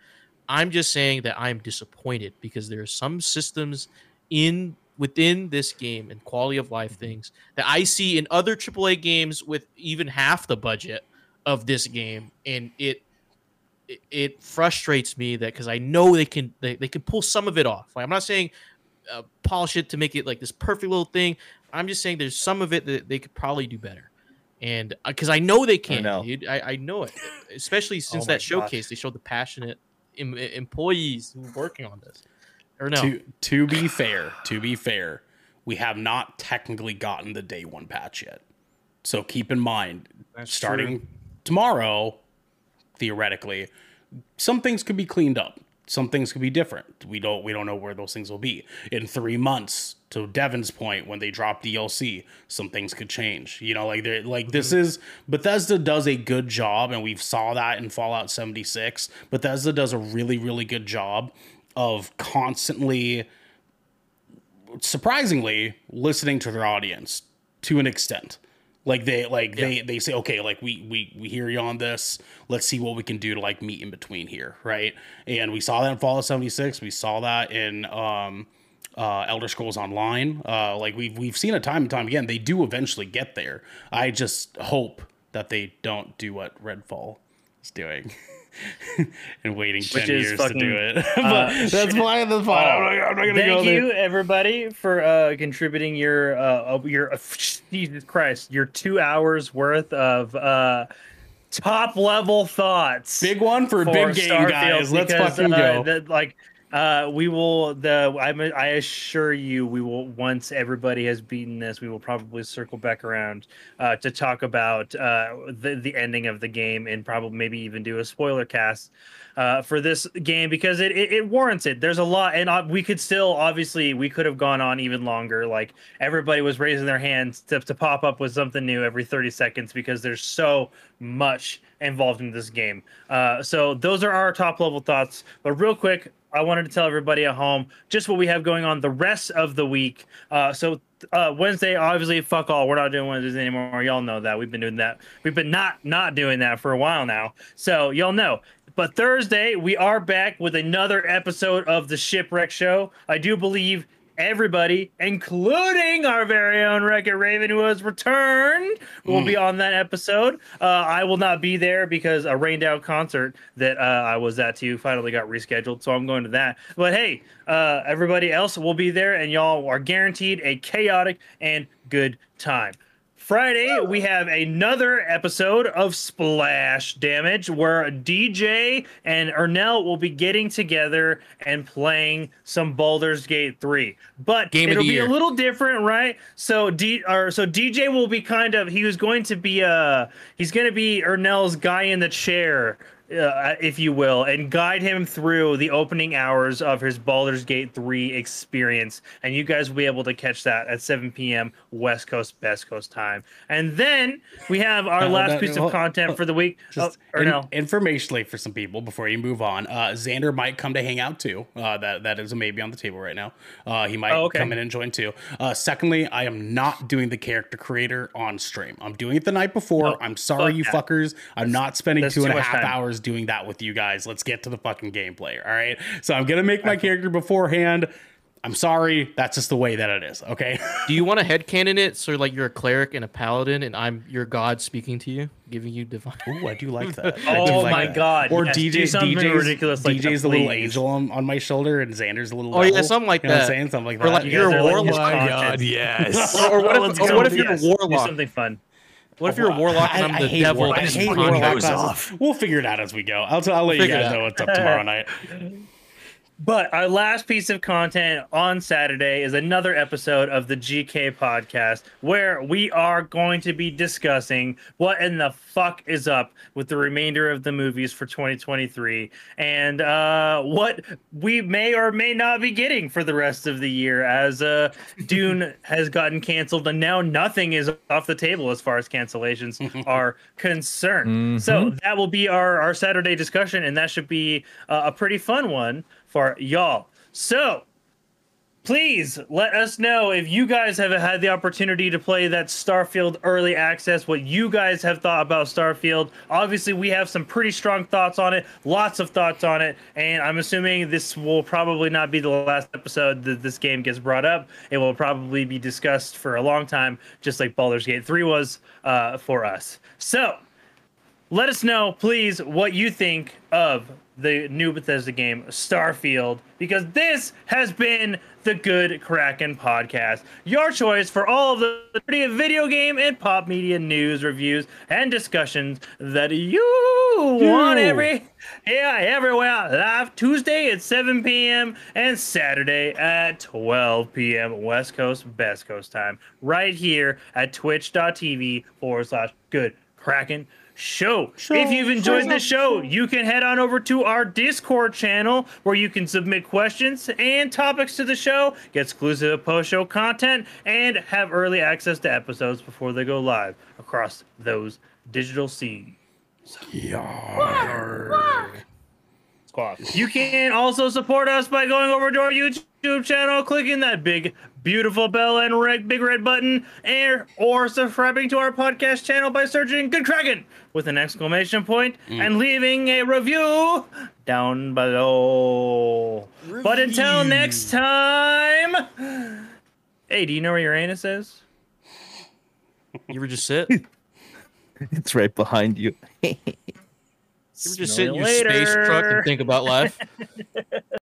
I'm just saying that I'm disappointed because there are some systems in within this game and quality of life things that I see in other AAA games with even half the budget of this game, and it it, it frustrates me that because I know they can they, they can pull some of it off. Like I'm not saying uh, polish it to make it like this perfect little thing. I'm just saying there's some of it that they could probably do better. And because I know they can, know. dude. I, I know it, especially since Oh that gosh. showcase they showed the passionate em- employees who are working on this. Or no, To to be fair, to be fair, we have not technically gotten the day one patch yet. So keep in mind, That's starting tomorrow, theoretically, some things could be cleaned up. Some things could be different. We don't we don't know where those things will be. In three months, to Devin's point, when they drop DLC, some things could change. You know, like they're like this mm-hmm. is Bethesda does a good job, and we've saw that in Fallout 76. Bethesda does a really, really good job of constantly surprisingly listening to their audience to an extent like they like they they say okay like we we we hear you on this. Let's see what we can do to like meet in between here right? And we saw that in fallout 76 we saw that in um uh elder scrolls online. Uh like we've we've seen it time and time again. They do eventually get there. I just hope that they don't do what redfall is doing and waiting 10 is years fucking, to do it but uh, that's why the fun I'm not, I'm not gonna go Thank there. you, everybody, for uh, contributing your uh, uh, your Jesus Christ, your two hours worth of uh, top level thoughts. Big one for, for big game Starfield guys. Let's because, fucking uh, go. the- like uh, we will the I'm, I assure you we will once everybody has beaten this we will probably circle back around uh, to talk about uh, the the ending of the game and probably maybe even do a spoiler cast uh, for this game because it, it, it warrants it. There's a lot, and uh, we could still obviously we could have gone on even longer. Like everybody was raising their hands to, to pop up with something new every 30 seconds because there's so much involved in this game. Uh, so those are our top level thoughts. But real quick, I wanted to tell everybody at home just what we have going on the rest of the week. Uh, so uh, Wednesday, obviously, fuck all. We're not doing Wednesdays anymore. Y'all know that. We've been doing that. We've been not not doing that for a while now. So y'all know. But Thursday, we are back with another episode of the Shipwreck Show. I do believe everybody, including our very own Wreck-It Raven, who has returned, will be on that episode. Uh, I will not be there because a rained out concert that uh, I was at too finally got rescheduled, so I'm going to that. But hey, uh, everybody else will be there, and y'all are guaranteed a chaotic and good time. Friday, we have another episode of Splash Damage where DJ and Ernell will be getting together and playing some Baldur's Gate 3. But Game it'll be year. a little different, right? So D or so DJ will be kind of he was going to be uh he's going to be Ernell's guy in the chair uh, if you will, and guide him through the opening hours of his Baldur's Gate 3 experience. And you guys will be able to catch that at 7 p.m. West Coast, Best Coast time. And then we have our No, last no, piece no, of content for the week. Just oh, or in- no. informationally for some people before you move on. Uh, Xander might come to hang out too. Uh, that that is a maybe on the table right now. Uh, he might Oh, okay. come in and join too. Uh, secondly, I am not doing the character creator on stream. I'm doing it the night before. Oh, I'm sorry, you fuckers. I'm not spending that's two and a half time. hours doing that with you guys. Let's get to the fucking gameplay. All right. So I'm gonna make my character beforehand. I'm sorry. That's just the way that it is. Okay. Do you want to headcanon it so like you're a cleric and a paladin and I'm your god speaking to you, giving you divine? Ooh, I do like that. I do Oh like my that. god. Or yes, DJ, do DJ's, ridiculous like DJ's that, the little angel on, on my shoulder, and Xander's the little. Oh, yeah, something like You know what I'm saying something like Or that. like You you're a are like warlock. Oh my god, yes. Or what if, or what if you're a Yes, Do warlock? something fun. What if you're a warlock and I- I'm I the hate devil? warlock- I just hate conjure warlock you? classes. We'll figure it out as we go. I'll, t- I'll let you Figure it guys know what's up tomorrow night. But our last piece of content on Saturday is another episode of the GK podcast where we are going to be discussing what in the fuck is up with the remainder of the movies for 2023 and uh, what we may or may not be getting for the rest of the year as uh, Dune has gotten canceled and now nothing is off the table as far as cancellations are concerned. So that will be our, our Saturday discussion and that should be uh, a pretty fun one for y'all. So please let us know if you guys have had the opportunity to play that Starfield early access, what you guys have thought about Starfield. Obviously, we have some pretty strong thoughts on it, lots of thoughts on it, and I'm assuming this will probably not be the last episode that this game gets brought up. It will probably be discussed for a long time, just like Baldur's Gate 3 was uh, for us. So, let us know, please, what you think of the new Bethesda game, Starfield, because this has been the Good Kraken podcast. Your choice for all of the pretty video game and pop media news, reviews, and discussions that you want every yeah, everywhere. Live Tuesday at 7 p.m. and Saturday at 12 p.m. West Coast, Best Coast time. Right here at twitch.tv forward slash good Kraken show. show. If you've enjoyed the show, you can head on over to our Discord channel where you can submit questions and topics to the show, get exclusive post show content, and have early access to episodes before they go live across those digital seeds. You can also support us by going over to our YouTube channel, clicking that big, beautiful bell and red, big red button, and or subscribing to our podcast channel by searching "Good Kraken" with an exclamation point mm. and leaving a review down below. But until next time, hey, do you know where your anus is? You were just sit. It's right behind you. You were just sit in your you space truck and think about life.